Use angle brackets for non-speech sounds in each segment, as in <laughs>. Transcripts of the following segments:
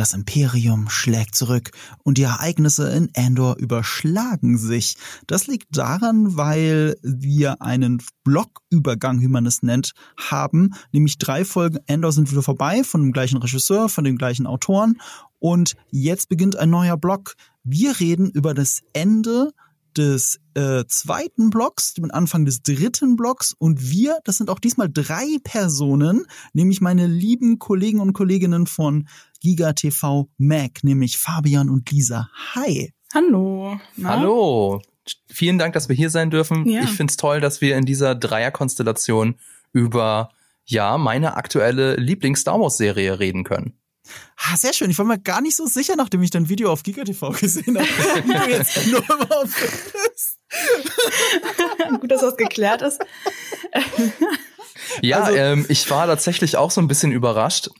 Das Imperium schlägt zurück und die Ereignisse in Andor überschlagen sich. Das liegt daran, weil wir einen Blockübergang, wie man es nennt, haben. Nämlich drei Folgen Andor sind wieder vorbei, von dem gleichen Regisseur, von den gleichen Autoren. Und jetzt beginnt ein neuer Block. Wir reden über das Ende des äh, zweiten Blocks, dem Anfang des dritten Blocks und wir, das sind auch diesmal drei Personen, nämlich meine lieben Kollegen und Kolleginnen von Giga TV Mac, nämlich Fabian und Lisa. Hi. Hallo. Na? Hallo. Vielen Dank, dass wir hier sein dürfen. Ja. Ich find's toll, dass wir in dieser Dreierkonstellation über ja, meine aktuelle Lieblings-Star Wars-Serie reden können. Ah, sehr schön. Ich war mir gar nicht so sicher, nachdem ich dein Video auf GigaTV gesehen habe, <laughs> wie du jetzt nur mal <laughs> Gut, dass das geklärt ist. ja, also, ähm, ich war tatsächlich auch so ein bisschen überrascht.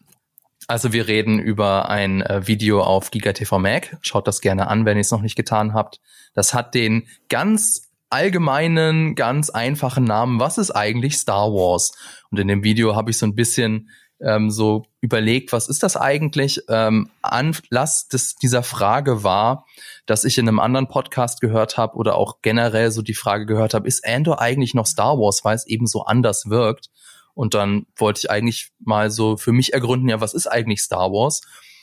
Also wir reden über ein äh, Video auf GigaTV Mac. Schaut das gerne an, wenn ihr es noch nicht getan habt. Das hat den ganz allgemeinen, ganz einfachen Namen. Was ist eigentlich Star Wars? Und in dem Video habe ich so ein bisschen ähm, so überlegt, was ist das eigentlich? Ähm, Anlass des, dieser Frage war, dass ich in einem anderen Podcast gehört habe oder auch generell so die Frage gehört habe, ist Andor eigentlich noch Star Wars, weil es eben so anders wirkt? Und dann wollte ich eigentlich mal so für mich ergründen, ja, was ist eigentlich Star Wars?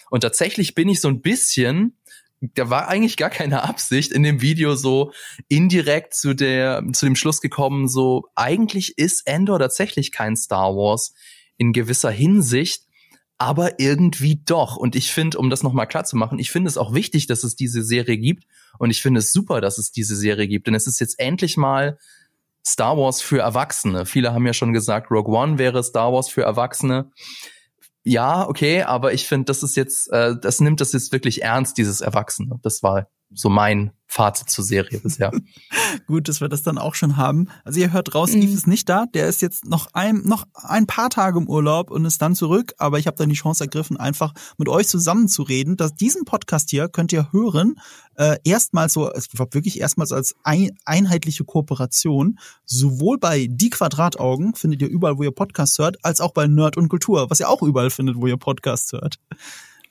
Und tatsächlich bin ich so ein bisschen, da war eigentlich gar keine Absicht in dem Video so indirekt zu der, zu dem Schluss gekommen, so eigentlich ist Endor tatsächlich kein Star Wars in gewisser Hinsicht, aber irgendwie doch. Und ich finde, um das nochmal klar zu machen, ich finde es auch wichtig, dass es diese Serie gibt. Und ich finde es super, dass es diese Serie gibt. Denn es ist jetzt endlich mal Star Wars für Erwachsene. Viele haben ja schon gesagt, Rogue One wäre Star Wars für Erwachsene. Ja, okay, aber ich finde, das ist jetzt, äh, das nimmt das jetzt wirklich ernst, dieses Erwachsene. Das war so mein Fazit zur Serie bisher. <laughs> Gut, dass wir das dann auch schon haben. Also ihr hört raus, mhm. Eve ist nicht da. Der ist jetzt noch ein, noch ein paar Tage im Urlaub und ist dann zurück. Aber ich habe dann die Chance ergriffen, einfach mit euch zusammen zu reden. Dass diesen Podcast hier könnt ihr hören, äh, erstmals so, es war wirklich erstmals als ein, einheitliche Kooperation, sowohl bei Die Quadrataugen, findet ihr überall, wo ihr Podcast hört, als auch bei Nerd und Kultur, was ihr auch überall findet, wo ihr Podcast hört.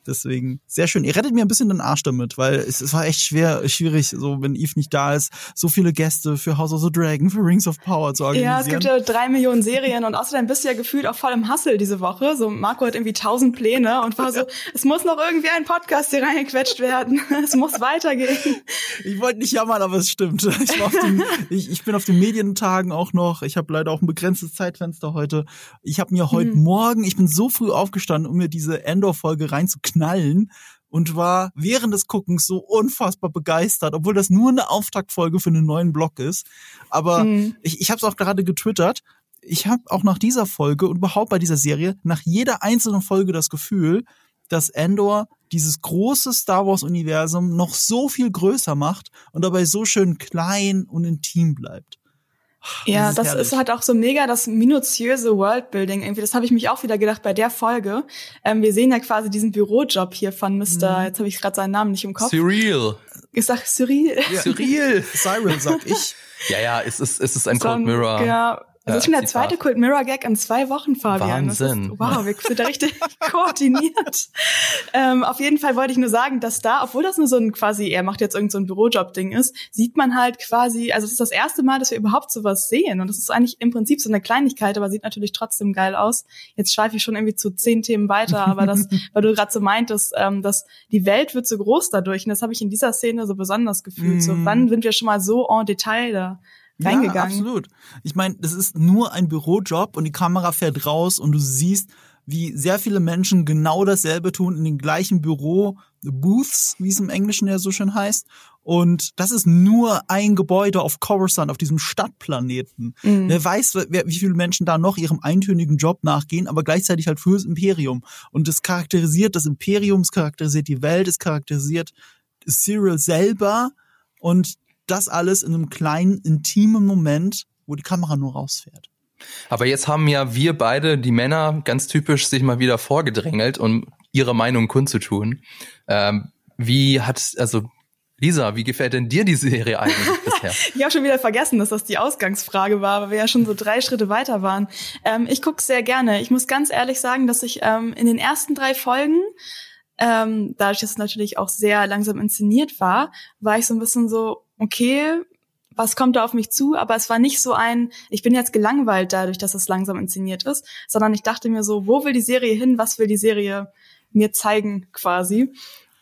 Deswegen sehr schön. Ihr rettet mir ein bisschen den Arsch damit, weil es, es war echt schwer, schwierig, so wenn Eve nicht da ist, so viele Gäste für House of the Dragon, für Rings of Power zu organisieren. Ja, es gibt ja drei Millionen Serien und außerdem bist du ja gefühlt auch voll im Hustle diese Woche. So Marco hat irgendwie tausend Pläne und war so, <laughs> es muss noch irgendwie ein Podcast hier reingequetscht werden. <laughs> es muss weitergehen. Ich wollte nicht jammern, aber es stimmt. Ich, war auf den, <laughs> ich, ich bin auf den Medientagen auch noch. Ich habe leider auch ein begrenztes Zeitfenster heute. Ich habe mir heute mhm. Morgen, ich bin so früh aufgestanden, um mir diese Endor-Folge reinzuknallen knallen und war während des Guckens so unfassbar begeistert, obwohl das nur eine Auftaktfolge für einen neuen Blog ist. Aber mhm. ich, ich habe es auch gerade getwittert. Ich habe auch nach dieser Folge und überhaupt bei dieser Serie nach jeder einzelnen Folge das Gefühl, dass Endor dieses große Star Wars Universum noch so viel größer macht und dabei so schön klein und intim bleibt. Ja, das, das ist halt auch so mega das minutiöse Worldbuilding. Irgendwie, das habe ich mich auch wieder gedacht bei der Folge. Ähm, wir sehen ja quasi diesen Bürojob hier von Mr. Mhm. Jetzt habe ich gerade seinen Namen nicht im Kopf. Cyril. Ich sag Cyril. Ja. Cyril. Cyril sag ich. Ja, ja, es ist, es ist ein so Cold Mirror. Ja, das ist schon der zweite Kult Mirror Gag in zwei Wochen, Fabian. Wahnsinn. Ist, wow, wir sind da richtig <laughs> koordiniert. Ähm, auf jeden Fall wollte ich nur sagen, dass da, obwohl das nur so ein quasi, er macht jetzt irgend so ein Bürojob-Ding ist, sieht man halt quasi, also es ist das erste Mal, dass wir überhaupt sowas sehen. Und das ist eigentlich im Prinzip so eine Kleinigkeit, aber sieht natürlich trotzdem geil aus. Jetzt schweife ich schon irgendwie zu zehn Themen weiter, aber das, <laughs> weil du gerade so meintest, ähm, dass die Welt wird so groß dadurch. Und das habe ich in dieser Szene so besonders gefühlt. Mm. So, wann sind wir schon mal so en Detail da? Reingegangen. Ja, absolut. Ich meine, das ist nur ein Bürojob und die Kamera fährt raus und du siehst, wie sehr viele Menschen genau dasselbe tun in den gleichen Büro Booths, wie es im Englischen ja so schön heißt. Und das ist nur ein Gebäude auf Coruscant, auf diesem Stadtplaneten. Mhm. Wer weiß, wie viele Menschen da noch ihrem eintönigen Job nachgehen, aber gleichzeitig halt fürs Imperium. Und das charakterisiert das Imperium, es charakterisiert die Welt, es charakterisiert Cyril selber. Und das alles in einem kleinen, intimen Moment, wo die Kamera nur rausfährt. Aber jetzt haben ja wir beide, die Männer, ganz typisch sich mal wieder vorgedrängelt, um ihre Meinung kundzutun. Ähm, wie hat, also Lisa, wie gefällt denn dir die Serie eigentlich <laughs> bisher? ich habe schon wieder vergessen, dass das die Ausgangsfrage war, weil wir ja schon so drei Schritte weiter waren. Ähm, ich gucke sehr gerne. Ich muss ganz ehrlich sagen, dass ich ähm, in den ersten drei Folgen ähm, dadurch, dass es natürlich auch sehr langsam inszeniert war, war ich so ein bisschen so, okay, was kommt da auf mich zu? Aber es war nicht so ein, ich bin jetzt gelangweilt dadurch, dass es langsam inszeniert ist, sondern ich dachte mir so, wo will die Serie hin? Was will die Serie mir zeigen quasi?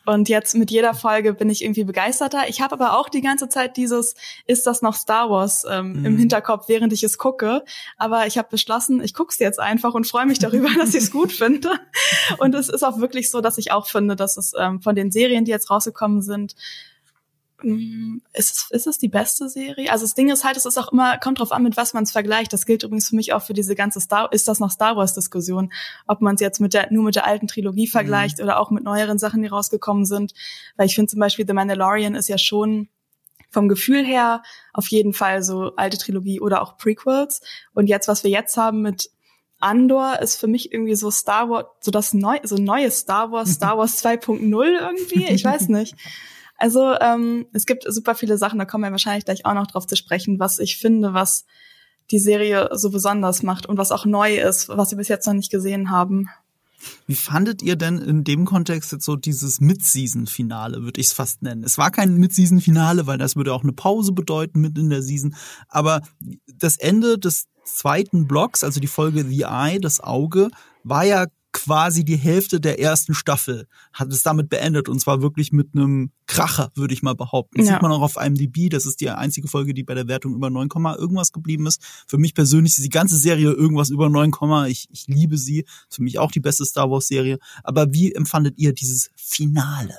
Und jetzt mit jeder Folge bin ich irgendwie begeisterter. Ich habe aber auch die ganze Zeit dieses, ist das noch Star Wars ähm, mhm. im Hinterkopf, während ich es gucke. Aber ich habe beschlossen, ich gucke es jetzt einfach und freue mich darüber, <laughs> dass ich es gut finde. Und es ist auch wirklich so, dass ich auch finde, dass es ähm, von den Serien, die jetzt rausgekommen sind, ist es, ist es die beste Serie? Also das Ding ist halt, es ist auch immer, kommt drauf an, mit was man es vergleicht. Das gilt übrigens für mich auch für diese ganze Star, ist das noch Star Wars Diskussion? Ob man es jetzt mit der, nur mit der alten Trilogie vergleicht mhm. oder auch mit neueren Sachen, die rausgekommen sind. Weil ich finde zum Beispiel The Mandalorian ist ja schon vom Gefühl her auf jeden Fall so alte Trilogie oder auch Prequels. Und jetzt, was wir jetzt haben mit Andor ist für mich irgendwie so Star Wars, so das neu, so neues Star Wars, <laughs> Star Wars 2.0 irgendwie. Ich weiß nicht. <laughs> Also ähm, es gibt super viele Sachen, da kommen wir wahrscheinlich gleich auch noch drauf zu sprechen, was ich finde, was die Serie so besonders macht und was auch neu ist, was wir bis jetzt noch nicht gesehen haben. Wie fandet ihr denn in dem Kontext jetzt so dieses Mid-Season-Finale, würde ich es fast nennen? Es war kein Mid-Season-Finale, weil das würde auch eine Pause bedeuten mit in der Season. Aber das Ende des zweiten Blocks, also die Folge The Eye, das Auge, war ja quasi die Hälfte der ersten Staffel hat es damit beendet und zwar wirklich mit einem Kracher, würde ich mal behaupten. Das ja. sieht man auch auf IMDb, das ist die einzige Folge, die bei der Wertung über 9, irgendwas geblieben ist. Für mich persönlich ist die ganze Serie irgendwas über 9, ich, ich liebe sie. Für mich auch die beste Star Wars Serie. Aber wie empfandet ihr dieses Finale?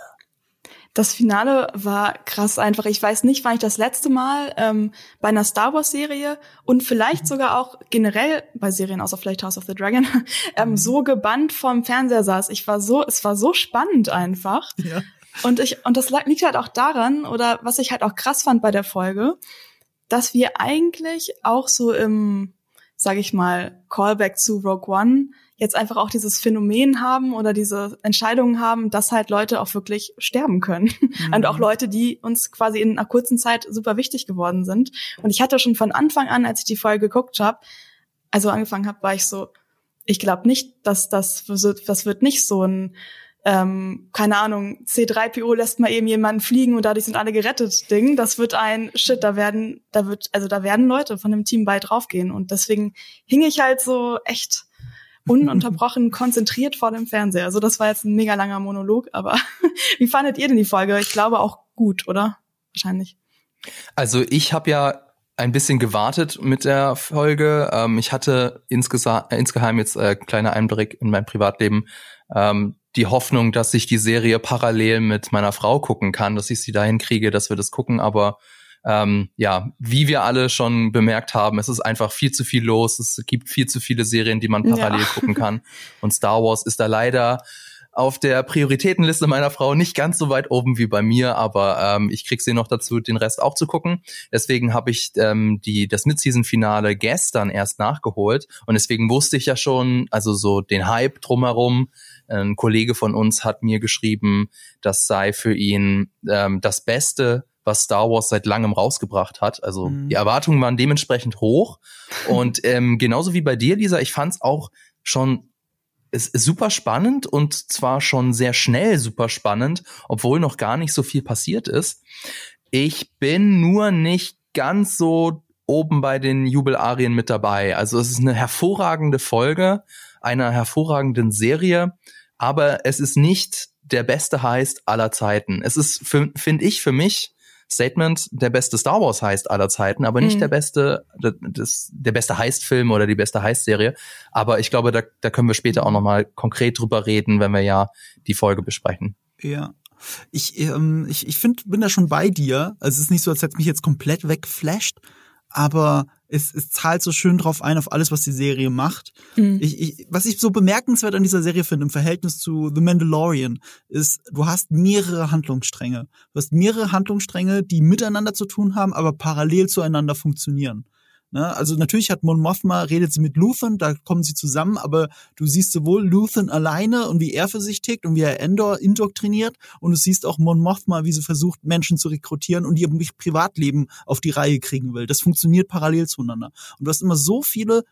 Das Finale war krass einfach. Ich weiß nicht, wann ich das letzte Mal ähm, bei einer Star Wars Serie und vielleicht mhm. sogar auch generell bei Serien außer vielleicht House of the Dragon <laughs> ähm, mhm. so gebannt vorm Fernseher saß. Ich war so, es war so spannend einfach. Ja. Und ich und das liegt halt auch daran oder was ich halt auch krass fand bei der Folge, dass wir eigentlich auch so im, sag ich mal, Callback zu Rogue One jetzt einfach auch dieses Phänomen haben oder diese Entscheidungen haben, dass halt Leute auch wirklich sterben können. Mhm. <laughs> Und auch Leute, die uns quasi in einer kurzen Zeit super wichtig geworden sind. Und ich hatte schon von Anfang an, als ich die Folge geguckt habe, also angefangen habe, war ich so, ich glaube nicht, dass das, das wird nicht so ein ähm, keine Ahnung, C3PO lässt mal eben jemanden fliegen und dadurch sind alle gerettet Ding. Das wird ein Shit, da werden, da wird, also da werden Leute von dem Team bei draufgehen. Und deswegen hing ich halt so echt ununterbrochen konzentriert vor dem Fernseher. Also das war jetzt ein mega langer Monolog, aber <laughs> wie fandet ihr denn die Folge? Ich glaube auch gut, oder? Wahrscheinlich. Also ich habe ja ein bisschen gewartet mit der Folge. Ähm, ich hatte insgesa insgeheim jetzt äh, kleiner Einblick in mein Privatleben. Ähm, die Hoffnung, dass ich die Serie parallel mit meiner Frau gucken kann, dass ich sie dahin kriege, dass wir das gucken, aber ähm, ja, wie wir alle schon bemerkt haben, es ist einfach viel zu viel los. Es gibt viel zu viele Serien, die man parallel ja. gucken kann. Und Star Wars ist da leider auf der Prioritätenliste meiner Frau nicht ganz so weit oben wie bei mir, aber ähm, ich krieg sie noch dazu, den Rest auch zu gucken. Deswegen habe ich ähm, die das Mid-Season-Finale gestern erst nachgeholt und deswegen wusste ich ja schon, also so den Hype drumherum. Ein Kollege von uns hat mir geschrieben, das sei für ihn ähm, das Beste was Star Wars seit langem rausgebracht hat. Also mhm. die Erwartungen waren dementsprechend hoch. <laughs> Und ähm, genauso wie bei dir, Lisa, ich fand es auch schon es ist super spannend und zwar schon sehr schnell super spannend, obwohl noch gar nicht so viel passiert ist. Ich bin nur nicht ganz so oben bei den Jubelarien mit dabei. Also es ist eine hervorragende Folge einer hervorragenden Serie, aber es ist nicht der beste Heist aller Zeiten. Es ist, finde ich, für mich Statement der beste Star Wars heißt aller Zeiten, aber nicht mhm. der beste, das, der beste Heist-Film oder die beste Heist-Serie. Aber ich glaube, da, da können wir später auch nochmal konkret drüber reden, wenn wir ja die Folge besprechen. Ja. Ich, ähm, ich, ich finde, bin da schon bei dir. Also es ist nicht so, als hätte mich jetzt komplett weggeflasht, aber es, es zahlt so schön drauf ein, auf alles, was die Serie macht. Mhm. Ich, ich, was ich so bemerkenswert an dieser Serie finde, im Verhältnis zu The Mandalorian, ist, du hast mehrere Handlungsstränge. Du hast mehrere Handlungsstränge, die miteinander zu tun haben, aber parallel zueinander funktionieren. Ne? Also natürlich hat Mon Mothma, redet sie mit Luthen, da kommen sie zusammen, aber du siehst sowohl Luthen alleine und wie er für sich tickt und wie er Endor indoktriniert und du siehst auch Mon Mothma, wie sie versucht, Menschen zu rekrutieren und ihr Privatleben auf die Reihe kriegen will. Das funktioniert parallel zueinander. Und du hast immer so viele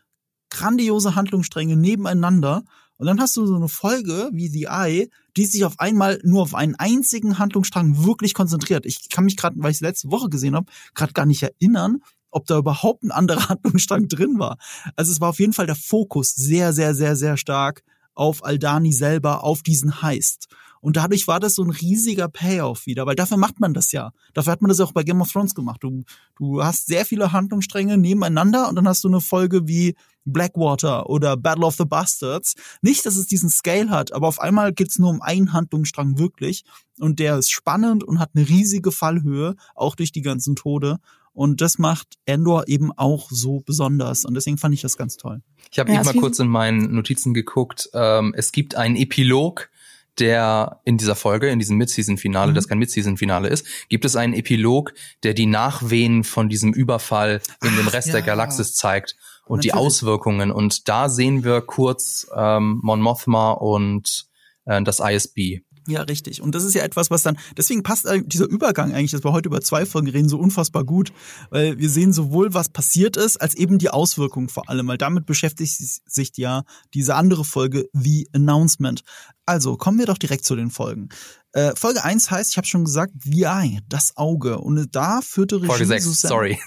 grandiose Handlungsstränge nebeneinander Und dann hast du so eine Folge wie The Eye, die sich auf einmal nur auf einen einzigen Handlungsstrang wirklich konzentriert. Ich kann mich gerade, weil ich es letzte Woche gesehen habe, gerade gar nicht erinnern, ob da überhaupt ein anderer <laughs> Handlungsstrang drin war. Also es war auf jeden Fall der Fokus sehr, sehr, sehr, sehr stark auf Aldani selber, auf diesen Heist. Und dadurch war das so ein riesiger Payoff wieder, weil dafür macht man das ja. Dafür hat man das auch bei Game of Thrones gemacht. Du, du hast sehr viele Handlungsstränge nebeneinander und dann hast du eine Folge wie Blackwater oder Battle of the Bastards. Nicht, dass es diesen Scale hat, aber auf einmal geht's nur um einen Handlungsstrang wirklich. Und der ist spannend und hat eine riesige Fallhöhe, auch durch die ganzen Tode. Und das macht Endor eben auch so besonders. Und deswegen fand ich das ganz toll. Ich habe ja, mal kurz in meinen Notizen geguckt. Ähm, es gibt einen Epilog der in dieser Folge, in diesem Mid-Season-Finale, mhm. das kein Mid-Season-Finale ist, gibt es einen Epilog, der die Nachwehen von diesem Überfall in Ach, dem Rest ja. der Galaxis zeigt und Natürlich. die Auswirkungen. Und da sehen wir kurz ähm, Mon Mothma und äh, das ISB. Ja, richtig. Und das ist ja etwas, was dann, deswegen passt dieser Übergang eigentlich, dass wir heute über zwei Folgen reden, so unfassbar gut, weil wir sehen sowohl, was passiert ist, als eben die Auswirkungen vor allem, weil damit beschäftigt sich ja diese andere Folge, The Announcement. Also, kommen wir doch direkt zu den Folgen. Äh, Folge 1 heißt, ich habe schon gesagt, The Eye, das Auge. Und da führte Regie Folge 6, sorry.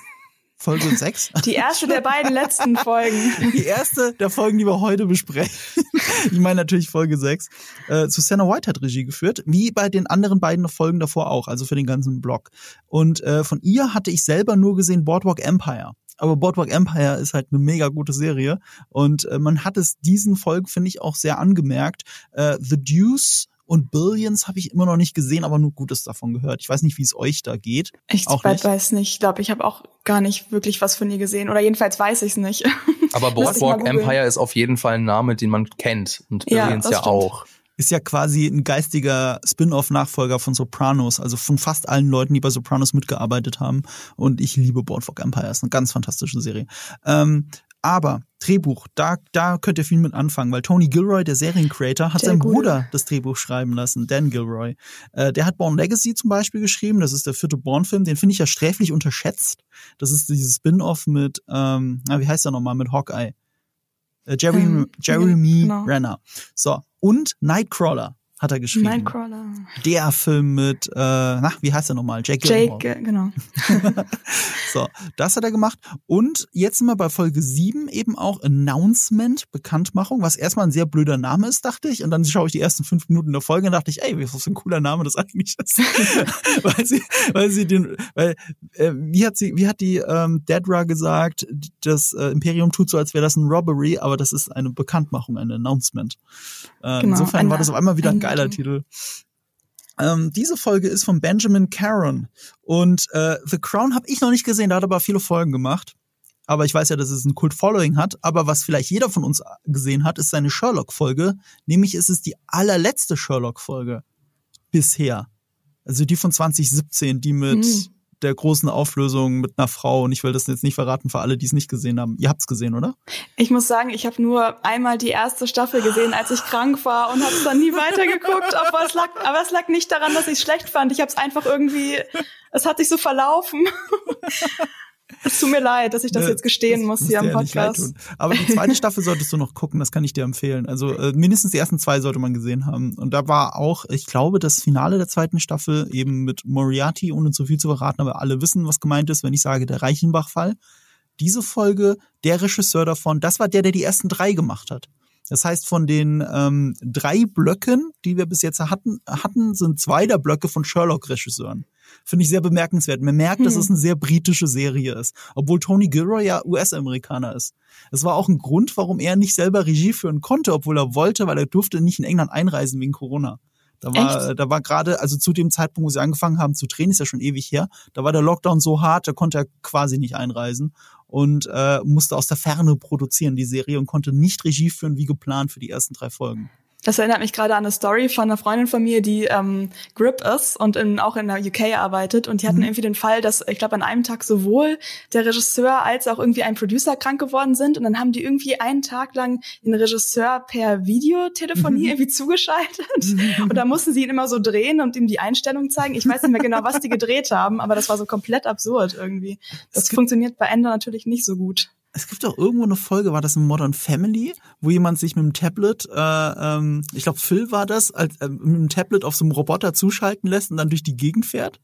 Folge <laughs> 6. Die erste der beiden letzten Folgen. <laughs> Die erste der Folgen, die wir heute besprechen. <laughs> Ich meine natürlich Folge 6. Äh, Susanna White hat Regie geführt, wie bei den anderen beiden Folgen davor auch, also für den ganzen Blog. Und äh, von ihr hatte ich selber nur gesehen Boardwalk Empire. Aber Boardwalk Empire ist halt eine mega gute Serie. Und äh, man hat es diesen Folgen, finde ich, auch sehr angemerkt. Äh, The Deuce und Billions habe ich immer noch nicht gesehen, aber nur Gutes davon gehört. Ich weiß nicht, wie es euch da geht. Ich auch nicht. weiß nicht. Ich glaube, ich habe auch gar nicht wirklich was von ihr gesehen. Oder jedenfalls weiß <laughs> ich es nicht. Aber Boardwalk Empire ist auf jeden Fall ein Name, den man kennt. Und Billions ja, ja auch ist ja quasi ein geistiger Spin-off-Nachfolger von Sopranos, also von fast allen Leuten, die bei Sopranos mitgearbeitet haben. Und ich liebe Boardwalk Empire, ist eine ganz fantastische Serie. Ähm, aber Drehbuch, da, da könnt ihr viel mit anfangen, weil Tony Gilroy, der Seriencreator, hat seinen Bruder das Drehbuch schreiben lassen, Dan Gilroy. Äh, der hat Born Legacy zum Beispiel geschrieben, das ist der vierte Born-Film, den finde ich ja sträflich unterschätzt. Das ist dieses Spin-off mit, ähm, na, wie heißt er nochmal, mit Hawkeye. Äh, Jerry, ähm, Jeremy genau. Renner. So, und Nightcrawler hat er geschrieben. Nightcrawler. Der Film mit, äh, na, wie heißt er nochmal? Jake Gyllenhaal. Jake, genau. <laughs> so, das hat er gemacht. Und jetzt sind wir bei Folge 7 eben auch Announcement, Bekanntmachung, was erstmal ein sehr blöder Name ist, dachte ich. Und dann schaue ich die ersten fünf Minuten der Folge und dachte ich, ey, was für ein cooler Name das eigentlich ist. <laughs> weil sie, weil sie den, weil, äh, wie hat sie, wie hat die ähm, Dedra gesagt, das äh, Imperium tut so, als wäre das ein Robbery, aber das ist eine Bekanntmachung, ein Announcement. Äh, genau, insofern war das auf einmal wieder ein geiler Titel. Ähm, diese Folge ist von Benjamin Caron und äh, The Crown habe ich noch nicht gesehen, da hat er aber viele Folgen gemacht. Aber ich weiß ja, dass es ein Kult-Following hat. Aber was vielleicht jeder von uns gesehen hat, ist seine Sherlock-Folge. Nämlich ist es die allerletzte Sherlock-Folge bisher. Also die von 2017, die mit hm der großen Auflösung mit einer Frau und ich will das jetzt nicht verraten für alle, die es nicht gesehen haben. Ihr habt's gesehen, oder? Ich muss sagen, ich habe nur einmal die erste Staffel gesehen, als ich krank war und habe es dann nie weitergeguckt. <laughs> aber, es lag, aber es lag nicht daran, dass ich es schlecht fand. Ich habe es einfach irgendwie, es hat sich so verlaufen. <laughs> Es tut mir leid, dass ich das jetzt gestehen das muss hier am Podcast. Aber die zweite Staffel solltest du noch gucken, das kann ich dir empfehlen. Also äh, mindestens die ersten zwei sollte man gesehen haben. Und da war auch, ich glaube, das Finale der zweiten Staffel eben mit Moriarty, ohne zu viel zu verraten, aber alle wissen, was gemeint ist, wenn ich sage, der Reichenbach-Fall. Diese Folge, der Regisseur davon, das war der, der die ersten drei gemacht hat. Das heißt, von den ähm, drei Blöcken, die wir bis jetzt hatten, hatten, sind zwei der Blöcke von Sherlock-Regisseuren. Finde ich sehr bemerkenswert. Man merkt, hm. dass es eine sehr britische Serie ist, obwohl Tony Gilroy ja US-Amerikaner ist. Es war auch ein Grund, warum er nicht selber Regie führen konnte, obwohl er wollte, weil er durfte nicht in England einreisen wegen Corona. Da war, Echt? da war gerade, also zu dem Zeitpunkt, wo sie angefangen haben zu drehen, ist ja schon ewig her, da war der Lockdown so hart, da konnte er quasi nicht einreisen und äh, musste aus der Ferne produzieren, die Serie, und konnte nicht Regie führen wie geplant für die ersten drei Folgen. Das erinnert mich gerade an eine Story von einer Freundin von mir, die ähm, Grip ist und in, auch in der UK arbeitet. Und die hatten mhm. irgendwie den Fall, dass ich glaube an einem Tag sowohl der Regisseur als auch irgendwie ein Producer krank geworden sind. Und dann haben die irgendwie einen Tag lang den Regisseur per Videotelefonie mhm. irgendwie zugeschaltet. Mhm. Und da mussten sie ihn immer so drehen und ihm die Einstellung zeigen. Ich weiß nicht mehr genau, was die gedreht haben, aber das war so komplett absurd irgendwie. Das funktioniert bei Ender natürlich nicht so gut es gibt doch irgendwo eine Folge, war das in Modern Family, wo jemand sich mit dem Tablet, äh, ähm, ich glaube Phil war das, als, äh, mit dem Tablet auf so einem Roboter zuschalten lässt und dann durch die Gegend fährt.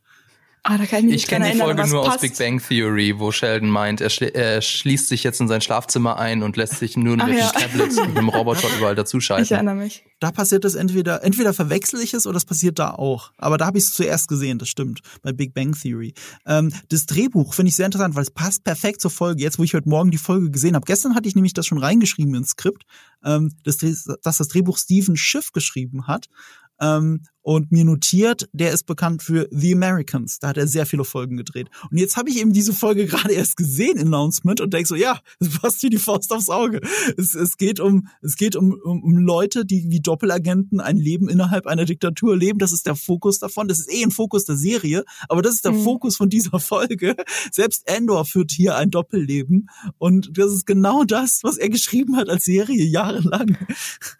Ah, da kann ich mich Ich kenne die Folge nur passt. aus Big Bang Theory, wo Sheldon meint, er, schli er schließt sich jetzt in sein Schlafzimmer ein und lässt sich nur Ach mit ja. dem Tablet mit einem Roboter <laughs> überall Ich dazuschalten. erinnere mich. Da passiert das entweder, entweder verwechsel ich es oder es passiert da auch. Aber da habe ich es zuerst gesehen, das stimmt, bei Big Bang Theory. Ähm, das Drehbuch finde ich sehr interessant, weil es passt perfekt zur Folge. Jetzt, wo ich heute Morgen die Folge gesehen habe. Gestern hatte ich nämlich das schon reingeschrieben ins Skript, ähm, das, Dreh- dass das Drehbuch Steven Schiff geschrieben hat. Ähm, und mir notiert, der ist bekannt für The Americans. Da hat er sehr viele Folgen gedreht. Und jetzt habe ich eben diese Folge <laughs> gerade erst gesehen, Announcement, und denk so, ja, es passt wie die Faust aufs Auge. Es, es geht um, es geht um, um, um Leute, die wie Doppelagenten ein Leben innerhalb einer Diktatur leben. Das ist der Fokus davon. Das ist eh ein Fokus der Serie, aber das ist der Mhm. Fokus von dieser <laughs> Folge. Selbst Endor führt hier ein Doppelleben. Und das ist genau das, was er geschrieben hat als Serie jahrelang.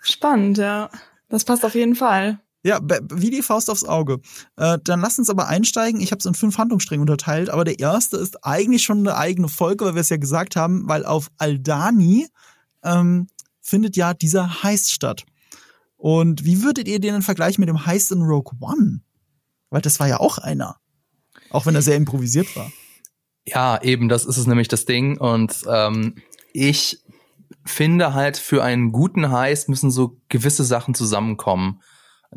Spannend, ja. Das passt auf jeden Fall. Ja, wie die Faust aufs Auge. Äh, dann lass uns aber einsteigen. Ich habe es in fünf Handlungsstränge unterteilt, aber der erste ist eigentlich schon eine eigene Folge, weil wir es ja gesagt haben, weil auf Aldani ähm, findet ja dieser Heist statt. Und wie würdet ihr den denn vergleichen mit dem Heist in Rogue One? Weil das war ja auch einer. Auch wenn er sehr improvisiert war. Ja, eben, das ist es nämlich das Ding. Und ähm, ich finde halt, für einen guten Heist müssen so gewisse Sachen zusammenkommen.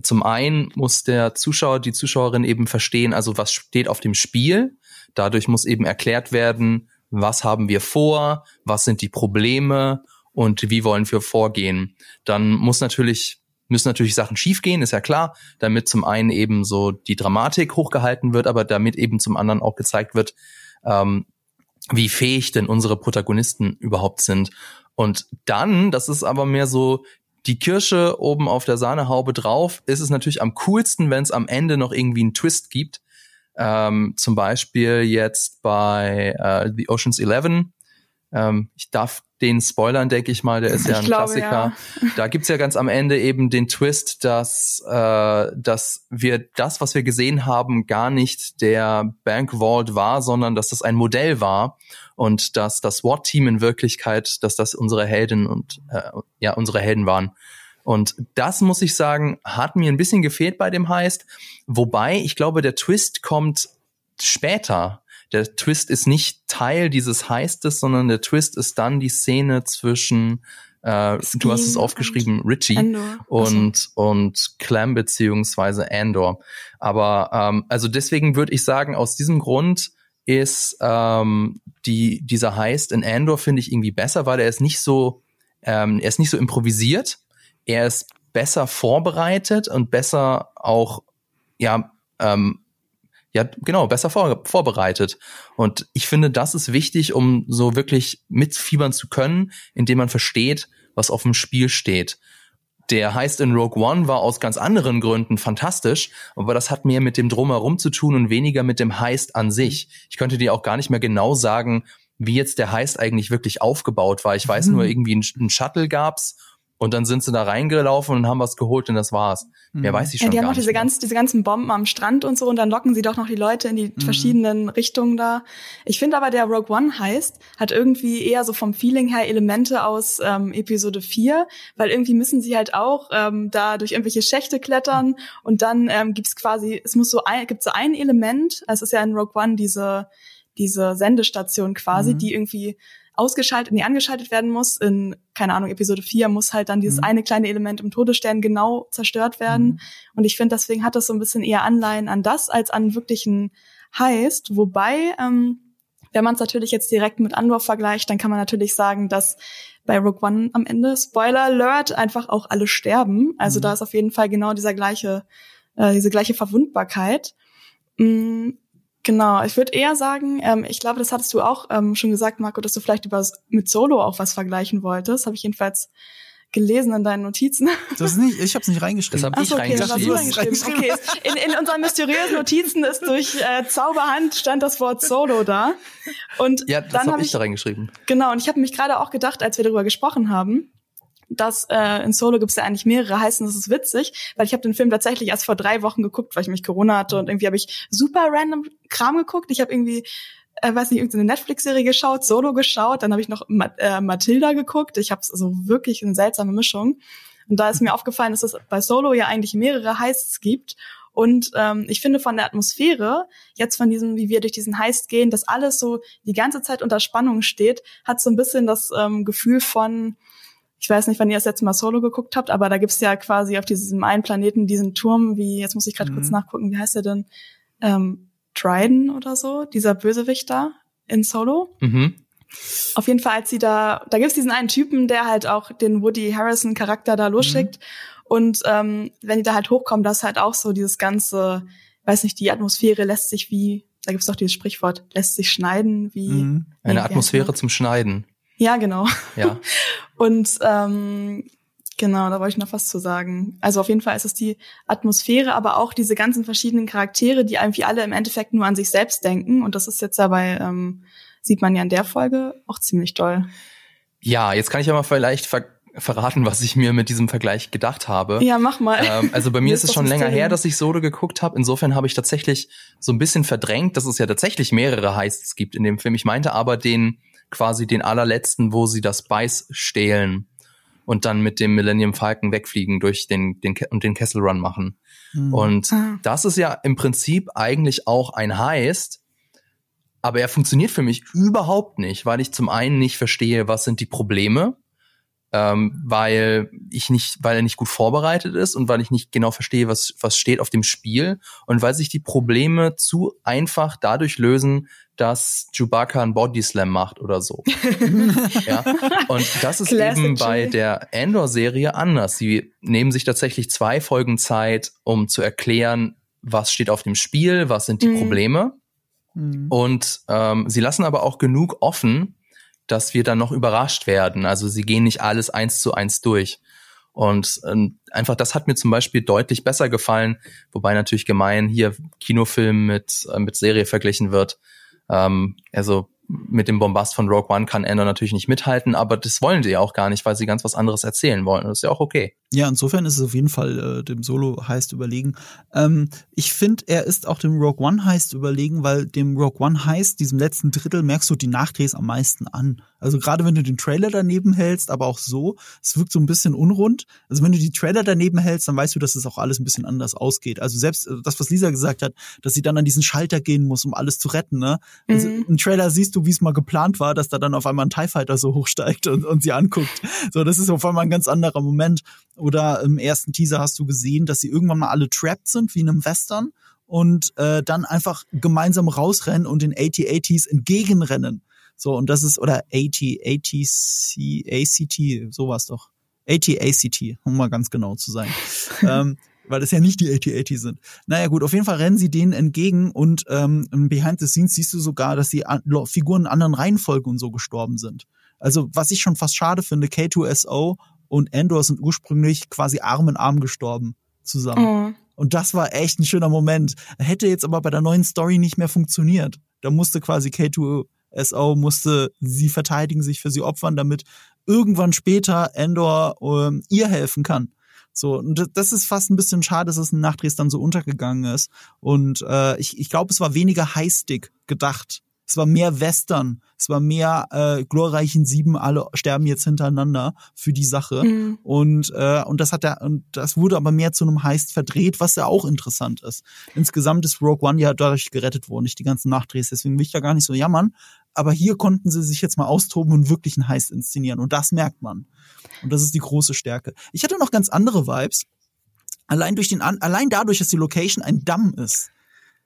Zum einen muss der Zuschauer, die Zuschauerin eben verstehen, also was steht auf dem Spiel. Dadurch muss eben erklärt werden, was haben wir vor, was sind die Probleme und wie wollen wir vorgehen. Dann muss natürlich müssen natürlich Sachen schiefgehen, ist ja klar, damit zum einen eben so die Dramatik hochgehalten wird, aber damit eben zum anderen auch gezeigt wird, ähm, wie fähig denn unsere Protagonisten überhaupt sind. Und dann, das ist aber mehr so die Kirsche oben auf der Sahnehaube drauf, ist es natürlich am coolsten, wenn es am Ende noch irgendwie einen Twist gibt. Ähm, zum Beispiel jetzt bei äh, The Ocean's Eleven. Ähm, ich darf den spoilern, denke ich mal, der ist ja ein glaube, Klassiker. Da gibt's ja ganz am Ende eben den Twist, dass, äh, dass wir das, was wir gesehen haben, gar nicht der Bank Vault war, sondern dass das ein Modell war und dass das SWAT-Team in Wirklichkeit, dass das unsere Helden und äh, ja unsere Helden waren. Und das muss ich sagen, hat mir ein bisschen gefehlt bei dem Heist. Wobei ich glaube, der Twist kommt später. Der Twist ist nicht Teil dieses Heistes, sondern der Twist ist dann die Szene zwischen, äh, du hast es aufgeschrieben, Richie Endor. Und und Clem beziehungsweise Andor. Aber ähm, also deswegen würde ich sagen, aus diesem Grund ist ähm, die dieser Heist in Andor finde ich irgendwie besser, weil er ist nicht so ähm, er ist nicht so improvisiert, er ist besser vorbereitet und besser auch ja ähm, ja, genau, besser vor, vorbereitet. Und ich finde, das ist wichtig, um so wirklich mitfiebern zu können, indem man versteht, was auf dem Spiel steht. Der Heist in Rogue One war aus ganz anderen Gründen fantastisch, aber das hat mehr mit dem Drumherum zu tun und weniger mit dem Heist an sich. Ich könnte dir auch gar nicht mehr genau sagen, wie jetzt der Heist eigentlich wirklich aufgebaut war. Ich weiß Mhm. nur, irgendwie ein, ein Shuttle gab's und dann sind sie da reingelaufen und haben was geholt und das war's. Mehr Mhm. weiß ich Ja, schon die haben auch diese, mehr. ganz, diese ganzen Bomben am Strand und so und dann locken sie doch noch die Leute in die Mhm. verschiedenen Richtungen da. Ich finde aber, der Rogue One heißt, hat irgendwie eher so vom Feeling her Elemente aus ähm, Episode 4, weil irgendwie müssen sie halt auch ähm, da durch irgendwelche Schächte klettern und dann ähm, gibt's quasi, es muss so ein, gibt so ein Element, es ist ja in Rogue One diese, diese Sendestation quasi, Mhm. die irgendwie ausgeschaltet, nee, angeschaltet werden muss. In, keine Ahnung, Episode 4 muss halt dann dieses Mhm. eine kleine Element im Todesstern genau zerstört werden. Mhm. Und ich finde, deswegen hat das so ein bisschen eher Anleihen an das als an wirklichen Heist. Wobei, ähm, wenn man es natürlich jetzt direkt mit Andor vergleicht, dann kann man natürlich sagen, dass bei Rogue One am Ende, Spoiler Alert, einfach auch alle sterben. Also Mhm. da ist auf jeden Fall genau dieser gleiche, äh, diese gleiche Verwundbarkeit. Mm, Genau, ich würde eher sagen, ähm, ich glaube, das hattest du auch ähm, schon gesagt, Marco, dass du vielleicht über, mit Solo auch was vergleichen wolltest. Habe ich jedenfalls gelesen in deinen Notizen. Das ist nicht, ich habe es nicht reingeschrieben. Das hab ich Ach so, okay, das hast du reingeschrieben. reingeschrieben. Okay, <laughs> in, in unseren mysteriösen Notizen ist durch äh, Zauberhand stand das Wort Solo da. Und Ja, das dann habe habe ich ich da reingeschrieben. Genau, und ich habe mich gerade auch gedacht, als wir darüber gesprochen haben, dass äh, in Solo gibt's ja eigentlich mehrere heißen, das ist witzig, weil ich habe den Film tatsächlich erst vor drei Wochen geguckt, weil ich mich Corona hatte und irgendwie habe ich super random Kram geguckt. Ich habe irgendwie äh, weiß nicht, irgendeine Netflix-Serie geschaut, Solo geschaut, dann habe ich noch Ma äh, Matilda geguckt. Ich habe also wirklich eine seltsame Mischung. Und da ist mir aufgefallen, dass es bei Solo ja eigentlich mehrere Heists gibt. Und ähm, ich finde von der Atmosphäre, jetzt von diesem, wie wir durch diesen Heist gehen, dass alles so die ganze Zeit unter Spannung steht, hat so ein bisschen das ähm, Gefühl von, ich weiß nicht, wann ihr das letzte Mal Solo geguckt habt, aber da gibt's ja quasi auf diesem einen Planeten diesen Turm, wie, jetzt muss ich gerade mhm. kurz nachgucken, wie heißt der denn? Ähm, Dryden oder so, dieser Bösewicht da in Solo. Mhm. Auf jeden Fall, als sie da, da gibt's diesen einen Typen, der halt auch den Woody Harrison Charakter da losschickt. Mhm. Und ähm, wenn die da halt hochkommen, das ist halt auch so dieses ganze, weiß nicht, die Atmosphäre lässt sich wie, da gibt's doch dieses Sprichwort, lässt sich schneiden wie. Mhm. Eine Atmosphäre zum Schneiden. Ja, genau. Ja. <laughs> Und ähm, genau, da wollte ich noch was zu sagen. Also auf jeden Fall ist es die Atmosphäre, aber auch diese ganzen verschiedenen Charaktere, die irgendwie alle im Endeffekt nur an sich selbst denken. Und das ist jetzt dabei, ähm, sieht man ja in der Folge auch ziemlich doll. Ja, jetzt kann ich ja mal vielleicht ver verraten, was ich mir mit diesem Vergleich gedacht habe. Ja, mach mal. Ähm, also bei mir <laughs> ist es schon länger her, dass ich Solo geguckt habe. Insofern habe ich tatsächlich so ein bisschen verdrängt, dass es ja tatsächlich mehrere Heists gibt in dem Film. Ich meinte aber den quasi den allerletzten, wo sie das Beiß stehlen und dann mit dem Millennium Falcon wegfliegen durch den, den und den Kessel Run machen. Mhm. Und ah. das ist ja im Prinzip eigentlich auch ein Heist, aber er funktioniert für mich überhaupt nicht, weil ich zum einen nicht verstehe, was sind die Probleme, ähm, weil ich nicht, weil er nicht gut vorbereitet ist und weil ich nicht genau verstehe, was was steht auf dem Spiel und weil sich die Probleme zu einfach dadurch lösen, dass Chewbacca einen Bodyslam macht oder so. <laughs> ja. Und das ist Classic eben bei der Endor-Serie anders. Sie nehmen sich tatsächlich zwei Folgen Zeit, um zu erklären, was steht auf dem Spiel, was sind die mhm. Probleme. Mhm. Und ähm, sie lassen aber auch genug offen, dass wir dann noch überrascht werden. Also sie gehen nicht alles eins zu eins durch. Und ähm, einfach das hat mir zum Beispiel deutlich besser gefallen, wobei natürlich gemein hier Kinofilm mit, äh, mit Serie verglichen wird. Ähm, also mit dem Bombast von Rogue One kann Ender natürlich nicht mithalten, aber das wollen sie ja auch gar nicht, weil sie ganz was anderes erzählen wollen. Das ist ja auch okay. Ja, insofern ist es auf jeden Fall äh, dem Solo Heist überlegen. Ähm, ich finde, er ist auch dem Rogue One Heist überlegen, weil dem Rogue One Heist, diesem letzten Drittel, merkst du die Nachdrehs am meisten an. Also gerade wenn du den Trailer daneben hältst, aber auch so, es wirkt so ein bisschen unrund. Also wenn du die Trailer daneben hältst, dann weißt du, dass es auch alles ein bisschen anders ausgeht. Also selbst äh, das, was Lisa gesagt hat, dass sie dann an diesen Schalter gehen muss, um alles zu retten. Ne? Also mhm. Im Trailer siehst du, wie es mal geplant war, dass da dann auf einmal ein TIE Fighter so hochsteigt und, und sie anguckt. So, das ist auf einmal ein ganz anderer Moment. Oder im ersten Teaser hast du gesehen, dass sie irgendwann mal alle trapped sind, wie in einem Western und äh, dann einfach gemeinsam rausrennen und den AT-ATs entgegenrennen. So, und das ist, oder AT, ATC, ACT, sowas doch. AT-ACT, um mal ganz genau zu sein. <laughs> ähm, weil das ja nicht die AT-AT sind. Naja gut, auf jeden Fall rennen sie denen entgegen und ähm, Behind the Scenes siehst du sogar, dass die An Figuren in anderen Reihenfolgen und so gestorben sind. Also was ich schon fast schade finde, K2SO und Endor sind ursprünglich quasi Arm in Arm gestorben zusammen. Oh. Und das war echt ein schöner Moment. Hätte jetzt aber bei der neuen Story nicht mehr funktioniert. Da musste quasi K2 SO musste sie verteidigen, sich für sie opfern, damit irgendwann später Endor ähm, ihr helfen kann. So, und das ist fast ein bisschen schade, dass es in Nachdrehs dann so untergegangen ist. Und äh, ich, ich glaube, es war weniger Highstick gedacht. Es war mehr Western. Es war mehr äh, glorreichen Sieben, alle sterben jetzt hintereinander für die Sache. Mhm. Und, äh, und das hat er, und das wurde aber mehr zu einem Heist verdreht, was ja auch interessant ist. Insgesamt ist Rogue One ja dadurch gerettet worden, nicht die ganzen Nachdrehs. Deswegen will ich da gar nicht so jammern aber hier konnten sie sich jetzt mal austoben und wirklich einen Heist inszenieren und das merkt man. Und das ist die große Stärke. Ich hatte noch ganz andere Vibes. Allein durch den, allein dadurch, dass die Location ein Damm ist.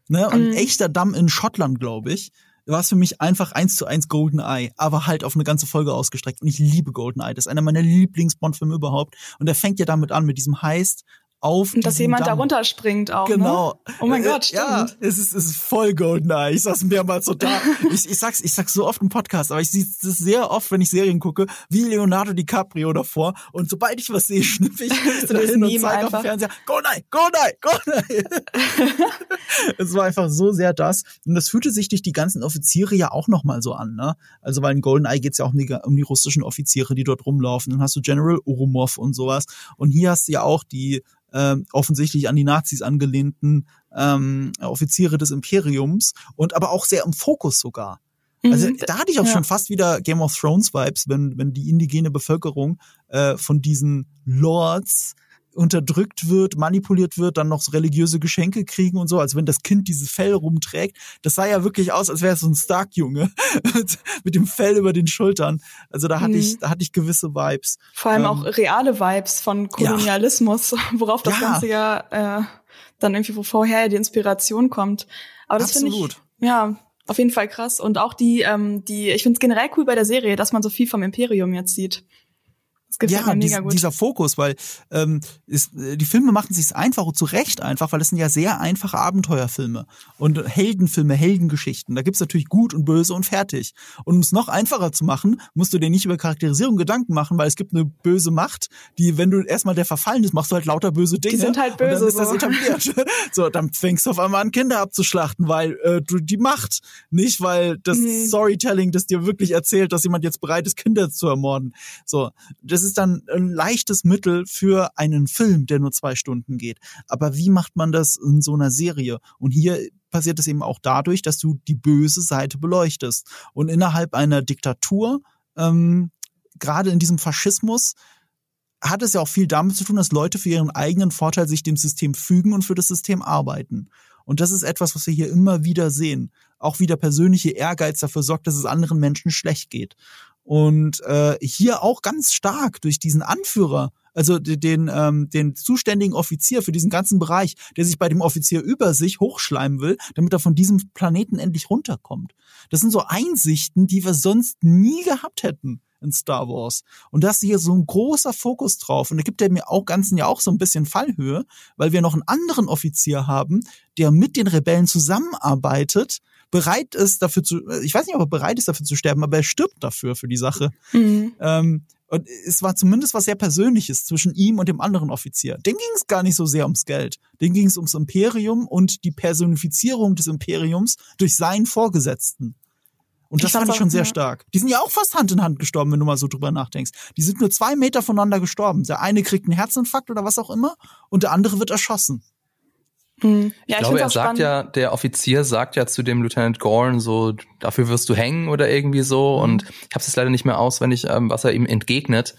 Ne, ein mhm. echter Damm in Schottland, glaube ich war es für mich einfach eins zu eins Golden Eye, aber halt auf eine ganze Folge ausgestreckt. Und ich liebe Golden Eye. Das ist einer meiner Lieblings-Bond-Filme überhaupt. Und er fängt ja damit an, mit diesem Heist auf. Und dass jemand Damm. da runterspringt auch. Ne? Genau. Ne? Oh mein Gott, stimmt. Ja, es ist, es ist voll Goldeneye. Ich sag's mehrmals so da. <laughs> ich, ich sag's, ich sag's so oft im Podcast, aber ich sehe es sehr oft, wenn ich Serien gucke, wie Leonardo DiCaprio davor. Und sobald ich was sehe, <laughs> schnüffel ich hin und zeige auf dem Fernseher, Goldeneye, Goldeneye, Goldeneye. <laughs> es war einfach so sehr das. Und das fühlte sich durch die ganzen Offiziere ja auch nochmal so an, ne? Also, weil in Goldeneye geht's ja auch um die, um die russischen Offiziere, die dort rumlaufen. Dann hast du General Urumov und sowas. Und hier hast du ja auch die äh, offensichtlich an die Nazis angelehnten ähm, Offiziere des Imperiums und aber auch sehr im Fokus sogar. Also Mhm. da hatte ich auch Ja. schon fast wieder Game of Thrones Vibes, wenn wenn die indigene Bevölkerung äh, von diesen Lords unterdrückt wird, manipuliert wird, dann noch religiöse Geschenke kriegen und so, als wenn das Kind dieses Fell rumträgt. Das sah ja wirklich aus, als wäre es so ein Stark-Junge <laughs> mit, dem Fell über den Schultern. Also da hatte Mhm. ich, da hatte ich gewisse Vibes. Vor allem Ähm, auch reale Vibes von Kolonialismus, <laughs> worauf das Ja. Ganze ja äh, dann irgendwie, wo vorher die Inspiration kommt. Aber das finde ich, ja, auf jeden Fall krass. Und auch die, ähm, die, ich finde es generell cool bei der Serie, dass man so viel vom Imperium jetzt sieht. Das gefällt ja, mir dies, mega gut. dieser Fokus, weil ähm, ist, die Filme machen sich einfach und zu Recht einfach, weil es sind ja sehr einfache Abenteuerfilme und Heldenfilme, Heldengeschichten. Da gibt's natürlich gut und böse und fertig. Und um es noch einfacher zu machen, musst du dir nicht über Charakterisierung Gedanken machen, weil es gibt eine böse Macht, die, wenn du erstmal der verfallen ist, machst du halt lauter böse Dinge. sind halt Und dann böse, ist das so. etabliert. <laughs> so, dann fängst du auf einmal an, Kinder abzuschlachten, weil äh, du die Macht, nicht weil das Mhm. Storytelling, das dir wirklich erzählt, dass jemand jetzt bereit ist, Kinder zu ermorden. So, das ist dann ein leichtes Mittel für einen Film, der nur zwei Stunden geht. Aber wie macht man das in so einer Serie? Und hier passiert es eben auch dadurch, dass du die böse Seite beleuchtest. Und innerhalb einer Diktatur, ähm, gerade in diesem Faschismus, hat es ja auch viel damit zu tun, dass Leute für ihren eigenen Vorteil sich dem System fügen und für das System arbeiten. Und das ist etwas, was wir hier immer wieder sehen. Auch wie der persönliche Ehrgeiz dafür sorgt, dass es anderen Menschen schlecht geht. Und äh, hier auch ganz stark durch diesen Anführer, also de- den, ähm, den zuständigen Offizier für diesen ganzen Bereich, der sich bei dem Offizier über sich hochschleimen will, damit er von diesem Planeten endlich runterkommt. Das sind so Einsichten, die wir sonst nie gehabt hätten in Star Wars. Und da ist hier so ein großer Fokus drauf. Und da gibt er mir auch ganzen ja auch so ein bisschen Fallhöhe, weil wir noch einen anderen Offizier haben, der mit den Rebellen zusammenarbeitet, bereit ist dafür zu, ich weiß nicht, ob er bereit ist dafür zu sterben, aber er stirbt dafür für die Sache. Mhm. Ähm, und es war zumindest was sehr Persönliches zwischen ihm und dem anderen Offizier. Den ging es gar nicht so sehr ums Geld. Den ging es ums Imperium und die Personifizierung des Imperiums durch seinen Vorgesetzten. Und Ich das fand fand's ich schon sehr stark. Die sind ja auch fast Hand in Hand gestorben, wenn du mal so drüber nachdenkst. Die sind nur zwei Meter voneinander gestorben. Der eine kriegt einen Herzinfarkt oder was auch immer und der andere wird erschossen. Mhm. Ja, Ich glaube, find's er sagt spannend. ja, der Offizier sagt ja zu dem Lieutenant Gorn so, dafür wirst du hängen oder irgendwie so. Mhm. Und ich habe es leider nicht mehr auswendig, ähm, was er ihm entgegnet.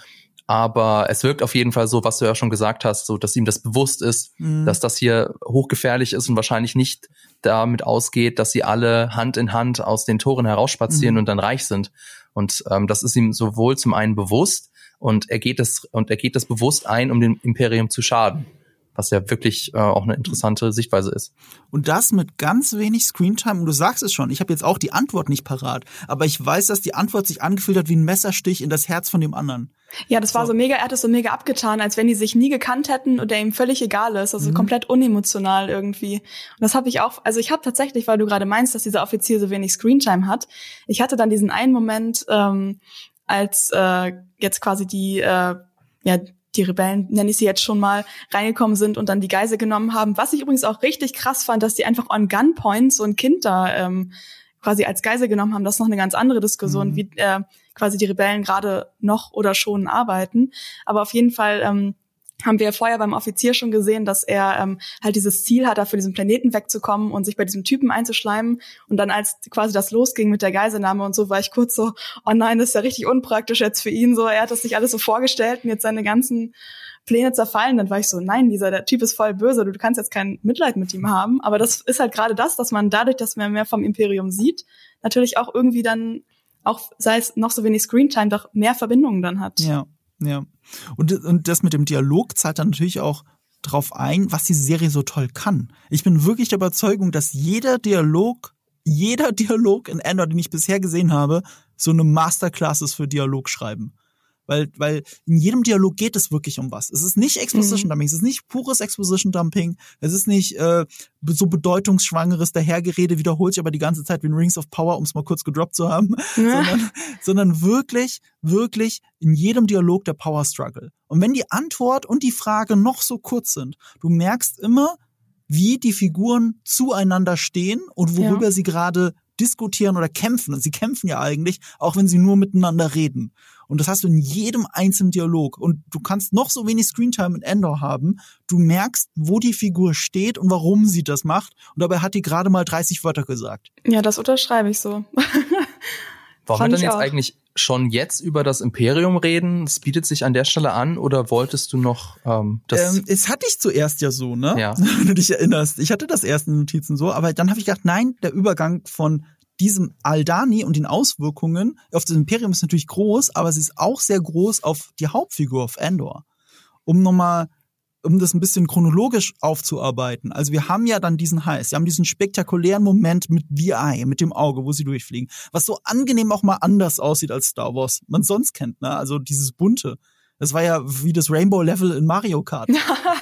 Aber es wirkt auf jeden Fall so, was du ja schon gesagt hast, so, dass ihm das bewusst ist, Mhm. dass das hier hochgefährlich ist und wahrscheinlich nicht damit ausgeht, dass sie alle Hand in Hand aus den Toren herausspazieren Mhm. und dann reich sind. Und ähm, das ist ihm sowohl zum einen bewusst und er geht es und er geht das bewusst ein, um dem Imperium zu schaden. Was ja wirklich äh, auch eine interessante Sichtweise ist. Und das mit ganz wenig Screentime. Und du sagst es schon, ich habe jetzt auch die Antwort nicht parat. Aber ich weiß, dass die Antwort sich angefühlt hat wie ein Messerstich in das Herz von dem anderen. Ja, das war So. so mega, er hat es so mega abgetan, als wenn die sich nie gekannt hätten und der ihm völlig egal ist. Also Mhm. komplett unemotional irgendwie. Und das habe ich auch, also ich habe tatsächlich, weil du gerade meinst, dass dieser Offizier so wenig Screentime hat, ich hatte dann diesen einen Moment, ähm, als äh, jetzt quasi die, äh, ja, die Rebellen, nenne ich sie jetzt schon mal, reingekommen sind und dann die Geisel genommen haben. Was ich übrigens auch richtig krass fand, dass die einfach on Gunpoint so ein Kind da ähm, quasi als Geisel genommen haben. Das ist noch eine ganz andere Diskussion, Mhm. wie äh, quasi die Rebellen gerade noch oder schon arbeiten. Aber auf jeden Fall ähm, haben wir vorher beim Offizier schon gesehen, dass er ähm, halt dieses Ziel hat, für diesen Planeten wegzukommen und sich bei diesem Typen einzuschleimen. Und dann als quasi das losging mit der Geiselnahme und so, war ich kurz so, oh nein, das ist ja richtig unpraktisch jetzt für ihn. So, er hat das sich alles so vorgestellt und jetzt seine ganzen Pläne zerfallen. Dann war ich so, nein, dieser der Typ ist voll böse, du kannst jetzt kein Mitleid mit ihm haben. Aber das ist halt gerade das, dass man dadurch, dass man mehr vom Imperium sieht, natürlich auch irgendwie dann, auch sei es noch so wenig Screentime, doch mehr Verbindungen dann hat. Ja, ja. Und, und das mit dem Dialog zahlt dann natürlich auch drauf ein, was diese Serie so toll kann. Ich bin wirklich der Überzeugung, dass jeder Dialog, jeder <laughs> Dialog in Andor, den ich bisher gesehen habe, so eine Masterclass ist für Dialogschreiben. Weil, weil in jedem Dialog geht es wirklich um was. Es ist nicht Exposition Dumping, es ist nicht pures Exposition Dumping, es ist nicht äh, so bedeutungsschwangeres Dahergerede, wiederholt sich aber die ganze Zeit wie in Rings of Power, um es mal kurz gedroppt zu haben, <laughs> sondern, sondern wirklich, wirklich in jedem Dialog der Power Struggle. Und wenn die Antwort und die Frage noch so kurz sind, du merkst immer, wie die Figuren zueinander stehen und worüber Ja. sie gerade diskutieren oder kämpfen. Und sie kämpfen ja eigentlich, auch wenn sie nur miteinander reden. Und das hast du in jedem einzelnen Dialog. Und du kannst noch so wenig Screentime in Endor haben. Du merkst, wo die Figur steht und warum sie das macht. Und dabei hat die gerade mal 30 Wörter gesagt. Ja, das unterschreibe ich so. <laughs> Wollen wir dann jetzt auch. eigentlich schon jetzt über das Imperium reden? Es bietet sich an der Stelle an oder wolltest du noch ähm, das? Ähm, es hatte ich zuerst ja so, ne? Ja. <laughs> Wenn du dich erinnerst. Ich hatte das erst in Notizen so, aber dann habe ich gedacht, nein, der Übergang von diesem Aldani und den Auswirkungen auf das Imperium ist natürlich groß, aber es ist auch sehr groß auf die Hauptfigur, auf Endor. Um nochmal um das ein bisschen chronologisch aufzuarbeiten. Also wir haben ja dann diesen Heiß, wir haben diesen spektakulären Moment mit The Eye, mit dem Auge, wo sie durchfliegen, was so angenehm auch mal anders aussieht als Star Wars, man sonst kennt, ne? Also dieses bunte. Das war ja wie das Rainbow Level in Mario Kart.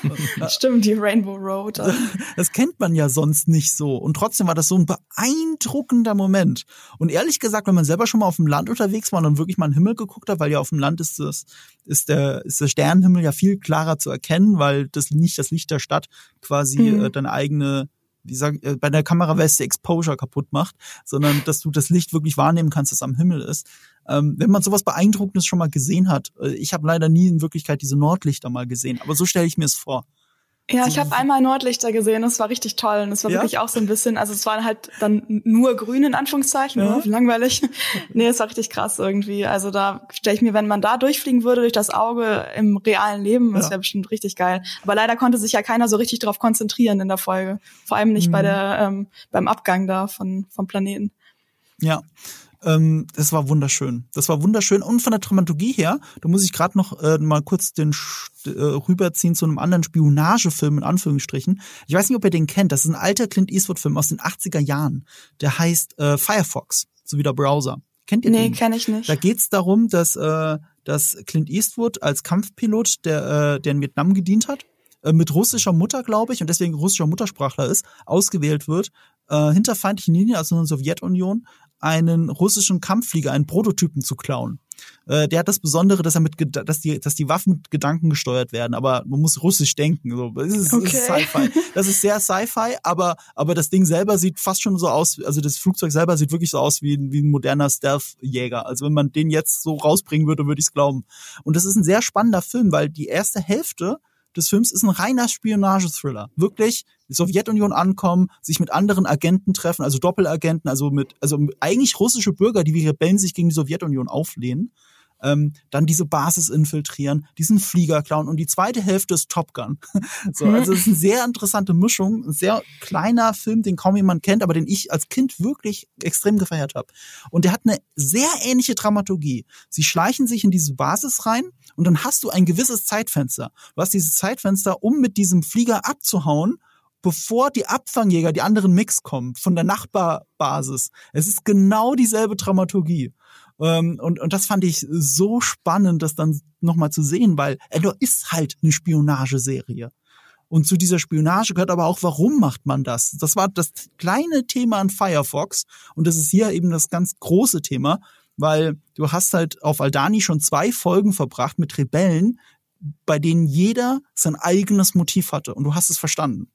<laughs> Stimmt, die Rainbow Road. <laughs> Das kennt man ja sonst nicht so. Und trotzdem war das so ein beeindruckender Moment. Und ehrlich gesagt, wenn man selber schon mal auf dem Land unterwegs war und dann wirklich mal in den Himmel geguckt hat, weil ja auf dem Land ist das, ist der, ist der Sternenhimmel ja viel klarer zu erkennen, weil das nicht das Licht der Stadt quasi mhm. äh, deine eigene wie sag, äh, bei der Kameraweste Exposure kaputt macht, sondern dass du das Licht wirklich wahrnehmen kannst, das am Himmel ist. Ähm, wenn man sowas Beeindruckendes schon mal gesehen hat, äh, ich habe leider nie in Wirklichkeit diese Nordlichter mal gesehen, aber so stelle ich mir es vor. Ja, ich habe einmal Nordlichter gesehen, das war richtig toll und es war ja? wirklich auch so ein bisschen, also es war halt dann nur grün in Anführungszeichen, ja. oh, langweilig. <laughs> nee, es war richtig krass irgendwie. Also da stelle ich mir, wenn man da durchfliegen würde durch das Auge im realen Leben, das wäre bestimmt richtig geil. Aber leider konnte sich ja keiner so richtig darauf konzentrieren in der Folge, vor allem nicht mhm. bei der ähm, beim Abgang da von vom Planeten. Ja, ähm, das war wunderschön. Das war wunderschön. Und von der Dramaturgie her, da muss ich gerade noch äh, mal kurz den äh, rüberziehen zu einem anderen Spionagefilm in Anführungsstrichen. Ich weiß nicht, ob ihr den kennt. Das ist ein alter Clint Eastwood-Film aus den 80er Jahren. Der heißt äh, Firefox, so wie der Browser. Kennt ihr nee, den? Nee, kenn ich nicht. Da geht's darum, dass, äh, dass Clint Eastwood als Kampfpilot, der, äh, der in Vietnam gedient hat, äh, mit russischer Mutter, glaube ich, und deswegen russischer Muttersprachler ist, ausgewählt wird, äh, hinter feindlichen Linien, also in der Sowjetunion, einen russischen Kampfflieger, einen Prototypen zu klauen. Äh, der hat das Besondere, dass er mit, dass die, dass die Waffen mit Gedanken gesteuert werden, aber man muss russisch denken. So, das ist, okay. ist Sci-Fi. Das ist sehr Sci-Fi, aber, aber das Ding selber sieht fast schon so aus, also das Flugzeug selber sieht wirklich so aus wie, wie ein moderner Stealth-Jäger. Also wenn man den jetzt so rausbringen würde, würde ich es glauben. Und das ist ein sehr spannender Film, weil die erste Hälfte des Films ist ein reiner Spionagethriller. Wirklich die Sowjetunion ankommen, sich mit anderen Agenten treffen, also Doppelagenten, also mit, also eigentlich russische Bürger, die wie Rebellen sich gegen die Sowjetunion auflehnen ähm, dann diese Basis infiltrieren, diesen Flieger klauen und die zweite Hälfte ist Top Gun. <laughs> so, also es ist eine <laughs> sehr interessante Mischung, ein sehr kleiner Film, den kaum jemand kennt, aber den ich als Kind wirklich extrem gefeiert habe. Und der hat eine sehr ähnliche Dramaturgie. Sie schleichen sich in diese Basis rein und dann hast du ein gewisses Zeitfenster. Du hast dieses Zeitfenster, um mit diesem Flieger abzuhauen bevor die Abfangjäger, die anderen Mix kommen, von der Nachbarbasis. Es ist genau dieselbe Dramaturgie. Ähm, und, und das fand ich so spannend, das dann nochmal zu sehen, weil Endor ist halt eine Spionageserie. Und zu dieser Spionage gehört aber auch, warum macht man das? Das war das kleine Thema an Firefox und das ist hier eben das ganz große Thema, weil du hast halt auf Aldani schon zwei Folgen verbracht mit Rebellen, bei denen jeder sein eigenes Motiv hatte und du hast es verstanden.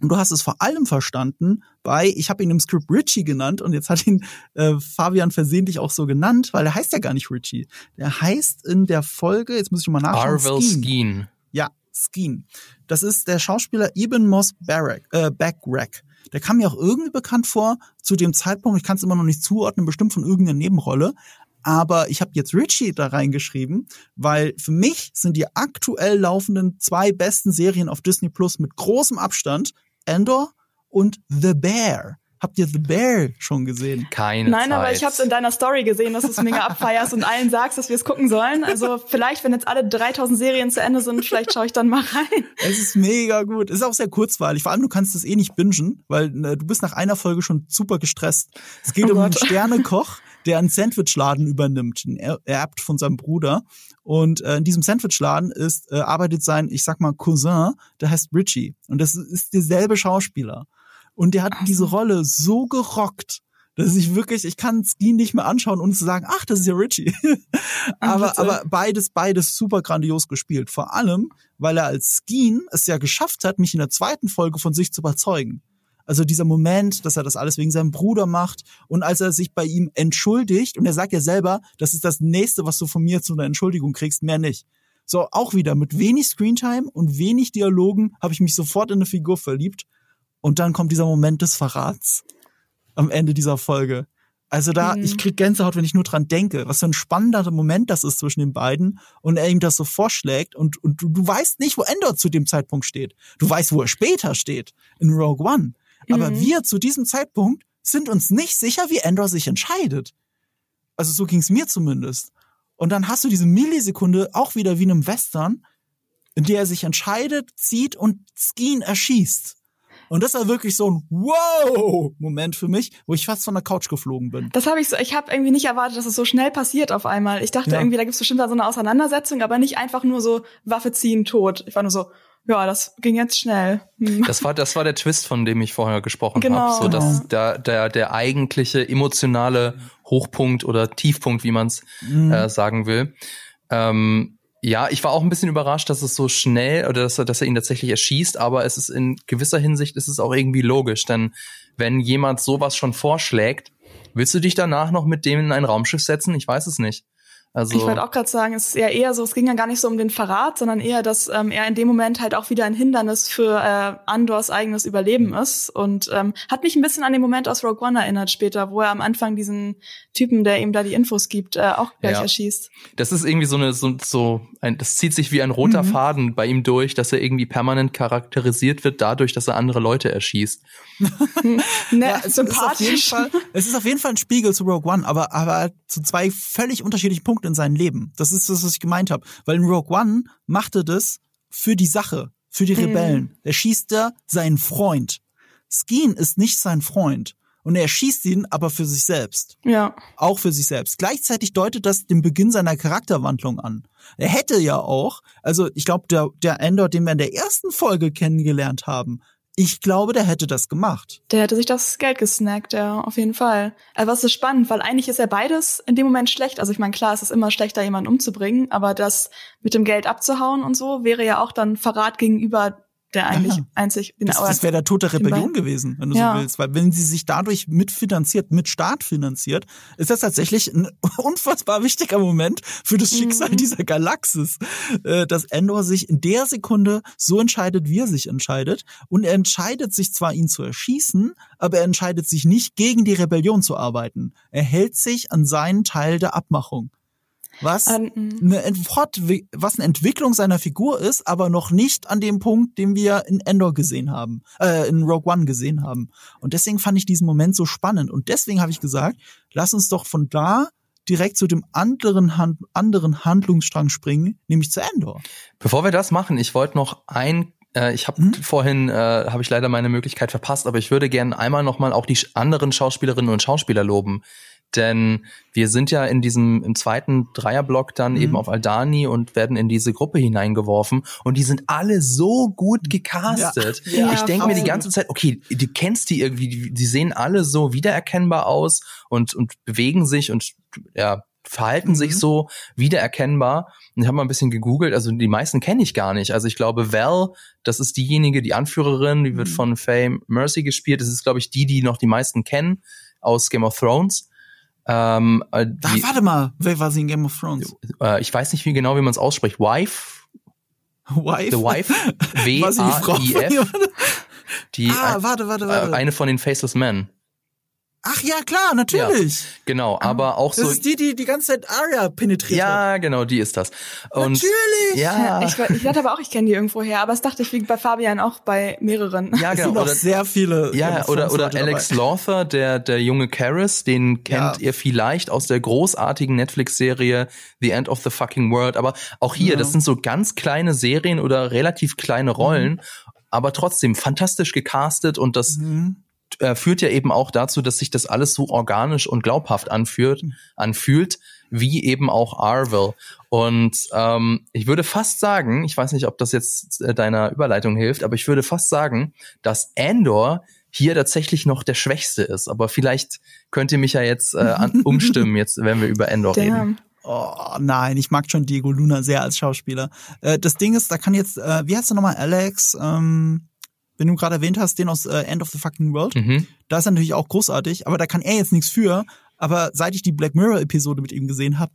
Und du hast es vor allem verstanden bei, ich habe ihn im Script Richie genannt und jetzt hat ihn äh, Fabian versehentlich auch so genannt, weil er heißt ja gar nicht Richie. Der heißt in der Folge, jetzt muss ich mal nachschauen. Arvel Skeen. Skeen. Ja, Skeen. Das ist der Schauspieler Eben Moss Barrack, äh, Backrack. Der kam mir auch irgendwie bekannt vor zu dem Zeitpunkt, ich kann es immer noch nicht zuordnen, bestimmt von irgendeiner Nebenrolle. Aber ich habe jetzt Richie da reingeschrieben, weil für mich sind die aktuell laufenden zwei besten Serien auf Disney Plus mit großem Abstand Endor und The Bear. Habt ihr The Bear schon gesehen? Keine Nein, Zeit. aber ich habe in deiner Story gesehen, dass du es mega abfeierst und allen sagst, dass wir es gucken sollen. Also vielleicht, wenn jetzt alle 3000 Serien zu Ende sind, vielleicht schaue ich dann mal rein. Es ist mega gut. Es ist auch sehr kurzweilig. Vor allem, du kannst es eh nicht bingen, weil ne, du bist nach einer Folge schon super gestresst. Es geht oh um Gott. einen Sternekoch, der einen Sandwichladen übernimmt, er erbt von seinem Bruder. Und äh, in diesem Sandwichladen ist äh, arbeitet sein, ich sag mal, Cousin, der heißt Richie. Und das ist derselbe Schauspieler. Und der hat ach. diese Rolle so gerockt, dass ich wirklich, ich kann Skeen nicht mehr anschauen, ohne zu sagen, ach, das ist ja Richie. <laughs> aber, aber beides, beides super grandios gespielt. Vor allem, weil er als Skeen es ja geschafft hat, mich in der zweiten Folge von sich zu überzeugen. Also dieser Moment, dass er das alles wegen seinem Bruder macht und als er sich bei ihm entschuldigt und er sagt ja selber, das ist das nächste, was du von mir zu einer Entschuldigung kriegst, mehr nicht. So, auch wieder mit wenig Screentime und wenig Dialogen habe ich mich sofort in eine Figur verliebt und dann kommt dieser Moment des Verrats am Ende dieser Folge. Also da, mhm. ich krieg Gänsehaut, wenn ich nur dran denke, was für ein spannender Moment das ist zwischen den beiden und er ihm das so vorschlägt und, und du, du weißt nicht, wo Endor zu dem Zeitpunkt steht. Du weißt, wo er später steht, in Rogue One. Aber mhm. wir zu diesem Zeitpunkt sind uns nicht sicher, wie Endor sich entscheidet. Also so ging's mir zumindest. Und dann hast du diese Millisekunde auch wieder wie in einem Western, in der er sich entscheidet, zieht und Skeen erschießt. Und das war wirklich so ein Wow-Moment für mich, wo ich fast von der Couch geflogen bin. Das habe ich so, ich habe irgendwie nicht erwartet, dass es so schnell passiert auf einmal. Ich dachte ja. irgendwie, da gibt es bestimmt da so eine Auseinandersetzung, aber nicht einfach nur so Waffe ziehen, tot. Ich war nur so, ja, das ging jetzt schnell. Hm. Das war, das war der Twist, von dem ich vorher gesprochen genau. habe. So, dass genau. der, der, der eigentliche emotionale Hochpunkt oder Tiefpunkt, wie man es mhm. äh, sagen will. Ähm, ja, ich war auch ein bisschen überrascht, dass es so schnell oder dass er, dass er ihn tatsächlich erschießt, aber es ist in gewisser Hinsicht ist es auch irgendwie logisch, denn wenn jemand sowas schon vorschlägt, willst du dich danach noch mit dem in ein Raumschiff setzen? Ich weiß es nicht. Also ich wollte auch gerade sagen, es ist ja eher so, es ging ja gar nicht so um den Verrat, sondern eher, dass ähm, er in dem Moment halt auch wieder ein Hindernis für äh, Andors eigenes Überleben mhm. ist und ähm, hat mich ein bisschen an den Moment aus Rogue One erinnert später, wo er am Anfang diesen Typen, der ihm da die Infos gibt, äh, auch gleich ja. erschießt. Das ist irgendwie so eine so, so ein, das zieht sich wie ein roter mhm. Faden bei ihm durch, dass er irgendwie permanent charakterisiert wird dadurch, dass er andere Leute erschießt. <laughs> ne, ja, es sympathisch. Ist Fall, es ist auf jeden Fall ein Spiegel zu Rogue One, aber aber zu zwei völlig unterschiedlichen Punkten Punkt in sein Leben. Das ist das, was ich gemeint habe. Weil in Rogue One machte das für die Sache, für die mhm. Rebellen. Mhm. Er schießt da seinen Freund. Skeen ist nicht sein Freund. Und er schießt ihn aber für sich selbst. Ja. Auch für sich selbst. Gleichzeitig deutet das den Beginn seiner Charakterwandlung an. Er hätte ja auch, also ich glaube, der, der Endor, den wir in der ersten Folge kennengelernt haben, ich glaube, der hätte das gemacht. Der hätte sich das Geld gesnackt, ja, auf jeden Fall. Aber es ist spannend, weil eigentlich ist ja beides in dem Moment schlecht. Also ich meine, klar, es ist immer schlechter, jemanden umzubringen, aber das mit dem Geld abzuhauen und so wäre ja auch dann Verrat gegenüber der eigentlich ja. einzig den Das, das wäre der Tod der Rebellion gewesen, wenn du ja. so willst. Weil wenn sie sich dadurch mitfinanziert, mit Staat finanziert, ist das tatsächlich ein <laughs> unfassbar wichtiger Moment für das Schicksal mhm. dieser Galaxis. Äh, dass Endor sich in der Sekunde so entscheidet, wie er sich entscheidet. Und er entscheidet sich zwar, ihn zu erschießen, aber er entscheidet sich nicht, gegen die Rebellion zu arbeiten. Er hält sich an seinen Teil der Abmachung was, um, eine, was eine Entwicklung seiner Figur ist, aber noch nicht an dem Punkt, den wir in Endor gesehen haben, äh, in Rogue One gesehen haben. Und deswegen fand ich diesen Moment so spannend. Und deswegen habe ich gesagt, lass uns doch von da direkt zu dem anderen, Hand, anderen Handlungsstrang springen, nämlich zu Endor. Bevor wir das machen, ich wollte noch ein äh, ich habe hm? vorhin äh, habe ich leider meine Möglichkeit verpasst, aber ich würde gerne einmal noch mal auch die anderen Schauspielerinnen und Schauspieler loben, denn wir sind ja in diesem, im zweiten Dreierblock dann mhm. eben auf Aldani und werden in diese Gruppe hineingeworfen und die sind alle so gut gecastet. Ja. Ja, ich denke mir die ganze Zeit, okay, du kennst die irgendwie, die, die sehen alle so wiedererkennbar aus und, und bewegen sich und ja, verhalten mhm. sich so wiedererkennbar. Und ich habe mal ein bisschen gegoogelt, also die meisten kenne ich gar nicht. Also ich glaube, Val, das ist diejenige, die Anführerin, die wird mhm. von Faye Mercy gespielt. Das ist, glaube ich, die, die noch die meisten kennen aus Game of Thrones. Ähm, äh, die, Ach, warte mal, wer war sie in Game of Thrones? Äh, ich weiß nicht wie genau, wie man es ausspricht. Wife? Wife? The Wife? <laughs> W-A-I-F. Die, ah, warte, warte, warte. Äh, eine von den Faceless Men. Ach ja, klar, natürlich. Ja, genau, ah, aber auch das so. Das ist die, die die ganze Zeit Arya penetriert. Ja, genau, die ist das. Und natürlich. Ja. Ich, ich dachte aber auch, ich kenne die irgendwo her, aber das dachte ich wie bei Fabian auch bei mehreren. Ja, genau. Es sind oder, sehr viele. Ja, oder oder Alex dabei. Lothar, der der junge Karis, den kennt ja. ihr vielleicht aus der großartigen Netflix-Serie The End of the Fucking World. Aber auch hier, ja. das sind so ganz kleine Serien oder relativ kleine Rollen. Mhm aber trotzdem fantastisch gecastet und das mhm äh, führt ja eben auch dazu, dass sich das alles so organisch und glaubhaft anfühlt, anfühlt, wie eben auch Arvel. Und ähm, ich würde fast sagen, ich weiß nicht, ob das jetzt äh, deiner Überleitung hilft, aber ich würde fast sagen, dass Andor hier tatsächlich noch der Schwächste ist. Aber vielleicht könnt ihr mich ja jetzt äh, <laughs> umstimmen, jetzt wenn wir über Endor Damn. reden. Oh nein, ich mag schon Diego Luna sehr als Schauspieler. Äh, das Ding ist, da kann jetzt, äh, wie heißt du nochmal, Alex? Ähm wenn du gerade erwähnt hast, den aus äh, End of the Fucking World, Mhm. da ist er natürlich auch großartig, aber da kann er jetzt nichts für. Aber seit ich die Black Mirror-Episode mit ihm gesehen habe,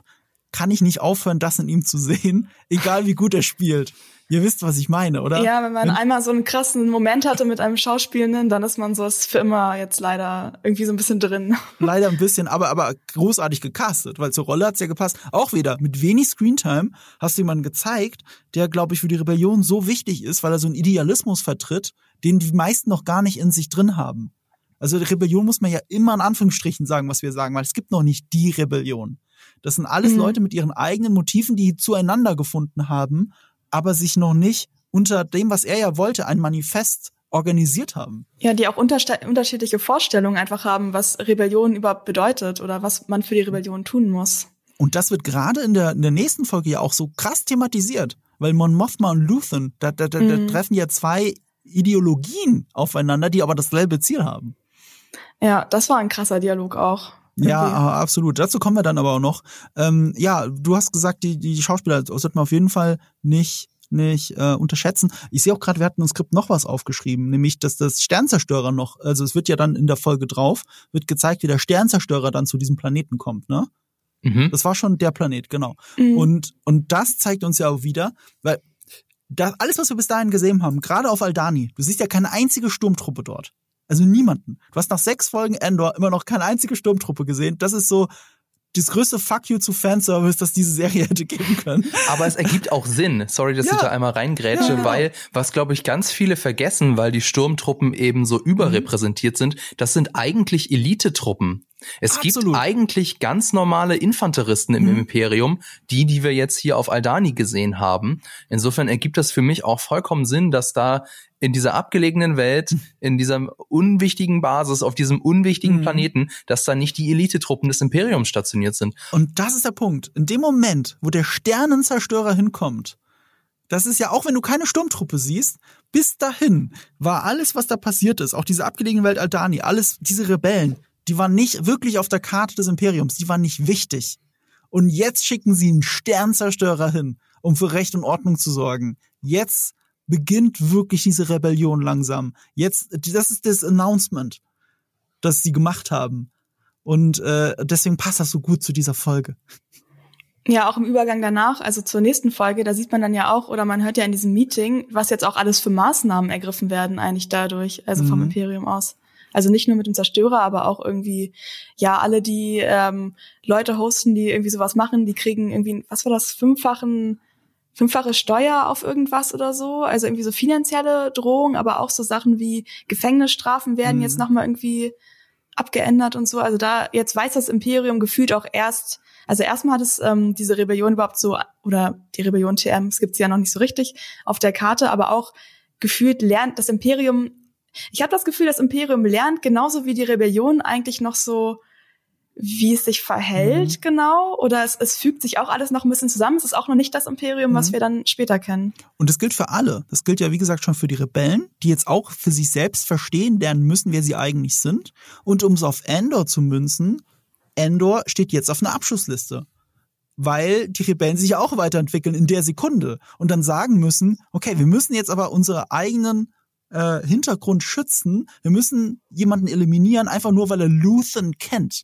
kann ich nicht aufhören, das in ihm zu sehen, <laughs> egal wie gut er spielt. Ihr wisst, was ich meine, oder? Ja, wenn man Wenn- einmal so einen krassen Moment hatte mit einem Schauspielenden, dann ist man so ist für immer jetzt leider irgendwie so ein bisschen drin. <laughs> Leider ein bisschen, aber, aber großartig gecastet, weil zur Rolle hat's ja gepasst. Auch wieder, mit wenig Screentime hast du jemanden gezeigt, der, glaube ich, für die Rebellion so wichtig ist, weil er so einen Idealismus vertritt, den die meisten noch gar nicht in sich drin haben. Also die Rebellion muss man ja immer in Anführungsstrichen sagen, was wir sagen, weil es gibt noch nicht die Rebellion. Das sind alles Mhm. Leute mit ihren eigenen Motiven, die zueinander gefunden haben, aber sich noch nicht unter dem, was er ja wollte, ein Manifest organisiert haben. Ja, die auch unterschiedliche Vorstellungen einfach haben, was Rebellion überhaupt bedeutet oder was man für die Rebellion tun muss. Und das wird gerade in der, in der nächsten Folge ja auch so krass thematisiert, weil Mon Mothma und Luthen, da, da, da, da Mhm. treffen ja zwei Ideologien aufeinander, die aber dasselbe Ziel haben. Ja, das war ein krasser Dialog auch. Ja, Irgendwie. ah, absolut. Dazu kommen wir dann aber auch noch. Ähm, ja, du hast gesagt, die, die Schauspieler sollten wir auf jeden Fall nicht nicht äh, unterschätzen. Ich sehe auch gerade, wir hatten im Skript noch was aufgeschrieben, nämlich, dass das Sternzerstörer noch, also es wird ja dann in der Folge drauf, wird gezeigt, wie der Sternzerstörer dann zu diesem Planeten kommt, ne? Mhm. Das war schon der Planet, genau. Mhm. Und, und das zeigt uns ja auch wieder, weil das, alles, was wir bis dahin gesehen haben, gerade auf Aldani, du siehst ja keine einzige Sturmtruppe dort. Also niemanden. Du hast nach sechs Folgen Endor immer noch keine einzige Sturmtruppe gesehen. Das ist so das größte Fuck you zu Fanservice, das diese Serie <laughs> hätte geben können. Aber es ergibt auch Sinn. Sorry, dass Ja. ich da einmal reingrätsche, Ja, genau. weil was glaube ich ganz viele vergessen, weil die Sturmtruppen eben so überrepräsentiert sind, das sind eigentlich Elitetruppen. Es Absolut. gibt eigentlich ganz normale Infanteristen im Mhm. Imperium, die, die wir jetzt hier auf Aldani gesehen haben. Insofern ergibt das für mich auch vollkommen Sinn, dass da in dieser abgelegenen Welt, in dieser unwichtigen Basis, auf diesem unwichtigen Mhm. Planeten, dass da nicht die Elitetruppen des Imperiums stationiert sind. Und das ist der Punkt. In dem Moment, wo der Sternenzerstörer hinkommt, das ist ja auch, wenn du keine Sturmtruppe siehst, bis dahin war alles, was da passiert ist, auch diese abgelegene Welt Aldani, alles, diese Rebellen, die waren nicht wirklich auf der Karte des Imperiums, die waren nicht wichtig. Und jetzt schicken sie einen Sternzerstörer hin, um für Recht und Ordnung zu sorgen. Jetzt beginnt wirklich diese Rebellion langsam. Jetzt, das ist das Announcement, das sie gemacht haben. Und äh, deswegen passt das so gut zu dieser Folge. Ja, auch im Übergang danach, also zur nächsten Folge, da sieht man dann ja auch, oder man hört ja in diesem Meeting, was jetzt auch alles für Maßnahmen ergriffen werden eigentlich dadurch, also vom Mhm. Imperium aus. Also nicht nur mit dem Zerstörer, aber auch irgendwie, ja, alle, die ähm, Leute hosten, die irgendwie sowas machen, die kriegen irgendwie, was war das, fünffachen, fünffache Steuer auf irgendwas oder so. Also irgendwie so finanzielle Drohungen, aber auch so Sachen wie Gefängnisstrafen werden Mhm. jetzt nochmal irgendwie abgeändert und so. Also da jetzt weiß das Imperium gefühlt auch erst, also erstmal hat es ähm, diese Rebellion überhaupt so, oder die Rebellion TM, es gibt sie ja noch nicht so richtig auf der Karte, aber auch gefühlt lernt das Imperium, ich habe das Gefühl, das Imperium lernt genauso wie die Rebellion eigentlich noch so, wie es sich verhält Mhm. genau, oder es, es fügt sich auch alles noch ein bisschen zusammen. Es ist auch noch nicht das Imperium, was Mhm. wir dann später kennen. Und das gilt für alle. Das gilt ja, wie gesagt, schon für die Rebellen, die jetzt auch für sich selbst verstehen lernen müssen, wer sie eigentlich sind. Und um es auf Endor zu münzen, Endor steht jetzt auf einer Abschussliste. Weil die Rebellen sich ja auch weiterentwickeln in der Sekunde und dann sagen müssen, okay, wir müssen jetzt aber unsere eigenen äh, Hintergrund schützen. Wir müssen jemanden eliminieren, einfach nur, weil er Luthen kennt.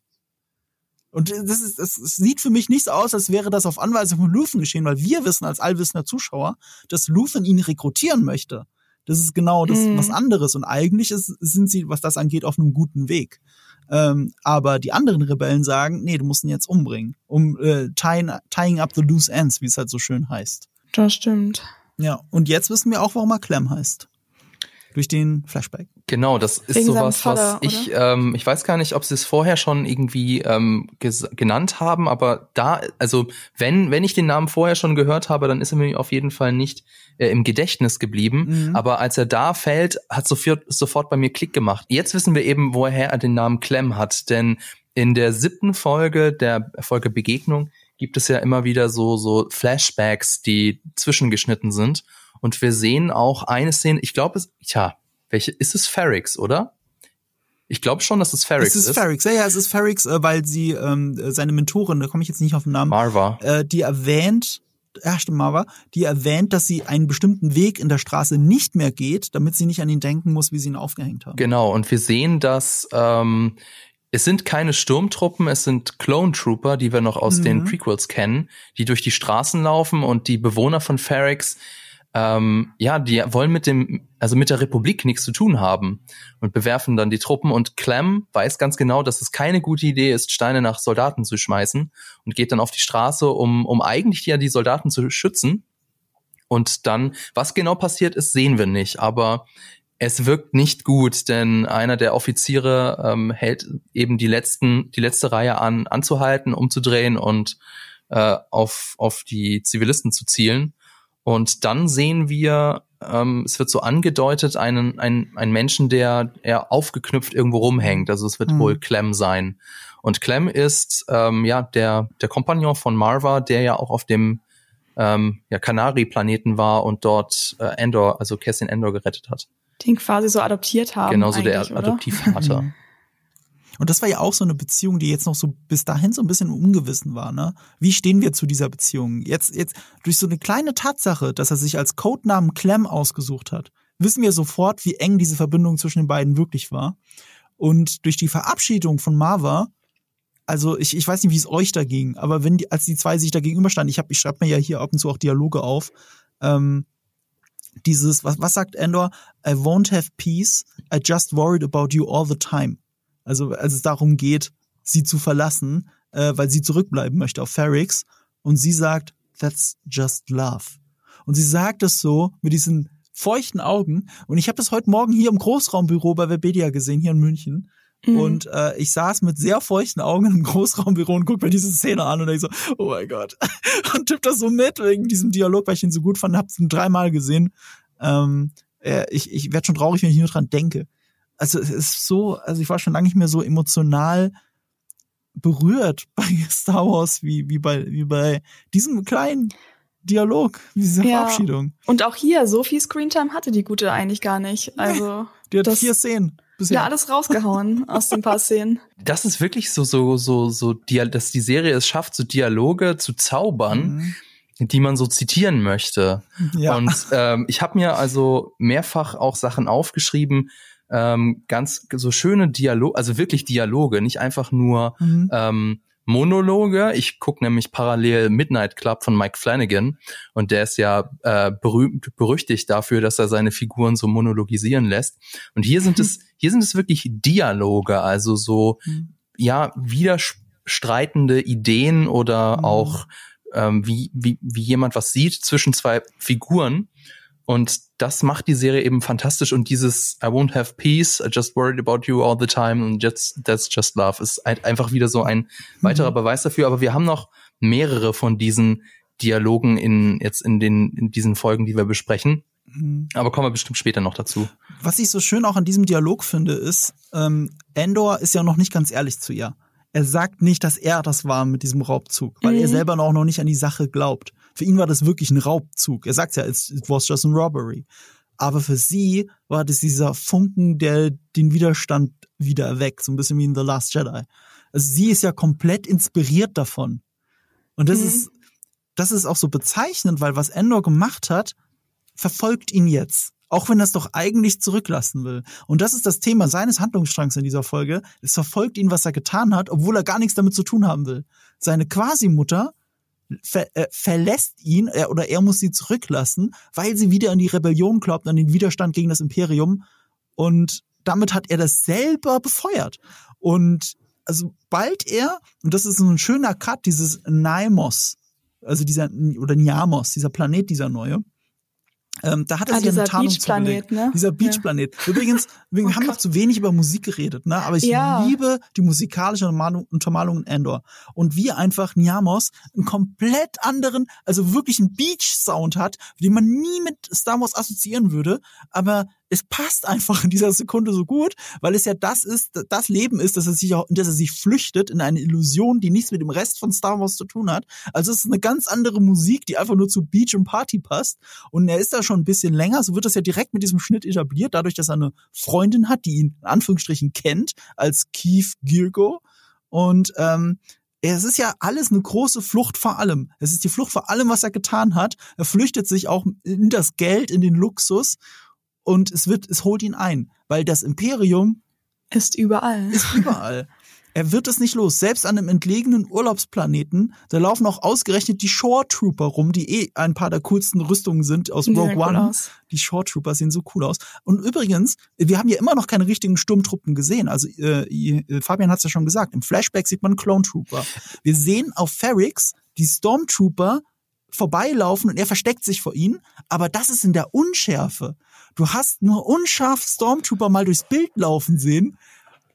Und das, ist, das sieht für mich nicht so aus, als wäre das auf Anweisung von Luthen geschehen, weil wir wissen als allwissender Zuschauer, dass Luthen ihn rekrutieren möchte. Das ist genau das Mhm. was anderes. Und eigentlich ist, sind sie, was das angeht, auf einem guten Weg. Ähm, aber die anderen Rebellen sagen, nee, du musst ihn jetzt umbringen, um äh, tying, tying up the loose ends, wie es halt so schön heißt. Das stimmt. Ja, und jetzt wissen wir auch, warum er Clem heißt. Durch den Flashback. Genau, das ist Wegen sowas, Vater, was ich, ähm, ich weiß gar nicht, ob sie es vorher schon irgendwie ähm, genannt haben, aber da, also wenn, wenn ich den Namen vorher schon gehört habe, dann ist er mir auf jeden Fall nicht äh, im Gedächtnis geblieben. Mhm. Aber als er da fällt, hat sofort, sofort bei mir Klick gemacht. Jetzt wissen wir eben, woher er den Namen Clem hat, denn in der siebten Folge, der Folge Begegnung, gibt es ja immer wieder so, so Flashbacks, die zwischengeschnitten sind. Und wir sehen auch eine Szene, ich glaube, es, tja, welche, ist es Ferrix, oder? Ich glaube schon, dass es Ferrix es ist ist. Ferrix, ja, ja, es ist Ferrix, äh, weil sie ähm, äh, seine Mentorin, da komme ich jetzt nicht auf den Namen, Marva. äh, die erwähnt, ja, stimmt, Marva, die erwähnt, dass sie einen bestimmten Weg in der Straße nicht mehr geht, damit sie nicht an ihn denken muss, wie sie ihn aufgehängt haben. Genau, und wir sehen, dass ähm, es sind keine Sturmtruppen, es sind Clone Trooper, die wir noch aus mhm. den Prequels kennen, die durch die Straßen laufen und die Bewohner von Ferrix ähm, ja, die wollen mit dem, also mit der Republik nichts zu tun haben und bewerfen dann die Truppen und Clem weiß ganz genau, dass es keine gute Idee ist, Steine nach Soldaten zu schmeißen und geht dann auf die Straße, um, um eigentlich ja die Soldaten zu schützen. Und dann, was genau passiert ist, sehen wir nicht, aber es wirkt nicht gut, denn einer der Offiziere ähm, hält eben die letzten, die letzte Reihe an, anzuhalten, umzudrehen und äh, auf, auf die Zivilisten zu zielen. Und dann sehen wir, ähm, es wird so angedeutet, einen, einen, einen Menschen, der eher aufgeknüpft irgendwo rumhängt. Also es wird mhm. wohl Clem sein. Und Clem ist ähm, ja der, der Kompagnon von Marva, der ja auch auf dem ähm, ja, Kanari-Planeten war und dort äh, Endor, also Cassian Endor gerettet hat. Den quasi so adoptiert haben. Genau, so der Adoptivvater. Und das war ja auch so eine Beziehung, die jetzt noch so bis dahin so ein bisschen ungewissen war, ne? Wie stehen wir zu dieser Beziehung? Jetzt, jetzt, durch so eine kleine Tatsache, dass er sich als Codenamen Clem ausgesucht hat, wissen wir sofort, wie eng diese Verbindung zwischen den beiden wirklich war. Und durch die Verabschiedung von Marva, also ich, ich weiß nicht, wie es euch da ging, aber wenn die, als die zwei sich da gegenüberstanden, ich hab, ich schreibe mir ja hier ab und zu auch Dialoge auf, ähm, dieses, was, was sagt Endor? I won't have peace, I just worried about you all the time. Also als es darum geht, sie zu verlassen, äh, weil sie zurückbleiben möchte auf Ferrix. Und sie sagt, that's just love. Und sie sagt es so mit diesen feuchten Augen. Und ich habe das heute Morgen hier im Großraumbüro bei Webedia gesehen, hier in München. Mhm. Und äh, ich saß mit sehr feuchten Augen im Großraumbüro und guck mir diese Szene an und denk so, oh mein Gott. <laughs> Und tipp das so mit wegen diesem Dialog, weil ich ihn so gut fand, hab's dreimal gesehen. Ähm, äh, ich ich werde schon traurig, wenn ich nur dran denke also es ist so, also ich war schon lange nicht mehr so emotional berührt <laughs> bei Star Wars wie, wie bei, wie bei diesem kleinen Dialog, dieser ja. Verabschiedung. Und auch hier, so viel Screentime hatte die Gute eigentlich gar nicht. Also. <laughs> Die hat das, vier Szenen. Bisher. Ja, alles rausgehauen aus den paar Szenen. Das ist wirklich so, so, so, so, dass die Serie es schafft, so Dialoge zu zaubern, mhm die man so zitieren möchte. Ja. Und ähm, ich habe mir also mehrfach auch Sachen aufgeschrieben, ähm, ganz so schöne Dialoge, also wirklich Dialoge, nicht einfach nur mhm. ähm, Monologe. Ich gucke nämlich parallel Midnight Club von Mike Flanagan und der ist ja äh, berühmt, berüchtigt dafür, dass er seine Figuren so monologisieren lässt. Und hier sind <laughs> es, hier sind es wirklich Dialoge, also so mhm. ja widerstreitende Ideen oder mhm. auch ähm, wie, wie, wie jemand was sieht zwischen zwei Figuren. Und das macht die Serie eben fantastisch und dieses I won't have peace, I just worried about you all the time and just, that's just love ist halt einfach wieder so ein weiterer mhm. Beweis dafür. Aber wir haben noch mehrere von diesen Dialogen in, jetzt in den, in diesen Folgen, die wir besprechen. Mhm. Aber kommen wir bestimmt später noch dazu. Was ich so schön auch an diesem Dialog finde, ist, ähm, Endor ist ja noch nicht ganz ehrlich zu ihr. Er sagt nicht, dass er das war mit diesem Raubzug, weil mhm. er selber auch noch nicht an die Sache glaubt. Für ihn war das wirklich ein Raubzug. Er sagt ja, it was just a robbery. Aber für sie war das dieser Funken, der den Widerstand wieder erweckt, so ein bisschen wie in The Last Jedi. Also sie ist ja komplett inspiriert davon. Und das mhm. ist, das ist auch so bezeichnend, weil was Endor gemacht hat, verfolgt ihn jetzt. Auch wenn er es doch eigentlich zurücklassen will. Und das ist das Thema seines Handlungsstrangs in dieser Folge. Es verfolgt ihn, was er getan hat, obwohl er gar nichts damit zu tun haben will. Seine Quasi-Mutter ver äh, verlässt ihn er, oder er muss sie zurücklassen, weil sie wieder an die Rebellion glaubt, an den Widerstand gegen das Imperium. Und damit hat er das selber befeuert. Und also bald er, und das ist ein schöner Cut, dieses Naimos, also dieser, oder Niamos, dieser Planet, dieser neue, ähm, da hat er ah, sich eine Tarnung Beachplanet, ne? Dieser Beachplanet. Ja. Übrigens, wir oh haben noch zu wenig über Musik geredet, ne? Aber ich ja. liebe die musikalische Untermalung in Endor. Und wie einfach Niamos einen komplett anderen, also wirklich einen Beach-Sound hat, den man nie mit Star Wars assoziieren würde, aber es passt einfach in dieser Sekunde so gut, weil es ja das ist, das Leben ist, dass er sich auch, dass er sich flüchtet in eine Illusion, die nichts mit dem Rest von Star Wars zu tun hat. Also es ist eine ganz andere Musik, die einfach nur zu Beach und Party passt. Und er ist da schon ein bisschen länger, so wird das ja direkt mit diesem Schnitt etabliert, dadurch, dass er eine Freundin hat, die ihn in Anführungsstrichen kennt, als Keith Girgo. Und ähm, es ist ja alles eine große Flucht vor allem. Es ist die Flucht vor allem, was er getan hat. Er flüchtet sich auch in das Geld, in den Luxus und es wird, es holt ihn ein, weil das Imperium ist überall. <laughs> Ist überall. Er wird es nicht los. Selbst an einem entlegenen Urlaubsplaneten, da laufen auch ausgerechnet die Shore Trooper rum, die eh ein paar der coolsten Rüstungen sind aus Rogue One. Aus. Die Shore Trooper sehen so cool aus. Und übrigens, wir haben ja immer noch keine richtigen Sturmtruppen gesehen. Also äh, Fabian hat es ja schon gesagt, im Flashback sieht man Clone Trooper. Wir sehen auf Ferrix die Stormtrooper vorbeilaufen und er versteckt sich vor ihnen, aber das ist in der Unschärfe. Du hast nur unscharf Stormtrooper mal durchs Bild laufen sehen.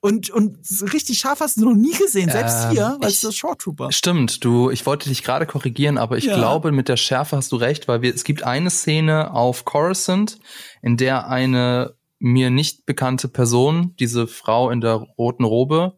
Und, und richtig scharf hast du noch nie gesehen, selbst ähm, hier, weil es das Short Trooper. Stimmt, du, ich wollte dich gerade korrigieren, aber ich ja. glaube, mit der Schärfe hast du recht, weil wir, es gibt eine Szene auf Coruscant, in der eine mir nicht bekannte Person, diese Frau in der roten Robe,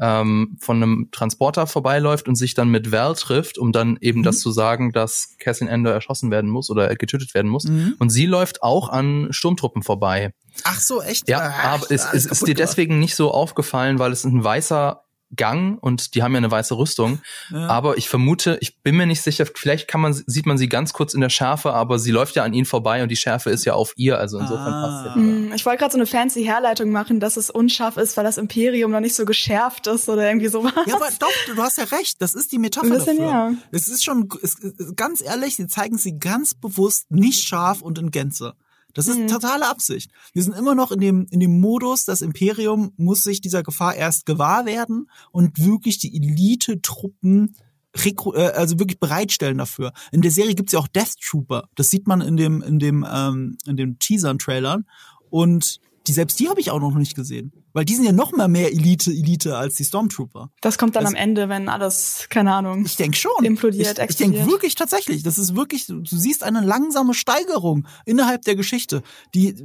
ähm, von einem Transporter vorbeiläuft und sich dann mit Val trifft, um dann eben mhm. das zu sagen, dass Cassian Ender erschossen werden muss oder getötet werden muss. Mhm. Und sie läuft auch an Sturmtruppen vorbei. Ach so, echt? Ja, Ach, aber es, es ist dir deswegen nicht so aufgefallen, weil es ein weißer Gang und die haben ja eine weiße Rüstung. Ja. Aber ich vermute, ich bin mir nicht sicher, vielleicht kann man, sieht man sie ganz kurz in der Schärfe, aber sie läuft ja an ihnen vorbei und die Schärfe ist ja auf ihr, also insofern ah. passt ja. Hm, ich wollte gerade so eine fancy Herleitung machen, dass es unscharf ist, weil das Imperium noch nicht so geschärft ist oder irgendwie sowas. Ja, aber doch, du hast ja recht, das ist die Metapher bisschen, dafür. Ja. Es ist schon, es, ganz ehrlich, sie zeigen sie ganz bewusst nicht scharf und in Gänze. Das ist mhm. totale Absicht. Wir sind immer noch in dem, in dem Modus, das Imperium muss sich dieser Gefahr erst gewahr werden und wirklich die Elite-Truppen äh, also wirklich bereitstellen dafür. In der Serie gibt's ja auch Death Trooper. Das sieht man in dem, in dem, ähm, in dem Teasern-Trailern. Und die selbst die habe ich auch noch nicht gesehen. Weil die sind ja noch mal mehr Elite, Elite als die Stormtrooper. Das kommt dann also, am Ende, wenn alles, keine Ahnung. Ich denke schon. Implodiert, Ich, ich denke wirklich tatsächlich. Das ist wirklich, du siehst eine langsame Steigerung innerhalb der Geschichte. Die,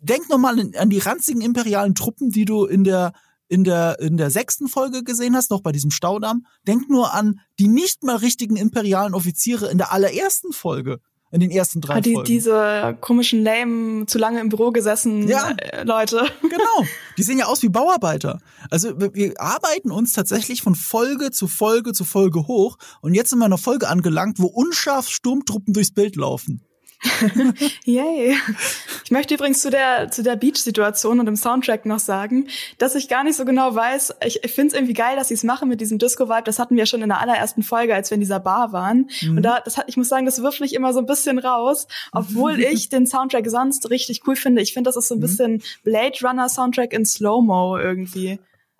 denk noch mal an die ranzigen imperialen Truppen, die du in der, in der, in der sechsten Folge gesehen hast, noch bei diesem Staudamm. Denk nur an die nicht mal richtigen imperialen Offiziere in der allerersten Folge in den ersten drei die, Folgen. Diese komischen Lame, zu lange im Büro gesessen ja, äh, Leute. <laughs> Genau. Die sehen ja aus wie Bauarbeiter. Also wir, wir arbeiten uns tatsächlich von Folge zu Folge zu Folge hoch und jetzt sind wir in einer Folge angelangt, wo unscharf Sturmtruppen durchs Bild laufen. <laughs> Yay. Ich möchte übrigens zu der, zu der Beach-Situation und dem Soundtrack noch sagen, dass ich gar nicht so genau weiß. Ich, ich finde es irgendwie geil, dass sie es machen mit diesem Disco-Vibe. Das hatten wir schon in der allerersten Folge, als wir in dieser Bar waren. Mhm. Und da, das hat, ich muss sagen, das wirft mich immer so ein bisschen raus, obwohl <laughs> ich den Soundtrack sonst richtig cool finde. Ich finde, das ist so ein mhm. bisschen Blade Runner Soundtrack in Slow-Mo irgendwie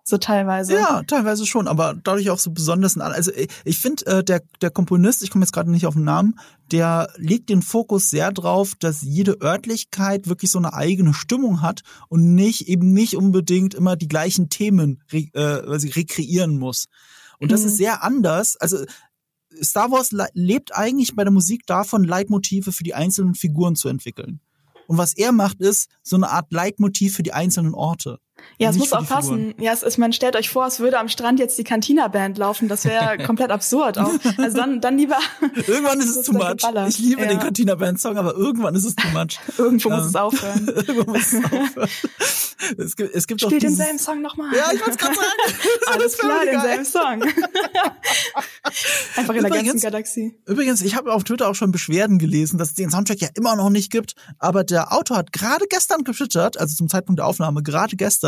so teilweise. Ja, teilweise schon, aber dadurch auch so besonders. Also ich finde, äh, der, der Komponist, ich komme jetzt gerade nicht auf den Namen, der legt den Fokus sehr drauf, dass jede Örtlichkeit wirklich so eine eigene Stimmung hat und nicht eben nicht unbedingt immer die gleichen Themen re, äh, sie rekreieren muss. Und das mhm. ist sehr anders. Also Star Wars lebt eigentlich bei der Musik davon, Leitmotive für die einzelnen Figuren zu entwickeln. Und was er macht, ist so eine Art Leitmotiv für die einzelnen Orte. Ja, es muss auch passen. Ja, es ist, man stellt euch vor, es würde am Strand jetzt die Cantina-Band laufen. Das wäre <laughs> komplett absurd auch. Also dann, dann lieber. <laughs> irgendwann ist es too much. Geballert. Ich liebe ja. den Cantina-Band-Song, aber irgendwann ist es too much. <laughs> Irgendwo muss es aufhören. Irgendwo muss es aufhören. Es gibt, es gibt Spiel dieses... denselben Song nochmal. Ja, ich wollte gerade sagen. Alles klar, denselben Song. Einfach in übrigens, der ganzen Galaxie. Übrigens, ich habe auf Twitter auch schon Beschwerden gelesen, dass es den Soundtrack ja immer noch nicht gibt. Aber der Autor hat gerade gestern getwittert, also zum Zeitpunkt der Aufnahme, gerade gestern,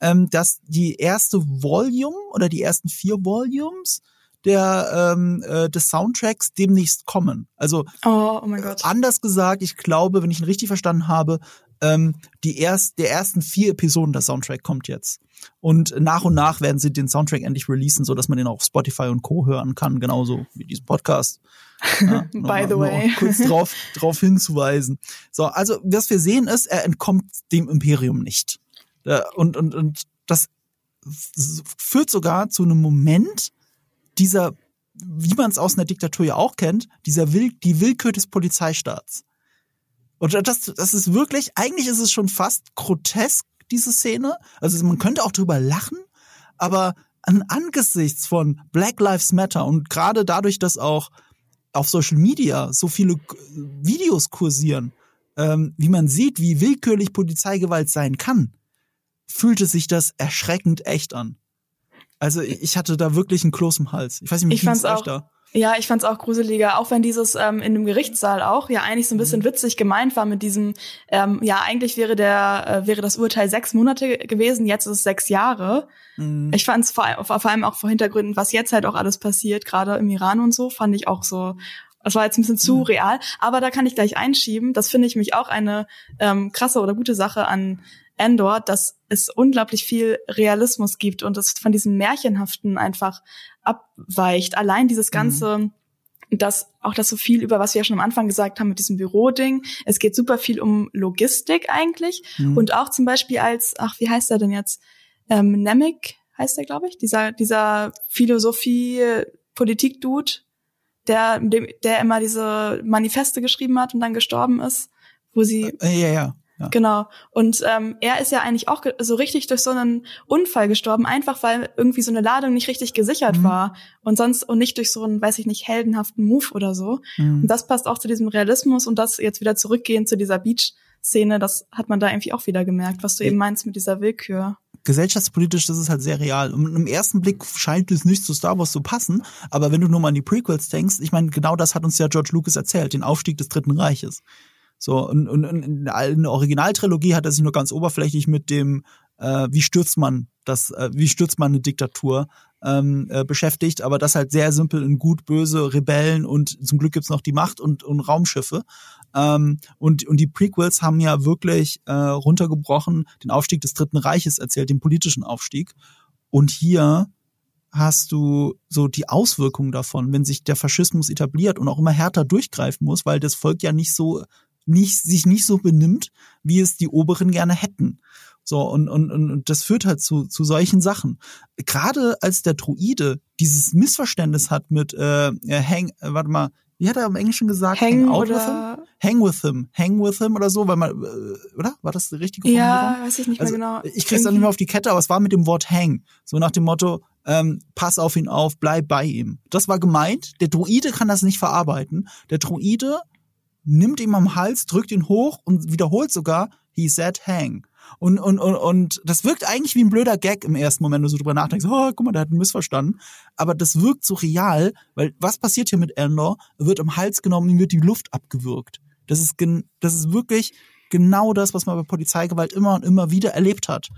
ähm, dass die erste Volume oder die ersten vier Volumes der ähm, äh, des Soundtracks demnächst kommen. Also oh, oh mein Gott. anders gesagt, ich glaube, wenn ich ihn richtig verstanden habe, ähm, die erst der ersten vier Episoden der Soundtrack kommt jetzt. Und nach und nach werden sie den Soundtrack endlich releasen, so dass man den auch auf Spotify und Co. hören kann, genauso wie diesen Podcast. Ja, <laughs> By mal, the way. <laughs> kurz drauf, drauf hinzuweisen. So, also was wir sehen ist, er entkommt dem Imperium nicht. Äh, und, und, und das führt sogar zu einem Moment dieser, wie man es aus einer Diktatur ja auch kennt, dieser Will, die Willkür des Polizeistaats. Und das, das ist wirklich, eigentlich ist es schon fast grotesk, diese Szene. Also man könnte auch drüber lachen, aber an, angesichts von Black Lives Matter und gerade dadurch, dass auch auf Social Media so viele Videos kursieren, ähm, wie man sieht, wie willkürlich Polizeigewalt sein kann, fühlte sich das erschreckend echt an. Also ich hatte da wirklich einen Kloß im Hals. Ich weiß nicht, wie ich fand's auch, da? Ja, ich fand's auch gruseliger, auch wenn dieses ähm, in dem Gerichtssaal auch ja eigentlich so ein bisschen mhm. witzig gemeint war mit diesem, ähm, ja eigentlich wäre der äh, wäre das Urteil sechs Monate gewesen, jetzt ist es sechs Jahre. Mhm. Ich fand's vor, vor allem auch vor Hintergründen, was jetzt halt auch alles passiert, gerade im Iran und so, fand ich auch so. Das war jetzt ein bisschen zu mhm. real, aber da kann ich gleich einschieben. Das finde ich mich auch eine ähm, krasse oder gute Sache an Endor, dass es unglaublich viel Realismus gibt und es von diesem Märchenhaften einfach abweicht. Allein dieses mhm. ganze, mhm. das, auch das so viel über, was wir ja schon am Anfang gesagt haben mit diesem Büroding. Es geht super viel um Logistik eigentlich mhm. und auch zum Beispiel als, ach, wie heißt er denn jetzt? Ähm, Nemec heißt er, glaube ich, dieser, dieser Philosophie, Politik-Dude, der, der immer diese Manifeste geschrieben hat und dann gestorben ist, wo sie. Äh, ja, ja. Ja. Genau. Und ähm, er ist ja eigentlich auch so richtig durch so einen Unfall gestorben, einfach weil irgendwie so eine Ladung nicht richtig gesichert mhm. war und sonst und nicht durch so einen, weiß ich nicht, heldenhaften Move oder so. Mhm. Und das passt auch zu diesem Realismus und das jetzt wieder zurückgehen zu dieser Beach-Szene, das hat man da irgendwie auch wieder gemerkt, was du eben meinst mit dieser Willkür gesellschaftspolitisch das ist halt sehr real. Und im ersten Blick scheint es nicht zu Star Wars zu passen, aber wenn du nur mal an die Prequels denkst, ich meine, genau das hat uns ja George Lucas erzählt, den Aufstieg des Dritten Reiches. So, und, und, und in der Originaltrilogie hat er sich nur ganz oberflächlich mit dem, äh, wie stürzt man das, äh, wie stürzt man eine Diktatur ähm, äh, beschäftigt, aber das halt sehr simpel in gut, böse, Rebellen und zum Glück gibt's noch die Macht und, und Raumschiffe. Ähm, und, und die Prequels haben ja wirklich äh, runtergebrochen, den Aufstieg des Dritten Reiches erzählt, den politischen Aufstieg. Und hier hast du so die Auswirkungen davon, wenn sich der Faschismus etabliert und auch immer härter durchgreifen muss, weil das Volk ja nicht so nicht, sich nicht so benimmt, wie es die Oberen gerne hätten. So, und, und, und das führt halt zu, zu solchen Sachen. Gerade als der Druide dieses Missverständnis hat mit äh, Hang, äh, warte mal, wie hat er im Englischen gesagt? Hang, hang out with him? Hang with him. Hang with him oder so, weil man, äh, oder? War das die richtige Formulierung? Ja, weiß ich nicht also, mehr genau. Ich krieg's dann nicht mehr auf die Kette, aber es war mit dem Wort hang. So nach dem Motto, ähm, pass auf ihn auf, bleib bei ihm. Das war gemeint. Der Druide kann das nicht verarbeiten. Der Druide nimmt ihm am Hals, drückt ihn hoch und wiederholt sogar, he said hang. Und, und, und, und das wirkt eigentlich wie ein blöder Gag im ersten Moment, wenn du so drüber nachdenkst, oh, guck mal, der hat einen missverstanden. Aber das wirkt so real, weil was passiert hier mit Endor? Er wird am Hals genommen, ihm wird die Luft abgewürgt. Das ist, das ist wirklich genau das, was man bei Polizeigewalt immer und immer wieder erlebt hat.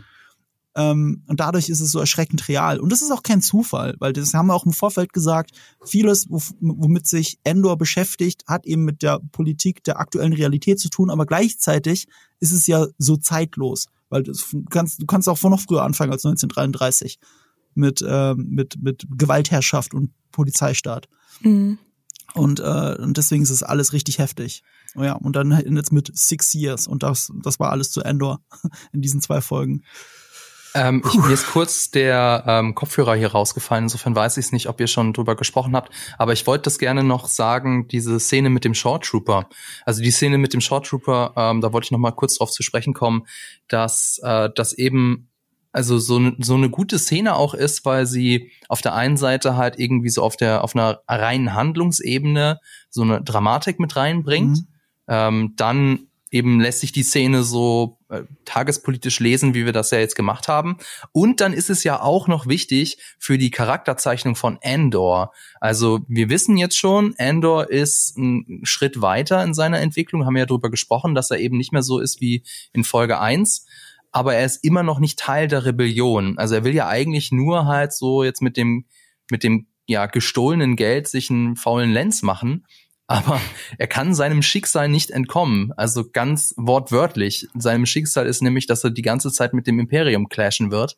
Ähm, und dadurch ist es so erschreckend real. Und das ist auch kein Zufall, weil das haben wir auch im Vorfeld gesagt, vieles, womit sich Endor beschäftigt, hat eben mit der Politik der aktuellen Realität zu tun, aber gleichzeitig ist es ja so zeitlos, weil du kannst, du kannst auch noch früher anfangen als 1933 mit, äh, mit, mit Gewaltherrschaft und Polizeistaat. Mhm. Und, äh, und deswegen ist es alles richtig heftig. Ja, und dann jetzt mit Six Years und das, das war alles zu Endor <laughs> in diesen zwei Folgen. Ähm, ich, mir ist kurz der ähm, Kopfhörer hier rausgefallen. Insofern weiß ich es nicht, ob ihr schon drüber gesprochen habt. Aber ich wollte das gerne noch sagen, diese Szene mit dem Short Trooper. Also die Szene mit dem Short Trooper, ähm, da wollte ich noch mal kurz drauf zu sprechen kommen, dass äh, das eben also so, so eine gute Szene auch ist, weil sie auf der einen Seite halt irgendwie so auf der auf einer reinen Handlungsebene so eine Dramatik mit reinbringt. Mhm. Ähm, dann eben lässt sich die Szene so tagespolitisch lesen, wie wir das ja jetzt gemacht haben. Und dann ist es ja auch noch wichtig für die Charakterzeichnung von Andor. Also wir wissen jetzt schon, Andor ist ein Schritt weiter in seiner Entwicklung, haben ja darüber gesprochen, dass er eben nicht mehr so ist wie in Folge 1 aber er ist immer noch nicht Teil der Rebellion. Also er will ja eigentlich nur halt so jetzt mit dem, mit dem, ja, gestohlenen Geld sich einen faulen Lenz machen aber er kann seinem Schicksal nicht entkommen. Also ganz wortwörtlich. Seinem Schicksal ist nämlich, dass er die ganze Zeit mit dem Imperium clashen wird.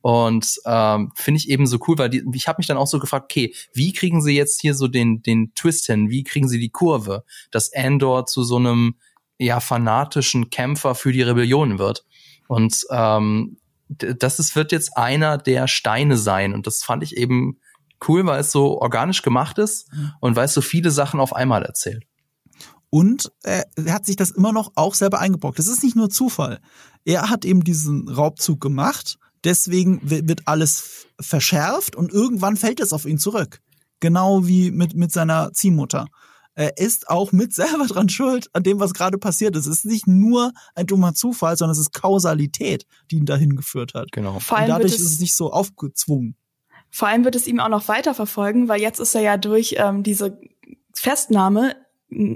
Und ähm, finde ich eben so cool, weil die, ich habe mich dann auch so gefragt, okay, wie kriegen sie jetzt hier so den, den Twist hin? Wie kriegen sie die Kurve, dass Andor zu so einem ja fanatischen Kämpfer für die Rebellion wird? Und ähm, das ist, wird jetzt einer der Steine sein. Und das fand ich eben cool, weil es so organisch gemacht ist mhm. und weil es so viele Sachen auf einmal erzählt. Und er hat sich das immer noch auch selber eingebrockt. Das ist nicht nur Zufall. Er hat eben diesen Raubzug gemacht, deswegen wird alles verschärft und irgendwann fällt es auf ihn zurück. Genau wie mit, mit seiner Ziehmutter. Er ist auch mit <laughs> selber dran schuld an dem, was gerade passiert ist. Es ist nicht nur ein dummer Zufall, sondern es ist Kausalität, die ihn dahin geführt hat. Genau. und dadurch ist es nicht so aufgezwungen. Vor allem wird es ihm auch noch weiter verfolgen, weil jetzt ist er ja durch ähm, diese Festnahme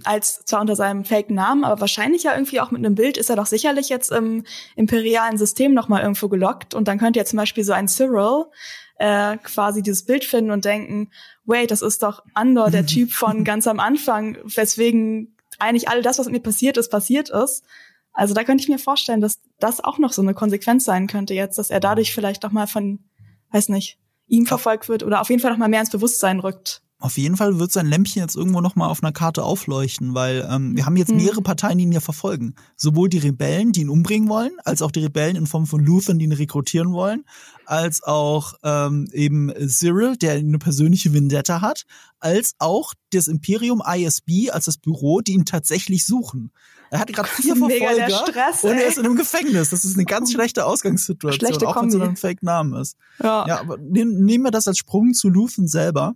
als zwar unter seinem Fake-Namen, aber wahrscheinlich ja irgendwie auch mit einem Bild ist er doch sicherlich jetzt im imperialen System nochmal irgendwo gelockt und dann könnte ja zum Beispiel so ein Cyril äh, quasi dieses Bild finden und denken, wait, das ist doch Andor, der Typ <laughs> von ganz am Anfang, weswegen eigentlich all das, was mit mir passiert ist, passiert ist. Also da könnte ich mir vorstellen, dass das auch noch so eine Konsequenz sein könnte jetzt, dass er dadurch vielleicht doch mal von, weiß nicht, ihm verfolgt wird oder auf jeden Fall noch mal mehr ins Bewusstsein rückt. Auf jeden Fall wird sein Lämpchen jetzt irgendwo noch mal auf einer Karte aufleuchten, weil ähm, wir haben jetzt hm. mehrere Parteien, die ihn ja verfolgen. Sowohl die Rebellen, die ihn umbringen wollen, als auch die Rebellen in Form von Luthen, die ihn rekrutieren wollen, als auch ähm, eben Cyril, der eine persönliche Vendetta hat, als auch das Imperium ISB als das Büro, die ihn tatsächlich suchen. Er hat gerade vier <laughs> Verfolger Stress, und er ist in einem Gefängnis. Das ist eine ganz <laughs> schlechte Ausgangssituation, Schlechte auch wenn es ein Fake-Name ist. Ja. ja, aber nehmen wir das als Sprung zu Luthen selber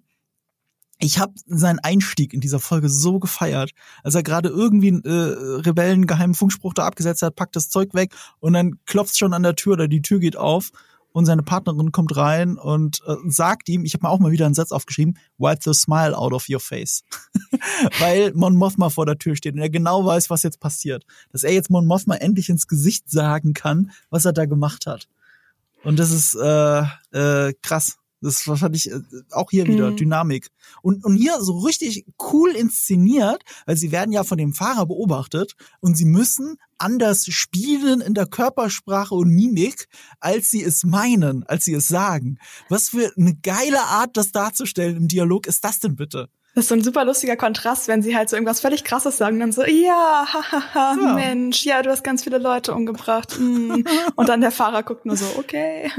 ich habe seinen Einstieg in dieser Folge so gefeiert, als er gerade irgendwie einen äh, Rebellen geheimen Funkspruch da abgesetzt hat, packt das Zeug weg und dann klopft schon an der Tür oder die Tür geht auf und seine Partnerin kommt rein und äh, sagt ihm, ich habe mir auch mal wieder einen Satz aufgeschrieben, wipe the smile out of your face. <laughs> Weil Mon Mothma vor der Tür steht und er genau weiß, was jetzt passiert. Dass er jetzt Mon Mothma endlich ins Gesicht sagen kann, was er da gemacht hat. Und das ist äh, äh, krass. Das fand ich äh, auch hier wieder mhm. Dynamik. Und, und hier so richtig cool inszeniert, weil sie werden ja von dem Fahrer beobachtet und sie müssen anders spielen in der Körpersprache und Mimik, als sie es meinen, als sie es sagen. Was für eine geile Art, das darzustellen im Dialog ist das denn bitte? Das ist so ein super lustiger Kontrast, wenn sie halt so irgendwas völlig krasses sagen, dann so, ja, hahaha, ja. Mensch, ja, du hast ganz viele Leute umgebracht. Mm. Und dann der Fahrer guckt nur so, okay.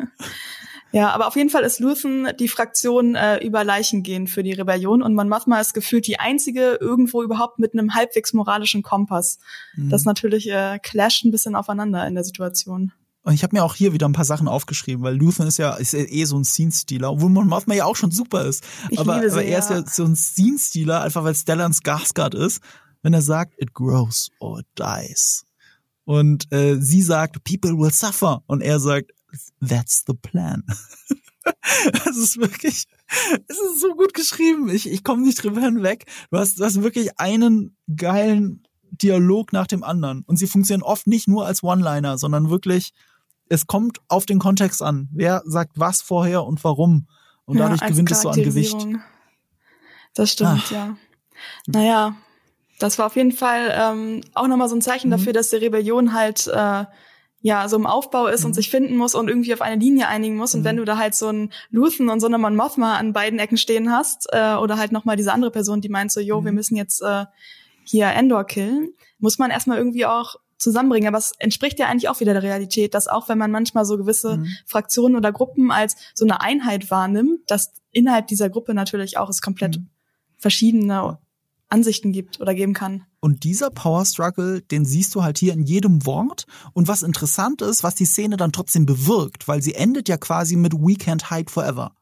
Ja, aber auf jeden Fall ist Luthen die Fraktion äh, über Leichen gehen für die Rebellion und man Mothma ist gefühlt die einzige irgendwo überhaupt mit einem halbwegs moralischen Kompass. Mhm. Das natürlich äh, clasht ein bisschen aufeinander in der Situation. Und ich habe mir auch hier wieder ein paar Sachen aufgeschrieben, weil Luthen ist ja, ist ja eh so ein Scene-Stealer, obwohl man Mothma ja auch schon super ist. Ich aber, aber er ist ja so ein Scene-Stealer, einfach weil Stellan Skarsgård ist, wenn er sagt, it grows or it dies. Und äh, sie sagt, people will suffer. Und er sagt, that's the plan. <laughs> Es ist wirklich, es ist so gut geschrieben. Ich, ich komme nicht drüber hinweg. Du hast, du hast wirklich einen geilen Dialog nach dem anderen. Und sie funktionieren oft nicht nur als One-Liner, sondern wirklich, es kommt auf den Kontext an. Wer sagt was vorher und warum. Und dadurch ja, gewinnt es so an Gewicht. Das stimmt, Ach. ja. Naja, das war auf jeden Fall ähm, auch nochmal so ein Zeichen mhm. dafür, dass die Rebellion halt äh, ja, so im Aufbau ist mhm. und sich finden muss und irgendwie auf eine Linie einigen muss. Und mhm. wenn du da halt so einen Luthen und so eine Mon Mothma an beiden Ecken stehen hast, äh, oder halt nochmal diese andere Person, die meint so, jo, mhm. wir müssen jetzt äh, hier Endor killen, muss man erstmal irgendwie auch zusammenbringen. Aber es entspricht ja eigentlich auch wieder der Realität, dass auch wenn man manchmal so gewisse mhm. Fraktionen oder Gruppen als so eine Einheit wahrnimmt, dass innerhalb dieser Gruppe natürlich auch es komplett mhm. verschiedene Ansichten gibt oder geben kann. Und dieser Power Struggle, den siehst du halt hier in jedem Wort. Und was interessant ist, was die Szene dann trotzdem bewirkt, weil sie endet ja quasi mit We can't hide forever.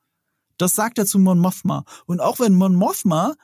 Das sagt er zu Mon Mothma. Und auch wenn Mon Mothma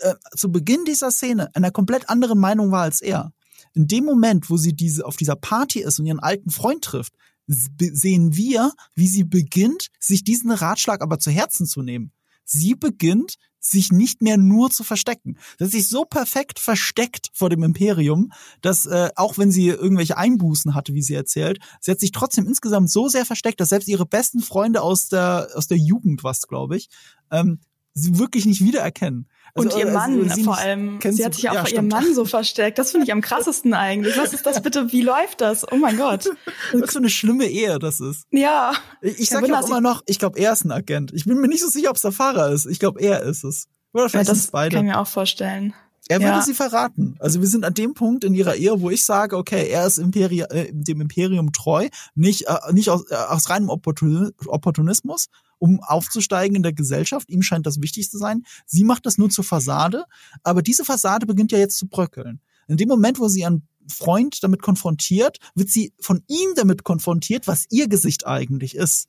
äh, zu Beginn dieser Szene einer komplett anderen Meinung war als er, in dem Moment, wo sie diese auf dieser Party ist und ihren alten Freund trifft, sehen wir, wie sie beginnt, sich diesen Ratschlag aber zu Herzen zu nehmen. Sie beginnt, sich nicht mehr nur zu verstecken. Das sich so perfekt versteckt vor dem Imperium, dass äh, auch wenn sie irgendwelche Einbußen hatte, wie sie erzählt, sie hat sich trotzdem insgesamt so sehr versteckt, dass selbst ihre besten Freunde aus der aus der Jugend, was glaube ich, ähm, sie wirklich nicht wiedererkennen. Also, und ihr also, Mann also, vor allem. Sie hat sich auch ja, vor ihrem Mann so versteckt. Das finde ich am <laughs> krassesten eigentlich. Was ist das bitte? Wie läuft das? Oh mein Gott. <laughs> Was für eine schlimme Ehe das ist. Ja. Ich, ich sag ja auch immer noch, ich glaube, er ist ein Agent. Ich bin mir nicht so sicher, ob es der Fahrer ist. Ich glaube, er ist es. Oder vielleicht ja, das beide. kann ich mir auch vorstellen. Er würde ja. sie verraten. Also wir sind an dem Punkt in ihrer Ehe, wo ich sage, okay, er ist Imperi äh, dem Imperium treu, nicht, äh, nicht aus, äh, aus reinem Opportunismus, um aufzusteigen in der Gesellschaft. Ihm scheint das wichtig zu sein. Sie macht das nur zur Fassade, aber diese Fassade beginnt ja jetzt zu bröckeln. In dem Moment, wo sie ihren Freund damit konfrontiert, wird sie von ihm damit konfrontiert, was ihr Gesicht eigentlich ist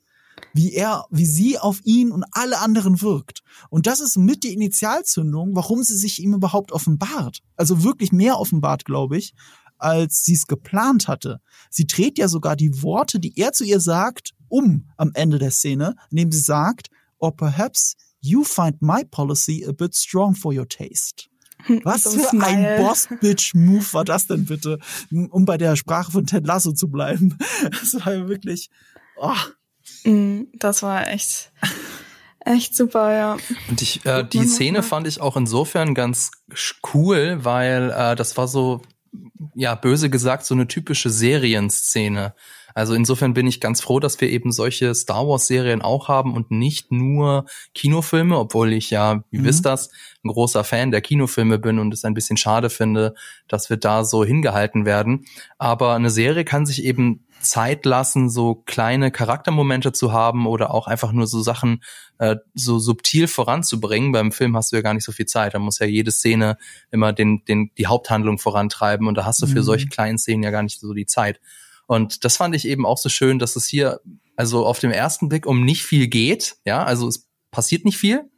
wie er, wie sie auf ihn und alle anderen wirkt. Und das ist mit die Initialzündung, warum sie sich ihm überhaupt offenbart. Also wirklich mehr offenbart, glaube ich, als sie es geplant hatte. Sie dreht ja sogar die Worte, die er zu ihr sagt, um am Ende der Szene, indem sie sagt, or perhaps you find my policy a bit strong for your taste. Was So für Smile. ein Boss-Bitch-Move war das denn bitte, um bei der Sprache von Ted Lasso zu bleiben? <laughs> Das war ja wirklich, oh, Das war echt, echt super, ja. Und ich, äh, die Szene fand ich auch insofern ganz cool, weil äh, das war so, ja, böse gesagt, so eine typische Serienszene. Also insofern bin ich ganz froh, dass wir eben solche Star Wars Serien auch haben und nicht nur Kinofilme, obwohl ich ja, wie Mhm. wisst das, ein großer Fan der Kinofilme bin und es ein bisschen schade finde, dass wir da so hingehalten werden. Aber eine Serie kann sich eben Zeit lassen, so kleine Charaktermomente zu haben oder auch einfach nur so Sachen äh, so subtil voranzubringen. Beim Film hast du ja gar nicht so viel Zeit. Da muss ja jede Szene immer den, den, die Haupthandlung vorantreiben und da hast du für Mhm. solche kleinen Szenen ja gar nicht so die Zeit. Und das fand ich eben auch so schön, dass es hier also auf dem ersten Blick um nicht viel geht. Ja, also es passiert nicht viel.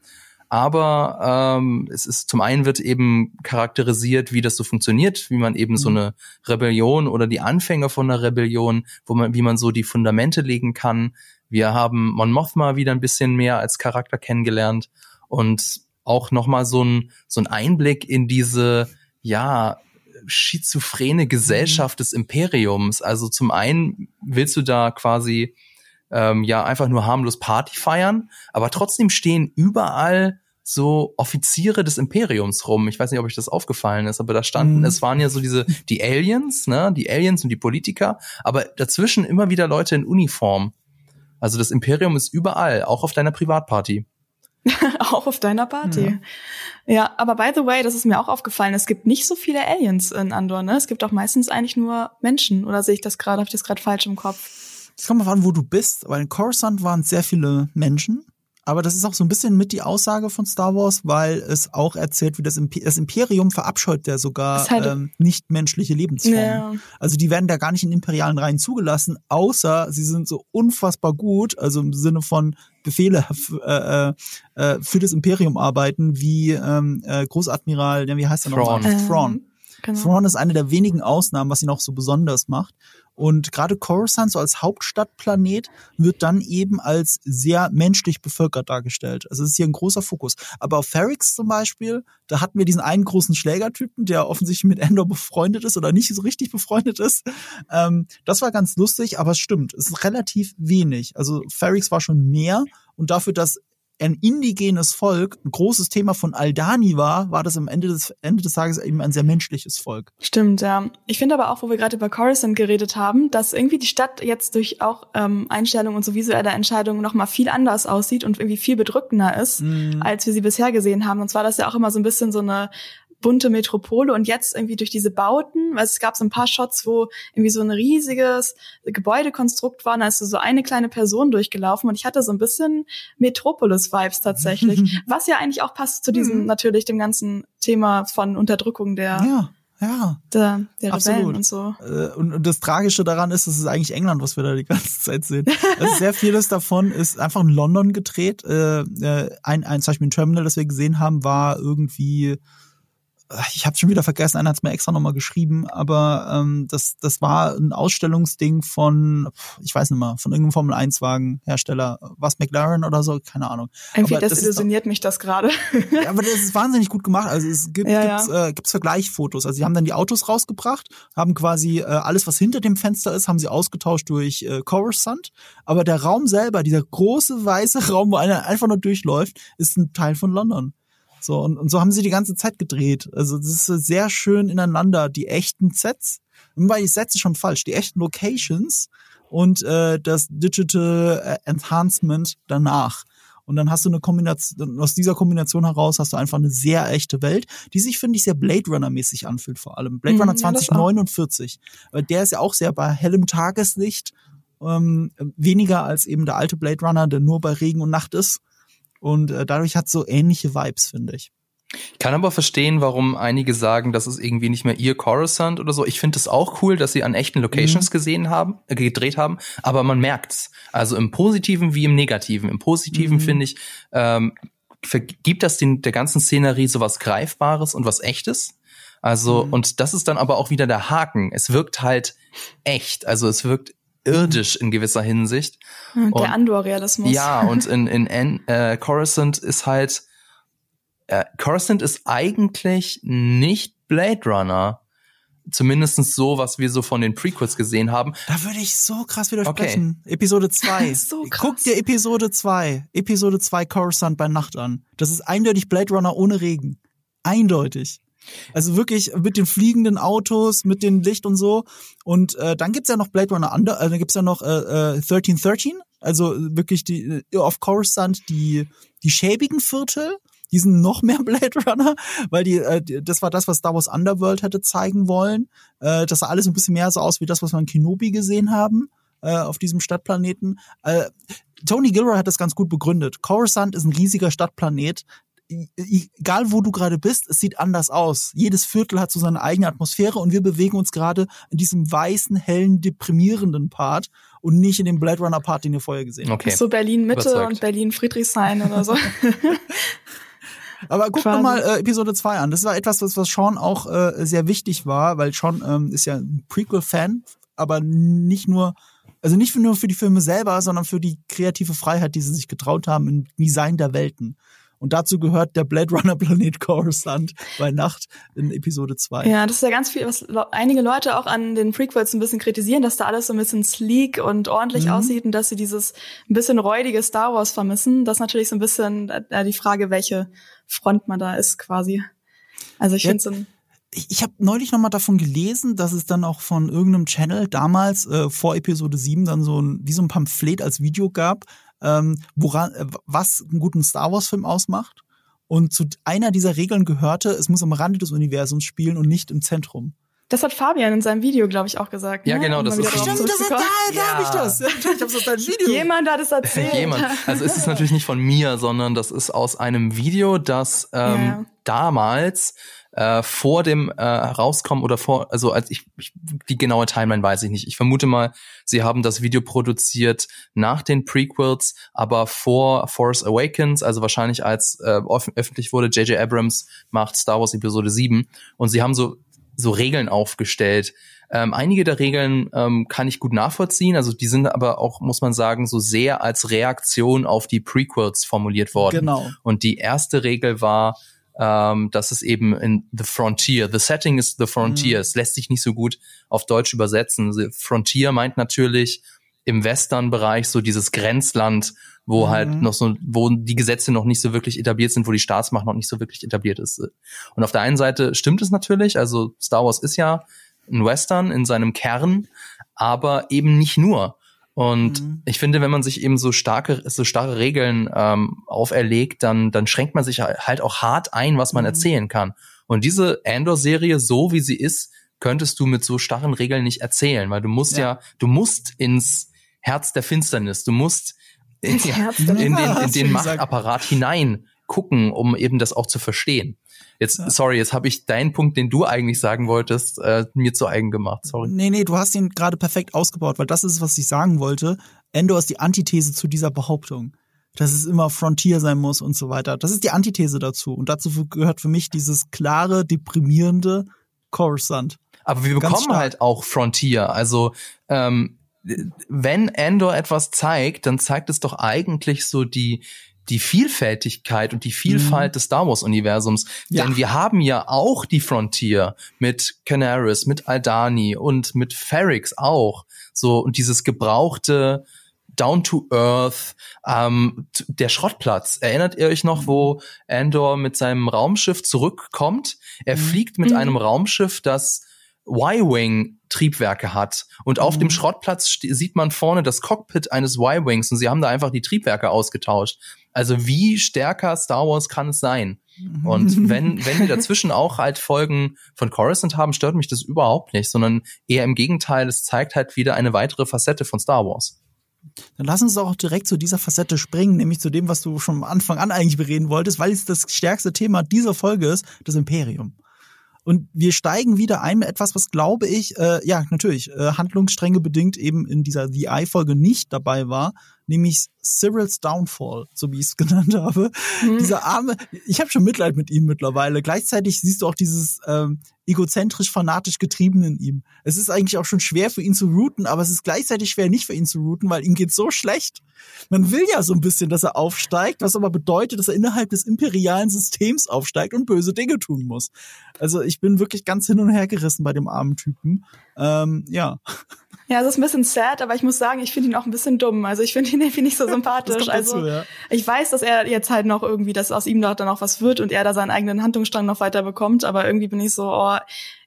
Aber ähm, es ist zum einen wird eben charakterisiert, wie das so funktioniert, wie man eben so Mhm. eine Rebellion oder die Anfänge von einer Rebellion, wo man, wie man so die Fundamente legen kann. Wir haben Mon Mothma wieder ein bisschen mehr als Charakter kennengelernt und auch noch mal so ein so ein Einblick in diese ja schizophrene Gesellschaft des Imperiums. Also zum einen willst du da quasi ähm, ja einfach nur harmlos Party feiern, aber trotzdem stehen überall so Offiziere des Imperiums rum. Ich weiß nicht, ob euch das aufgefallen ist, aber da standen, Mhm. es waren ja so diese, die Aliens, ne, die Aliens und die Politiker, aber dazwischen immer wieder Leute in Uniform. Also das Imperium ist überall, auch auf deiner Privatparty. <laughs> auch auf deiner Party. Ja. aber by the way, das ist mir auch aufgefallen, es gibt nicht so viele Aliens in Andor, ne? Es gibt auch meistens eigentlich nur Menschen. Oder sehe ich das gerade, habe ich das gerade falsch im Kopf? Es kommt mal an, wo du bist, weil in Coruscant waren sehr viele Menschen. Aber das ist auch so ein bisschen mit die Aussage von Star Wars, weil es auch erzählt, wie das, Imp das Imperium verabscheut ja sogar halt- ähm, nicht menschliche Lebensformen. Ja. Also die werden da gar nicht in imperialen Reihen zugelassen, außer sie sind so unfassbar gut, also im Sinne von Befehle f- äh, äh, für das Imperium arbeiten, wie ähm, äh, Großadmiral, wie heißt er Thrawn. nochmal? Thrawn. Ähm, Genau. Thrawn ist eine der wenigen Ausnahmen, was ihn auch so besonders macht. Und gerade Coruscant, so als Hauptstadtplanet, wird dann eben als sehr menschlich bevölkert dargestellt. Also es ist hier ein großer Fokus. Aber auf Ferrix zum Beispiel, da hatten wir diesen einen großen Schlägertypen, der offensichtlich mit Endor befreundet ist oder nicht so richtig befreundet ist. Ähm, das war ganz lustig, aber es stimmt, es ist relativ wenig. Also Ferrix war schon mehr und dafür, dass ein indigenes Volk ein großes Thema von Aldani war, war das am Ende des, Ende des Tages eben ein sehr menschliches Volk. Stimmt, ja. Ich finde aber auch, wo wir gerade über Coruscant geredet haben, dass irgendwie die Stadt jetzt durch auch ähm, Einstellungen und so visuelle Entscheidungen noch mal viel anders aussieht und irgendwie viel bedrückender ist, Mhm. als wir sie bisher gesehen haben. Und zwar das ja auch immer so ein bisschen so eine bunte Metropole und jetzt irgendwie durch diese Bauten, weil es gab so ein paar Shots, wo irgendwie so ein riesiges Gebäudekonstrukt war, und da ist so eine kleine Person durchgelaufen und ich hatte so ein bisschen Metropolis-Vibes tatsächlich, <laughs> was ja eigentlich auch passt zu diesem, Mhm. natürlich dem ganzen Thema von Unterdrückung der, Ja, ja. der, der Absolut. Rebellen und so. Äh, Und, und das Tragische daran ist, es ist eigentlich England, was wir da die ganze <laughs> Zeit sehen. Also sehr vieles davon ist einfach in London gedreht. Äh, äh, ein, ein, zum Beispiel ein Terminal, das wir gesehen haben, war irgendwie ich habe schon wieder vergessen, einer hat es mir extra nochmal geschrieben, aber ähm, das, das war ein Ausstellungsding von, ich weiß nicht mal, von irgendeinem Formel-1-Wagen-Hersteller, was McLaren oder so, keine Ahnung. Irgendwie Aber das ist desillusioniert mich das gerade. Ja, aber das ist wahnsinnig gut gemacht. Also es gibt Ja, gibt's, Äh, gibt's Vergleichsfotos. Also sie haben dann die Autos rausgebracht, haben quasi äh, alles, was hinter dem Fenster ist, haben sie ausgetauscht durch äh, Coruscant. Aber der Raum selber, dieser große weiße <laughs> Raum, wo einer einfach nur durchläuft, ist ein Teil von London. So, und, und so haben sie die ganze Zeit gedreht. Also das ist sehr schön ineinander, die echten Sets. Die Sets ist schon falsch, die echten Locations und äh, das Digital äh, Enhancement danach. Und dann hast du eine Kombination, aus dieser Kombination heraus hast du einfach eine sehr echte Welt, die sich, finde ich, sehr Blade Runner-mäßig anfühlt, vor allem. Blade Mhm, Runner ja, das auch. 2049. Aber der ist ja auch sehr bei hellem Tageslicht, ähm, weniger als eben der alte Blade Runner, der nur bei Regen und Nacht ist. Und äh, dadurch hat so ähnliche Vibes, finde ich. Ich kann aber verstehen, warum einige sagen, das ist irgendwie nicht mehr ihr Coruscant oder so. Ich finde es auch cool, dass sie an echten Locations gesehen haben, äh, gedreht haben, aber man merkt's. Also im Positiven wie im Negativen. Im Positiven Mhm. finde ich, ähm, gibt das den, der ganzen Szenerie so was Greifbares und was Echtes. Also, Mhm. und das ist dann aber auch wieder der Haken. Es wirkt halt echt. Also es wirkt irdisch in gewisser Hinsicht. Und der Andor-Realismus. Ja, und in, in, in äh, Coruscant ist halt, äh, Coruscant ist eigentlich nicht Blade Runner. Zumindestens so, was wir so von den Prequels gesehen haben. Da würde ich so krass widersprechen. Okay. Episode 2. <laughs> so krass. Guck dir Episode 2, Episode 2 Coruscant bei Nacht an. Das ist eindeutig Blade Runner ohne Regen. Eindeutig. Also wirklich mit den fliegenden Autos, mit dem Licht und so. Und äh, dann gibt's ja noch Blade Runner Under, äh, dann gibt's ja noch äh, äh, 1313, also wirklich die äh, auf Coruscant die die schäbigen Viertel die sind noch mehr <laughs> Blade Runner, weil die, äh, das war das, was Star Wars Underworld hätte zeigen wollen. Äh, das sah alles ein bisschen mehr so aus wie das, was wir in Kenobi gesehen haben äh, auf diesem Stadtplaneten. Äh, Tony Gilroy hat das ganz gut begründet. Coruscant ist ein riesiger Stadtplanet. Egal wo du gerade bist, es sieht anders aus. Jedes Viertel hat so seine eigene Atmosphäre und wir bewegen uns gerade in diesem weißen, hellen, deprimierenden Part und nicht in dem Blade Runner Part, den ihr vorher gesehen habt. Okay. So Berlin Mitte und Berlin Friedrichshain oder so. <laughs> Aber guck Quasi. mal äh, Episode 2 an. Das war etwas, was, was Sean auch äh, sehr wichtig war, weil Sean ähm, ist ja ein Prequel-Fan, aber nicht nur, also nicht nur für die Filme selber, sondern für die kreative Freiheit, die sie sich getraut haben im Design der Welten. Und dazu gehört der Blade Runner Planet <laughs> Coruscant bei Nacht in Episode 2. Ja, das ist ja ganz viel, was einige Leute auch an den Prequels ein bisschen kritisieren, dass da alles so ein bisschen sleek und ordentlich mhm. aussieht und dass sie dieses ein bisschen räudige Star Wars vermissen. Das ist natürlich so ein bisschen äh, die Frage, welche Front man da ist quasi. Also ich ja. finde so ein ich, ich habe neulich noch mal davon gelesen, dass es dann auch von irgendeinem Channel damals äh, vor Episode 7 dann so ein wie so ein Pamphlet als Video gab, ähm, woran, äh, was einen guten Star Wars-Film ausmacht. Und zu einer dieser Regeln gehörte, es muss am Rande des Universums spielen und nicht im Zentrum. Das hat Fabian in seinem Video, glaube ich, auch gesagt. Ja, ne? genau, das ist Stimmt, das ist, da, da ja. habe ich das. Ich habe aus deinem Video. Jemand hat es <laughs> erzählt. Jemand. Also ist es natürlich nicht von mir, sondern das ist aus einem Video, das ähm, ja. damals äh, vor dem äh, Rauskommen oder vor, also als ich, ich, die genaue Timeline weiß ich nicht. Ich vermute mal, sie haben das Video produziert nach den Prequels, aber vor Force Awakens, also wahrscheinlich als äh, öffentlich wurde, J.J. Abrams macht Star Wars Episode 7 und sie haben so so Regeln aufgestellt. Ähm, einige der Regeln ähm, kann ich gut nachvollziehen, also die sind aber auch, muss man sagen, so sehr als Reaktion auf die Prequels formuliert worden. Genau. Und die erste Regel war, ähm, dass es eben in The Frontier, The Setting is The Frontier, mhm. es lässt sich nicht so gut auf Deutsch übersetzen. The Frontier meint natürlich im Western-Bereich so dieses Grenzland, wo mhm. halt noch so, wo die Gesetze noch nicht so wirklich etabliert sind, wo die Staatsmacht noch nicht so wirklich etabliert ist. Und auf der einen Seite stimmt es natürlich, also Star Wars ist ja ein Western in seinem Kern, aber eben nicht nur. Und mhm. ich finde, wenn man sich eben so starke, so starre Regeln ähm, auferlegt, dann, dann schränkt man sich halt auch hart ein, was man mhm. erzählen kann. Und diese Andor-Serie, so wie sie ist, könntest du mit so starren Regeln nicht erzählen, weil du musst ja, ja du musst ins Herz der Finsternis, du musst in, ja, in, den, in den Machtapparat hinein gucken, um eben das auch zu verstehen. Jetzt, ja. sorry, jetzt habe ich deinen Punkt, den du eigentlich sagen wolltest, äh, mir zu eigen gemacht. Sorry. Nee, nee, du hast ihn gerade perfekt ausgebaut, weil das ist, was ich sagen wollte. Endor ist die Antithese zu dieser Behauptung. Dass es immer Frontier sein muss und so weiter. Das ist die Antithese dazu. Und dazu gehört für mich dieses klare, deprimierende Coruscant. Aber wir bekommen halt auch Frontier. Also ähm, wenn Endor etwas zeigt, dann zeigt es doch eigentlich so die die Vielfältigkeit und die Vielfalt mhm. des Star Wars Universums. Ja. Denn wir haben ja auch die Frontier mit Canaris, mit Aldani und mit Ferrix auch. So, und dieses gebrauchte, Down to Earth, ähm, der Schrottplatz. Erinnert ihr euch noch, wo Andor mit seinem Raumschiff zurückkommt? Er mhm. fliegt mit mhm. einem Raumschiff, das Y-Wing Triebwerke hat. Und auf mhm. dem Schrottplatz sieht man vorne das Cockpit eines Y-Wings und sie haben da einfach die Triebwerke ausgetauscht. Also wie stärker Star Wars kann es sein? Und wenn, <laughs> wenn wir dazwischen auch halt Folgen von Coruscant haben, stört mich das überhaupt nicht, sondern eher im Gegenteil, es zeigt halt wieder eine weitere Facette von Star Wars. Dann lass uns auch direkt zu dieser Facette springen, nämlich zu dem, was du schon am Anfang an eigentlich bereden wolltest, weil es das stärkste Thema dieser Folge ist, das Imperium. Und wir steigen wieder ein mit etwas, was glaube ich, äh, ja, natürlich, äh, Handlungsstränge bedingt eben in dieser The Eye-Folge nicht dabei war, nämlich Cyril's Downfall, so wie ich es <laughs> genannt habe. Mhm. Dieser arme, ich habe schon Mitleid mit ihm mittlerweile. Gleichzeitig siehst du auch dieses ähm, egozentrisch fanatisch getrieben in ihm. Es ist eigentlich auch schon schwer für ihn zu routen, aber es ist gleichzeitig schwer nicht für ihn zu routen, weil ihm geht so schlecht. Man will ja so ein bisschen, dass er aufsteigt, was aber bedeutet, dass er innerhalb des imperialen Systems aufsteigt und böse Dinge tun muss. Also ich bin wirklich ganz hin und her gerissen bei dem armen Typen. Ähm, ja. <laughs> Ja, es ist ein bisschen sad, aber ich muss sagen, ich finde ihn auch ein bisschen dumm. Also ich finde ihn <laughs> irgendwie nicht so sympathisch. also dazu, ja. ich weiß, dass er jetzt halt noch irgendwie, dass aus ihm dann auch was wird und er da seinen eigenen Handlungsstrang noch weiter bekommt, aber irgendwie bin ich so, oh,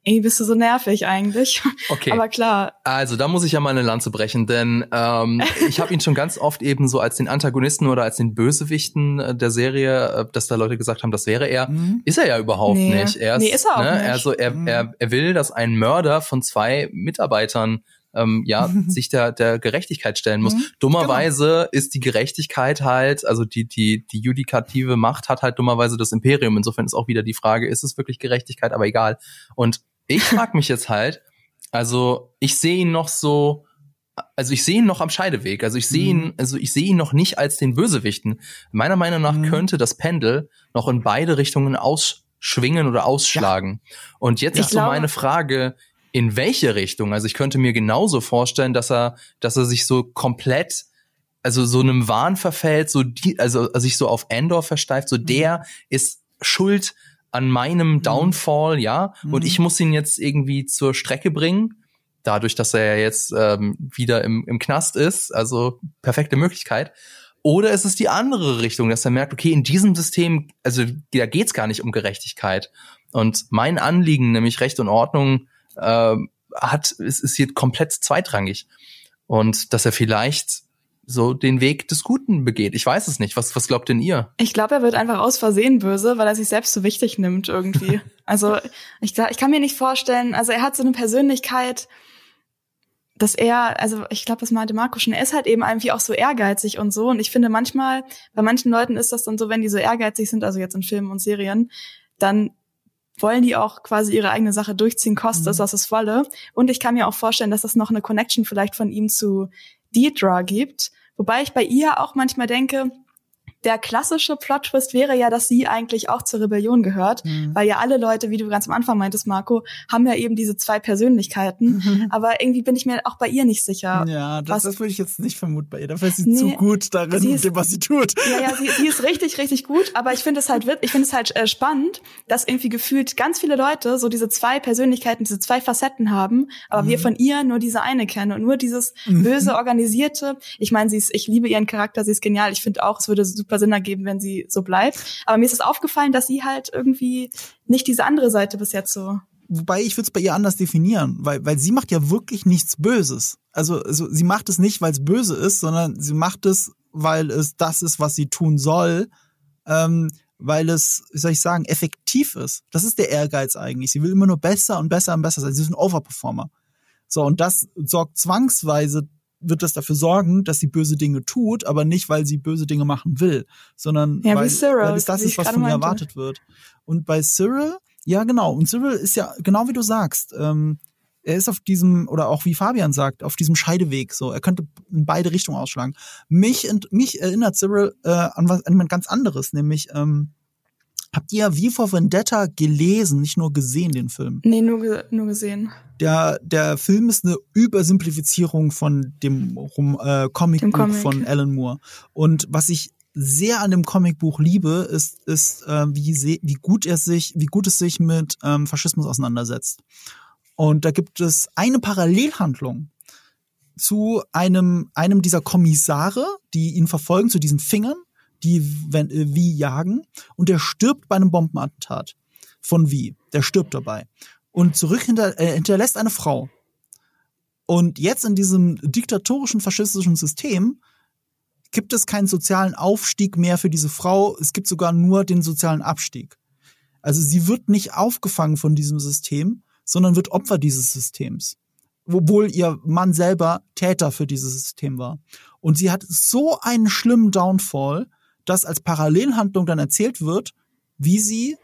ey, bist du so nervig eigentlich. <laughs> Okay. Aber klar. Also da muss ich ja mal eine Lanze brechen, denn ähm, <laughs> ich habe ihn schon ganz oft eben so als den Antagonisten oder als den Bösewichten äh, der Serie, äh, dass da Leute gesagt haben, das wäre er. Mhm. Ist er ja überhaupt nee. nicht. Er ist, nee, ist er auch ne, nicht. Also er, mhm. er, er will, dass ein Mörder von zwei Mitarbeitern ähm, ja <laughs> sich der der Gerechtigkeit stellen muss. Mhm, dummerweise genau. ist die Gerechtigkeit halt, also die die die judikative Macht hat halt dummerweise das Imperium. Insofern ist auch wieder die Frage, ist es wirklich Gerechtigkeit? Aber egal. Und ich <laughs> frage mich jetzt halt, also ich sehe ihn noch so, also ich sehe ihn noch am Scheideweg. Also ich sehe mhm. ihn, also ich sehe ihn noch nicht als den Bösewichten. Meiner Meinung nach mhm. könnte das Pendel noch in beide Richtungen ausschwingen oder ausschlagen. Ja. Und jetzt ich ist so meine Frage, in welche Richtung? Also ich könnte mir genauso vorstellen, dass er, dass er sich so komplett, also so einem Wahn verfällt, so die, also, also sich so auf Endor versteift, so mhm. der ist schuld an meinem mhm. Downfall, ja, mhm. und ich muss ihn jetzt irgendwie zur Strecke bringen, dadurch, dass er ja jetzt ähm, wieder im, im Knast ist, also perfekte Möglichkeit. Oder ist es die andere Richtung, dass er merkt, okay, in diesem System, also da geht's gar nicht um Gerechtigkeit. Und mein Anliegen, nämlich Recht und Ordnung, äh, hat, ist, ist hier komplett zweitrangig. Und dass er vielleicht so den Weg des Guten begeht. Ich weiß es nicht. Was, was glaubt denn ihr? Ich glaube, er wird einfach aus Versehen böse, weil er sich selbst so wichtig nimmt irgendwie. <laughs> also ich, ich kann mir nicht vorstellen, also er hat so eine Persönlichkeit, dass er, also ich glaube, das meinte Marco schon, er ist halt eben irgendwie auch so ehrgeizig und so. Und ich finde manchmal, bei manchen Leuten ist das dann so, wenn die so ehrgeizig sind, also jetzt in Filmen und Serien, dann wollen die auch quasi ihre eigene Sache durchziehen, kostet es, mhm. was es wolle. Und ich kann mir auch vorstellen, dass es noch eine Connection vielleicht von ihm zu Deidra gibt. Wobei ich bei ihr auch manchmal denke, der klassische Plot-Twist wäre ja, dass sie eigentlich auch zur Rebellion gehört, mhm. weil ja alle Leute, wie du ganz am Anfang meintest, Marco, haben ja eben diese zwei Persönlichkeiten. Mhm. <laughs> Aber irgendwie bin ich mir auch bei ihr nicht sicher. Ja, das, das würde ich jetzt nicht vermuten bei ihr. Dafür ist sie nee, zu gut darin, ist, dem, was sie tut. Ja, ja, sie, sie ist richtig, richtig gut. Aber ich finde es halt, ich finde es halt äh, spannend, dass irgendwie gefühlt ganz viele Leute so diese zwei Persönlichkeiten, diese zwei Facetten haben, aber mhm. wir von ihr nur diese eine kennen und nur dieses <laughs> böse organisierte. Ich meine, sie ist, ich liebe ihren Charakter, sie ist genial. Ich finde auch, es würde super super Sinn ergeben, wenn sie so bleibt. Aber mir ist es aufgefallen, dass sie halt irgendwie nicht diese andere Seite bis jetzt so. Wobei ich würde es bei ihr anders definieren, weil, weil sie macht ja wirklich nichts Böses. Also, also sie macht es nicht, weil es böse ist, sondern sie macht es, weil es das ist, was sie tun soll, ähm, weil es, wie soll ich sagen, effektiv ist. Das ist der Ehrgeiz eigentlich. Sie will immer nur besser und besser und besser sein. Sie ist ein Overperformer. So, und das sorgt zwangsweise wird das dafür sorgen, dass sie böse Dinge tut, aber nicht, weil sie böse Dinge machen will, sondern ja, weil, Cyril, weil es das ist, was von ihr erwartet wird. Und bei Cyril, ja genau, und Cyril ist ja genau wie du sagst, ähm, er ist auf diesem, oder auch wie Fabian sagt, auf diesem Scheideweg. So, er könnte in beide Richtungen ausschlagen. Mich, mich erinnert Cyril äh, an was an jemand ganz anderes, nämlich ähm, Habt ihr wie vor Vendetta gelesen, nicht nur gesehen, den Film? Nee, nur, nur gesehen. Der, der Film ist eine Übersimplifizierung von dem äh, Comicbuch Comic. von Alan Moore. Und was ich sehr an dem Comicbuch liebe, ist, ist äh, wie, wie gut er sich, wie gut es sich mit ähm, Faschismus auseinandersetzt. Und da gibt es eine Parallelhandlung zu einem, einem dieser Kommissare, die ihn verfolgen, zu diesen Fingern die wenn, äh, Wie jagen und der stirbt bei einem Bombenattentat von Wie. Der stirbt dabei. Und zurück hinter, äh, hinterlässt eine Frau. Und jetzt in diesem diktatorischen, faschistischen System gibt es keinen sozialen Aufstieg mehr für diese Frau. Es gibt sogar nur den sozialen Abstieg. Also sie wird nicht aufgefangen von diesem System, sondern wird Opfer dieses Systems. Obwohl ihr Mann selber Täter für dieses System war. Und sie hat so einen schlimmen Downfall, dass als Parallelhandlung dann erzählt wird, wie sie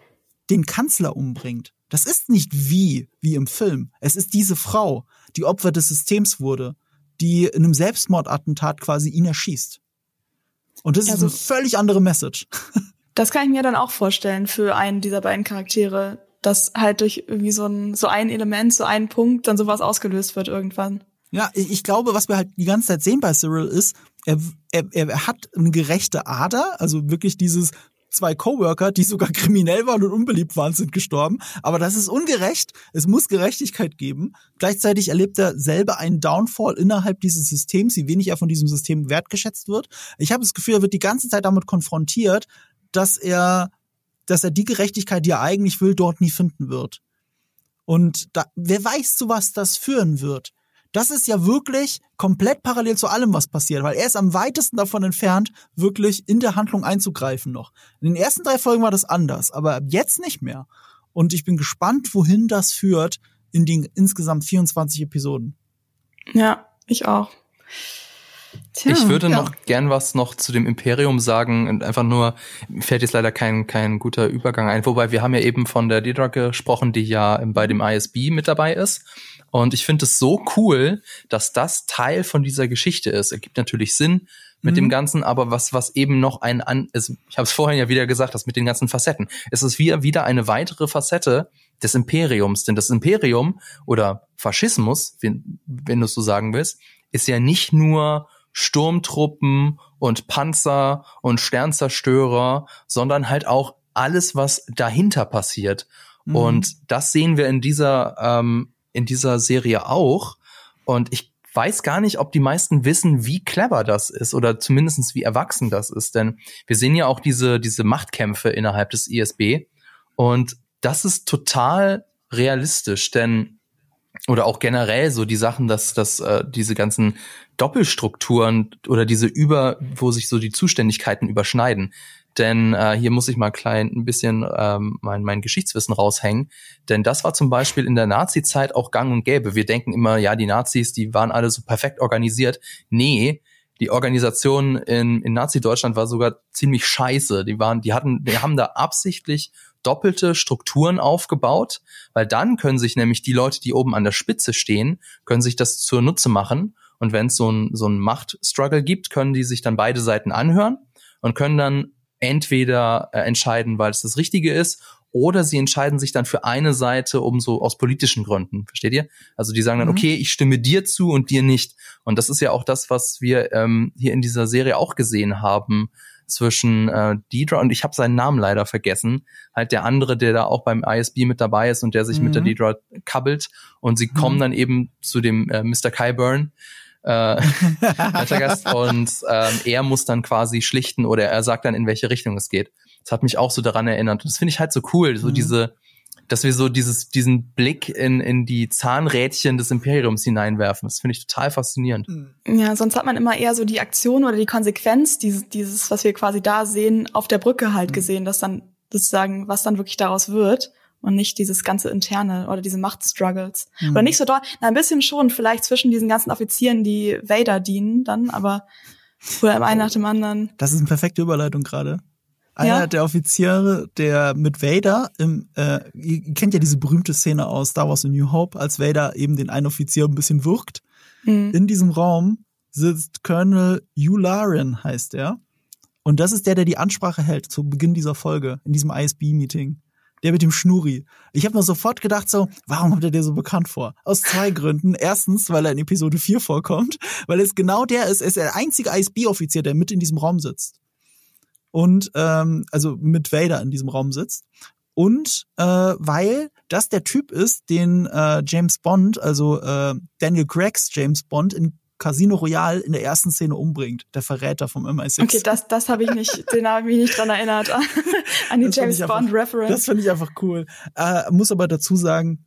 den Kanzler umbringt. Das ist nicht wie, wie im Film. Es ist diese Frau, die Opfer des Systems wurde, die in einem Selbstmordattentat quasi ihn erschießt. Und das ist Also- eine völlig andere Message. <laughs> Das kann ich mir dann auch vorstellen für einen dieser beiden Charaktere, dass halt durch irgendwie so ein, so ein Element, so ein Punkt dann sowas ausgelöst wird irgendwann. Ja, ich ich glaube, was wir halt die ganze Zeit sehen bei Cyril ist, er, er, er hat eine gerechte Ader, also wirklich dieses zwei Coworker, die sogar <laughs> kriminell waren und unbeliebt waren, sind gestorben. Aber das ist ungerecht. Es muss Gerechtigkeit geben. Gleichzeitig erlebt er selber einen Downfall innerhalb dieses Systems, wie wenig er von diesem System wertgeschätzt wird. Ich habe das Gefühl, er wird die ganze Zeit damit konfrontiert, dass er, dass er die Gerechtigkeit, die er eigentlich will, dort nie finden wird. Und da, wer weiß, zu was das führen wird. Das ist ja wirklich komplett parallel zu allem, was passiert, weil er ist am weitesten davon entfernt, wirklich in der Handlung einzugreifen noch. In den ersten drei Folgen war das anders, aber ab jetzt nicht mehr. Und ich bin gespannt, wohin das führt in den insgesamt 24 Episoden. Ja, ich auch. Tja, Ich würde ja. noch gern was noch zu dem Imperium sagen und einfach nur, mir fällt jetzt leider kein, kein guter Übergang ein. Wobei wir haben ja eben von der Dedra gesprochen, die ja bei dem ISB mit dabei ist. Und ich finde es so cool, dass das Teil von dieser Geschichte ist. Ergibt natürlich Sinn mit Mhm. dem Ganzen, aber was, was eben noch ein, an, ist, ich habe es vorhin ja wieder gesagt, das mit den ganzen Facetten. Es ist wieder, wieder eine weitere Facette des Imperiums. Denn das Imperium oder Faschismus, wenn, wenn du es so sagen willst, ist ja nicht nur Sturmtruppen und Panzer und Sternzerstörer, sondern halt auch alles, was dahinter passiert. Mhm. Und das sehen wir in dieser, ähm, in dieser Serie auch. Und ich weiß gar nicht, ob die meisten wissen, wie clever das ist oder zumindestens wie erwachsen das ist. Denn wir sehen ja auch diese, diese Machtkämpfe innerhalb des ISB. Und das ist total realistisch, denn oder auch generell so die Sachen, dass, dass äh, diese ganzen Doppelstrukturen oder diese über, wo sich so die Zuständigkeiten überschneiden. Denn äh, hier muss ich mal klein ein bisschen ähm, mein, mein Geschichtswissen raushängen. Denn das war zum Beispiel in der Nazi-Zeit auch gang und gäbe. Wir denken immer, ja, die Nazis, die waren alle so perfekt organisiert. Nee, die Organisation in, in Nazi-Deutschland war sogar ziemlich scheiße. Die waren, die hatten, die haben da absichtlich doppelte Strukturen aufgebaut, weil dann können sich nämlich die Leute, die oben an der Spitze stehen, können sich das zur Nutze machen. Und wenn es so ein, so ein Machtstruggle gibt, können die sich dann beide Seiten anhören und können dann entweder äh, entscheiden, weil es das Richtige ist, oder sie entscheiden sich dann für eine Seite, um so aus politischen Gründen, versteht ihr? Also die sagen dann, Mhm. okay, ich stimme dir zu und dir nicht. Und das ist ja auch das, was wir ähm, hier in dieser Serie auch gesehen haben zwischen äh, Deidre und ich habe seinen Namen leider vergessen, halt der andere, der da auch beim ISB mit dabei ist und der sich mit der Mhm. Deidre kabbelt und sie kommen dann eben zu dem äh, Mr. Kyburn, äh, <laughs> Wettergast, und ähm, er muss dann quasi schlichten oder er sagt dann, in welche Richtung es geht. Das hat mich auch so daran erinnert. Und das finde ich halt so cool, so Mhm. diese, dass wir so dieses, diesen Blick in, in die Zahnrädchen des Imperiums hineinwerfen. Das finde ich total faszinierend. Ja, sonst hat man immer eher so die Aktion oder die Konsequenz dieses, dieses, was wir quasi da sehen, auf der Brücke halt gesehen, dass dann sozusagen, was dann wirklich daraus wird und nicht dieses ganze interne oder diese Machtstruggles. Mhm. Oder nicht so dort, na, ein bisschen schon, vielleicht zwischen diesen ganzen Offizieren, die Vader dienen dann, aber oder im einen nach dem anderen. Das ist eine perfekte Überleitung gerade. Einer Ja. der Offiziere, der mit Vader im, äh, ihr ihr kennt ja diese berühmte Szene aus Star Wars A New Hope, als Vader eben den einen Offizier ein bisschen wirkt. Mhm. In diesem Raum sitzt Colonel Yularen, heißt er. Und das ist der, der die Ansprache hält zu Beginn dieser Folge, in diesem ISB-Meeting. Der mit dem Schnuri. Ich habe mir sofort gedacht so, warum kommt er dir so bekannt vor? Aus zwei Gründen. Erstens, weil er in Episode 4 vorkommt, weil es genau der ist, er ist der einzige ISB-Offizier, der mit in diesem Raum sitzt. Und, ähm, also mit Vader in diesem Raum sitzt. Und äh, weil das der Typ ist, den äh, James Bond, also äh, Daniel Craigs James Bond in Casino Royale in der ersten Szene umbringt, der Verräter vom MI6. Okay, das, das habe ich nicht, den habe ich mich nicht dran erinnert, <laughs> an die Das James ich einfach- Bond Reference. Das finde ich einfach cool. Äh, muss aber dazu sagen,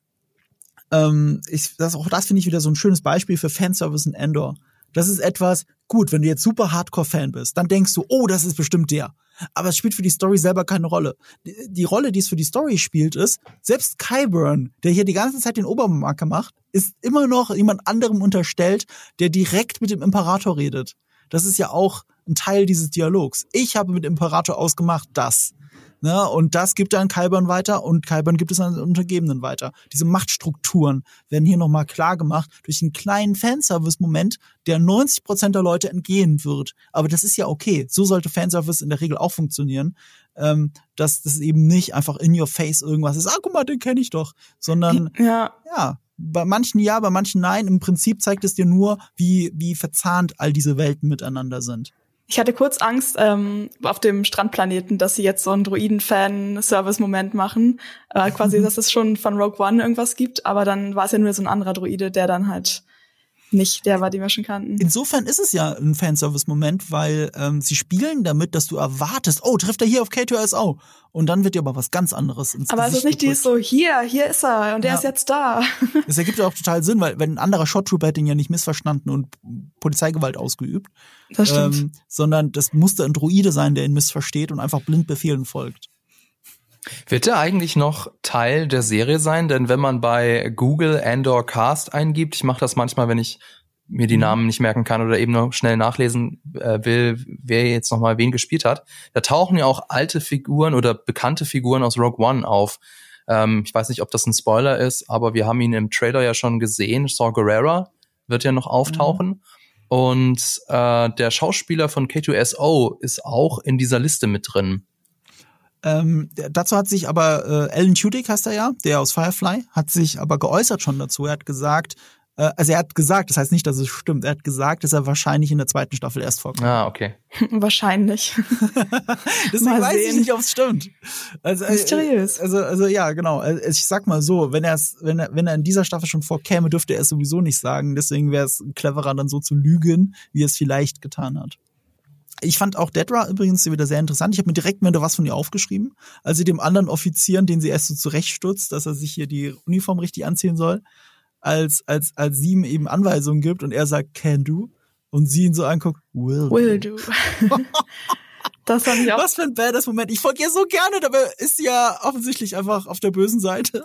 ähm, ich, das, auch das finde ich wieder so ein schönes Beispiel für Fanservice in Endor. Das ist etwas, gut, wenn du jetzt super Hardcore-Fan bist, dann denkst du, oh, das ist bestimmt der. Aber es spielt für die Story selber keine Rolle. Die, Rolle, die es für die Story spielt, ist, selbst Kyburn, der hier die ganze Zeit den Obermarker macht, ist immer noch jemand anderem unterstellt, der direkt mit dem Imperator redet. Das ist ja auch ein Teil dieses Dialogs. Ich habe mit Imperator ausgemacht, das. Ne? Und das gibt dann Kalbern weiter und Kalbern gibt es an den Untergebenen weiter. Diese Machtstrukturen werden hier nochmal klar gemacht durch einen kleinen Fanservice-Moment, der 90 Prozent der Leute entgehen wird. Aber das ist ja okay. So sollte Fanservice in der Regel auch funktionieren. Ähm, dass das eben nicht einfach in your face irgendwas ist, ah, guck mal, den kenne ich doch, sondern <laughs> Ja. ja, bei manchen ja, bei manchen nein. Im Prinzip zeigt es dir nur, wie, wie verzahnt all diese Welten miteinander sind. Ich hatte kurz Angst ähm, auf dem Strandplaneten, dass sie jetzt so einen Druiden-Fan-Service-Moment machen. Äh, quasi, <laughs> dass es schon von Rogue One irgendwas gibt, aber dann war es ja nur so ein anderer Druide, der dann halt nicht der war, den wir schon kannten. Insofern ist es ja ein Fanservice-Moment, weil ähm, sie spielen damit, dass du erwartest, oh, trifft er hier auf K2SO. Und dann wird dir aber was ganz anderes ins Aber es Gesicht ist nicht dieses gedrückt. so, hier, hier ist er und der Ja. ist jetzt da. <laughs> Das ergibt ja auch total Sinn, weil wenn ein anderer Shot Trooper hätte ihn ja nicht missverstanden und Polizeigewalt ausgeübt, Das stimmt. ähm, sondern das musste ein Droide sein, der ihn missversteht und einfach blind Befehlen folgt. Wird er eigentlich noch Teil der Serie sein? Denn wenn man bei Google Andor Cast eingibt, ich mache das manchmal, wenn ich mir die Namen nicht merken kann oder eben noch schnell nachlesen äh, will, wer jetzt noch mal wen gespielt hat, da tauchen ja auch alte Figuren oder bekannte Figuren aus Rogue One auf. Ähm, ich weiß nicht, ob das ein Spoiler ist, aber wir haben ihn im Trailer ja schon gesehen. Saw Gerrera wird ja noch auftauchen. Und äh, der Schauspieler von K2SO ist auch in dieser Liste mit drin. Ähm, dazu hat sich aber äh, Alan Tudyk heißt er ja, der aus Firefly, hat sich aber geäußert schon dazu. Er hat gesagt, äh, also er hat gesagt, das heißt nicht, dass es stimmt, er hat gesagt, dass er wahrscheinlich in der zweiten Staffel erst vorkommt. Ah, okay. <laughs> Wahrscheinlich. <laughs> Deswegen Mal weiß ich nicht, ob es stimmt. Also, äh, Mysteriös. Also, also ja, genau. Also, ich sag mal so, wenn er es, wenn er, wenn er in dieser Staffel schon vorkäme, dürfte er es sowieso nicht sagen. Deswegen wäre es cleverer, dann so zu lügen, wie er es vielleicht getan hat. Ich fand auch Dedra übrigens wieder sehr interessant. Ich habe mir direkt mal was von ihr aufgeschrieben, als sie dem anderen Offizieren, den sie erst so zurechtstutzt, dass er sich hier die Uniform richtig anziehen soll, als, als, als sie ihm eben Anweisungen gibt und er sagt, can do, und sie ihn so anguckt, will, Will do. do. <laughs> das fand ich auch. Was für ein badass Moment. Ich folge ihr so gerne, dabei ist sie ja offensichtlich einfach auf der bösen Seite.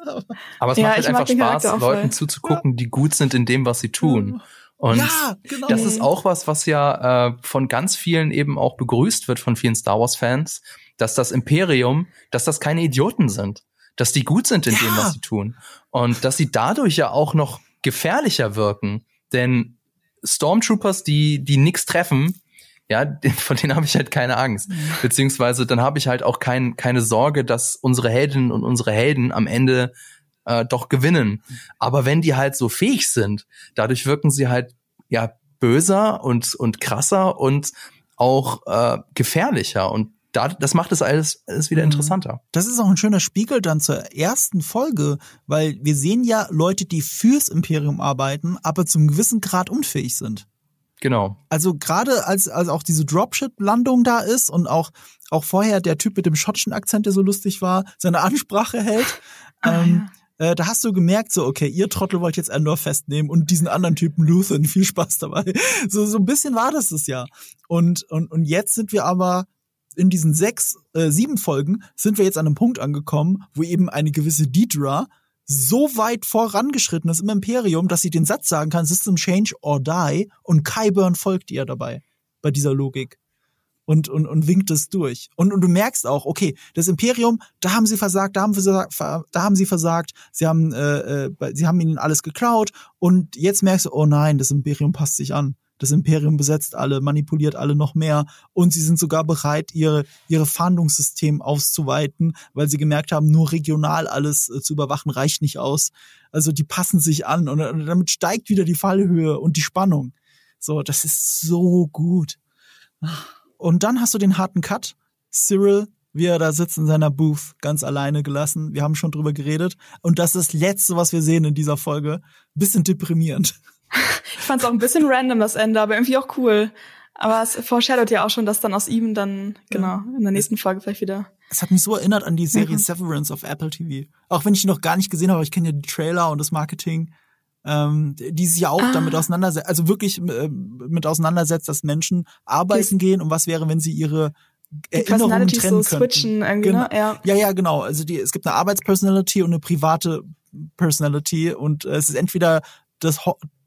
Aber es Ja, macht halt einfach den Spaß, voll. Leuten zuzugucken, die gut sind in dem, was sie tun. Und ja, genau. das ist auch was, was ja äh, von ganz vielen eben auch begrüßt wird von vielen Star Wars Fans, dass das Imperium, dass das keine Idioten sind, dass die gut sind in Ja. dem, was sie tun und dass sie dadurch ja auch noch gefährlicher wirken, denn Stormtroopers, die die nix treffen, ja, <laughs> von denen habe ich halt keine Angst. Beziehungsweise dann habe ich halt auch kein, keine Sorge, dass unsere Heldinnen und unsere Helden am Ende äh, doch gewinnen. Aber wenn die halt so fähig sind, dadurch wirken sie halt ja böser und und krasser und auch äh, gefährlicher und da, das macht es alles, alles wieder Mhm. interessanter. Das ist auch ein schöner Spiegel dann zur ersten Folge, weil wir sehen ja Leute, die fürs Imperium arbeiten, aber zum gewissen Grad unfähig sind. Genau. Also gerade als, als auch diese Dropship-Landung da ist und auch, auch vorher der Typ mit dem schottischen Akzent, der so lustig war, seine Ansprache hält, Ah, ähm, äh, da hast du gemerkt, so, okay, ihr Trottel wollt jetzt Endor festnehmen und diesen anderen Typen Luthen, <laughs> viel Spaß dabei. So, so ein bisschen war das das ja. Und, und, und jetzt sind wir aber in diesen sechs, äh, sieben Folgen sind wir jetzt an einem Punkt angekommen, wo eben eine gewisse Deidra so weit vorangeschritten ist im Imperium, dass sie den Satz sagen kann, System Change or Die und Kyburn folgt ihr dabei bei dieser Logik und, und, und winkt es durch. Und, und du merkst auch, okay, das Imperium, da haben sie versagt, da haben, versagt, da haben sie versagt, sie haben, äh, äh, sie haben ihnen alles geklaut und jetzt merkst du, oh nein, das Imperium passt sich an. Das Imperium besetzt alle, manipuliert alle noch mehr und sie sind sogar bereit, ihre, ihre Fahndungssystem auszuweiten, weil sie gemerkt haben, nur regional alles äh, zu überwachen reicht nicht aus. Also die passen sich an und, und damit steigt wieder die Fallhöhe und die Spannung. So, das ist so gut. Und dann hast du den harten Cut. Cyril, wie er da sitzt in seiner Booth, ganz alleine gelassen. Wir haben schon drüber geredet. Und das ist das Letzte, was wir sehen in dieser Folge. Bisschen deprimierend. <laughs> Ich fand es auch ein bisschen random, das Ende, aber irgendwie auch cool. Aber es foreshadowt ja auch schon, dass dann aus ihm dann, genau, in der nächsten Folge vielleicht wieder. Es hat mich so erinnert an die Serie Mhm. Severance auf Apple TV. Auch wenn ich die noch gar nicht gesehen habe, ich kenne ja die Trailer und das Marketing, ähm, die sich ja auch Ah. damit auseinandersetzt, also wirklich äh, mit auseinandersetzt, dass Menschen arbeiten gehen und was wäre, wenn sie ihre Erinnerungen trennen so könnten. switchen irgendwie, Genau. ne? Ja. Ja, ja, genau. Also die, es gibt eine Arbeitspersonality und eine private Personality und äh, es ist entweder das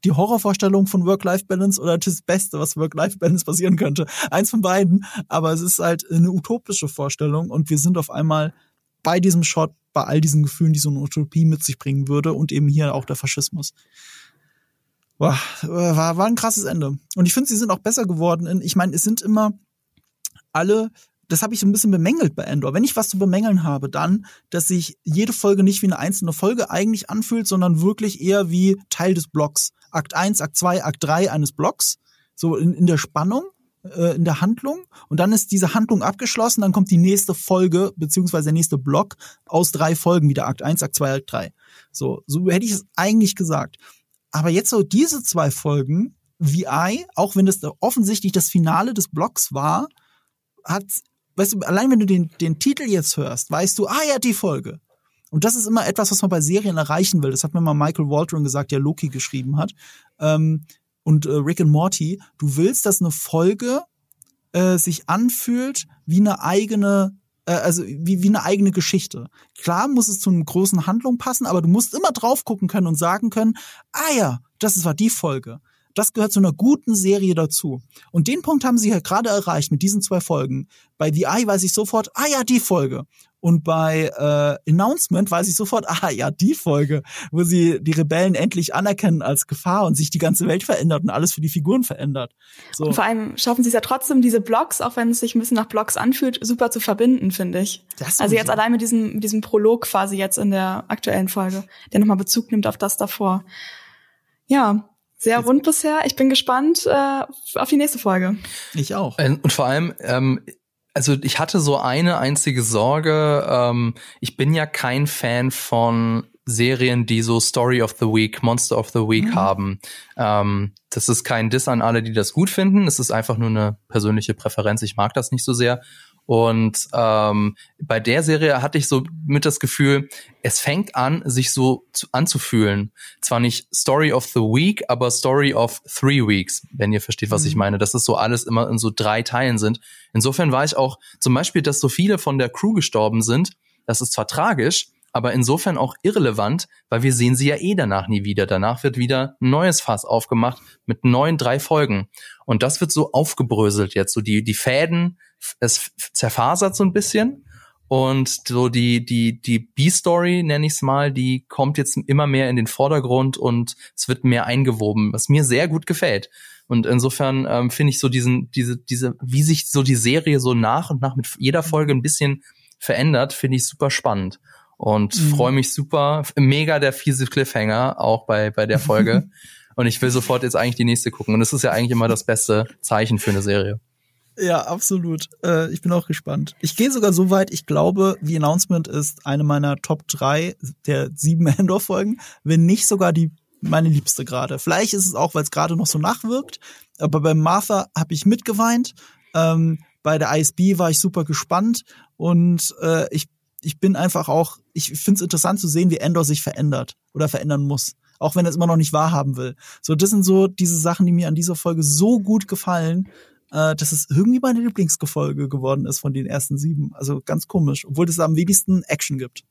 die Horrorvorstellung von Work-Life-Balance oder das Beste, was Work-Life-Balance passieren könnte. Eins von beiden. Aber es ist halt eine utopische Vorstellung und wir sind auf einmal bei diesem Shot, bei all diesen Gefühlen, die so eine Utopie mit sich bringen würde und eben hier auch der Faschismus. Boah, war, war ein krasses Ende. Und ich finde, sie sind auch besser geworden. Ich meine, es sind immer alle das habe ich so ein bisschen bemängelt bei Endor. Wenn ich was zu bemängeln habe, dann, dass sich jede Folge nicht wie eine einzelne Folge eigentlich anfühlt, sondern wirklich eher wie Teil des Blocks. Akt 1, Akt 2, Akt 3 eines Blocks. So in, in der Spannung, äh, in der Handlung. Und dann ist diese Handlung abgeschlossen, dann kommt die nächste Folge, beziehungsweise der nächste Block aus drei Folgen wieder. Akt 1, Akt 2, Akt 3. So, so hätte ich es eigentlich gesagt. Aber jetzt so diese zwei Folgen, VI, auch wenn das offensichtlich das Finale des Blocks war, hat weißt du, allein wenn du den, den Titel jetzt hörst, weißt du, ah ja, die Folge. Und das ist immer etwas, was man bei Serien erreichen will. Das hat mir mal Michael Waldron gesagt, der Loki geschrieben hat. Ähm, und äh, Rick and Morty, du willst, dass eine Folge äh, sich anfühlt wie eine eigene, äh, also wie, wie eine eigene Geschichte. Klar muss es zu einer großen Handlung passen, aber du musst immer drauf gucken können und sagen können, ah ja, das war die Folge. Das gehört zu einer guten Serie dazu. Und den Punkt haben sie ja gerade erreicht mit diesen zwei Folgen. Bei The Eye weiß ich sofort, ah ja, die Folge. Und bei äh, Announcement weiß ich sofort, <laughs> ah ja, die Folge, wo sie die Rebellen endlich anerkennen als Gefahr und sich die ganze Welt verändert und alles für die Figuren verändert. So. Und vor allem schaffen sie es ja trotzdem, diese Blogs, auch wenn es sich ein bisschen nach Blogs anfühlt, super zu verbinden, finde ich. Das also jetzt allein mit diesem, mit diesem Prolog quasi jetzt in der aktuellen Folge, der nochmal Bezug nimmt auf das davor. Ja, sehr rund bisher. Ich bin gespannt äh, auf die nächste Folge. Ich auch. Und vor allem, ähm, also ich hatte so eine einzige Sorge. Ähm, ich bin ja kein Fan von Serien, die so Story of the Week, Monster of the Week mhm. haben. Ähm, das ist kein Diss an alle, die das gut finden. Es ist einfach nur eine persönliche Präferenz. Ich mag das nicht so sehr. Und ähm, bei der Serie hatte ich so mit das Gefühl, es fängt an, sich so zu, anzufühlen. Zwar nicht Story of the Week, aber Story of Three Weeks, wenn ihr versteht, was mhm. ich meine. Dass es so alles immer in so drei Teilen sind. Insofern war ich auch zum Beispiel, dass so viele von der Crew gestorben sind. Das ist zwar tragisch, aber insofern auch irrelevant, weil wir sehen sie ja eh danach nie wieder. Danach wird wieder ein neues Fass aufgemacht mit neuen drei Folgen. Und das wird so aufgebröselt jetzt. So die, die Fäden es zerfasert so ein bisschen. Und so die, die, die B-Story, nenne ich es mal, die kommt jetzt immer mehr in den Vordergrund und es wird mehr eingewoben, was mir sehr gut gefällt. Und insofern ähm, finde ich so diesen, diese, diese, wie sich so die Serie so nach und nach mit jeder Folge ein bisschen verändert, finde ich super spannend. Und mhm. freue mich super, mega der fiese Cliffhanger, auch bei, bei der Folge. <laughs> und ich will sofort jetzt eigentlich die nächste gucken. Und das ist ja eigentlich immer das beste Zeichen für eine Serie. Ja, absolut. Äh, ich bin auch gespannt. Ich gehe sogar so weit, ich glaube, The Announcement ist eine meiner Top 3 der sieben <laughs> Endor-Folgen, wenn nicht sogar die meine liebste gerade. Vielleicht ist es auch, weil es gerade noch so nachwirkt, aber bei Martha habe ich mitgeweint. Ähm, bei der ISB war ich super gespannt und äh, ich, ich bin einfach auch, ich finde es interessant zu sehen, wie Endor sich verändert oder verändern muss auch wenn er es immer noch nicht wahrhaben will. So, das sind so diese Sachen, die mir an dieser Folge so gut gefallen, äh, dass es irgendwie meine Lieblingsgefolge geworden ist von den ersten sieben. Also ganz komisch, obwohl es am wenigsten Action gibt.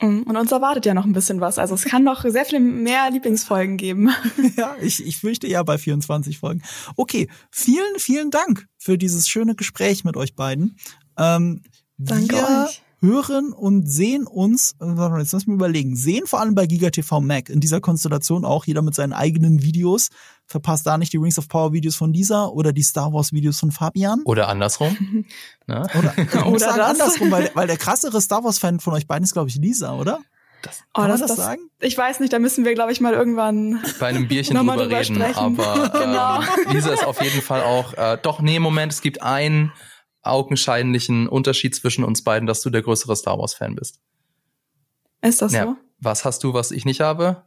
Mm, und uns erwartet ja noch ein bisschen was. Also es kann noch sehr viel mehr Lieblingsfolgen geben. <laughs> <laughs> ja, ich, ich fürchte ja bei 24 Folgen. Okay, vielen, vielen Dank für dieses schöne Gespräch mit euch beiden. Ähm, Danke wir euch hören und sehen uns, äh, jetzt lass mich überlegen, sehen vor allem bei GigaTV Mac in dieser Konstellation auch jeder mit seinen eigenen Videos. Verpasst da nicht die Rings of Power Videos von Lisa oder die Star Wars Videos von Fabian. Oder andersrum. <laughs> ne? Oder, <laughs> oder sagen andersrum, weil, weil der krassere Star Wars Fan von euch beiden ist, glaube ich, Lisa, oder? Das, oh, kann das, man das, das, sagen? Ich weiß nicht, da müssen wir, glaube ich, mal irgendwann bei einem Bierchen drüber, drüber reden. Sprechen. Aber <laughs> genau. ähm, Lisa ist auf jeden Fall auch. Äh, doch, nee, Moment, es gibt einen augenscheinlichen Unterschied zwischen uns beiden, dass du der größere Star Wars-Fan bist. Ist das ja. so? Was hast du, was ich nicht habe?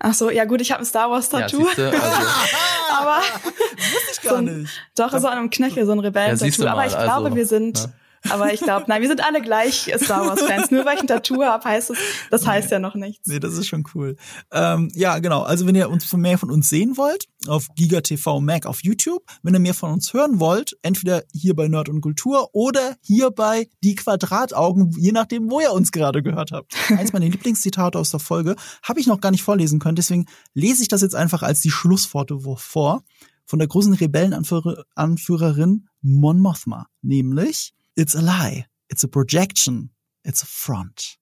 Ach so, ja gut, ich habe ein Star Wars Tattoo. Ja, siehste, also <laughs> aber wusste ich gar so ein, nicht. Doch, so an einem Knöchel, so ein Rebellen Tattoo. Ja, aber ich glaube, also, wir sind, ja. Aber ich glaube, nein, wir sind alle gleich Star Wars-Fans. Nur weil ich ein Tattoo habe, heißt es, das heißt ja noch nichts. Nee, das ist schon cool. Ähm, ja, genau. Also wenn ihr uns mehr von uns sehen wollt, auf GigaTV Mac auf YouTube. Wenn ihr mehr von uns hören wollt, entweder hier bei Nerd und Kultur oder hier bei Die Quadrataugen, je nachdem, wo ihr uns gerade gehört habt. <laughs> Eins meiner Lieblingszitate aus der Folge habe ich noch gar nicht vorlesen können, deswegen lese ich das jetzt einfach als die Schlussworte vor von der großen Rebellenanführerin Mon Mothma, nämlich It's a lie, it's a projection, it's a front.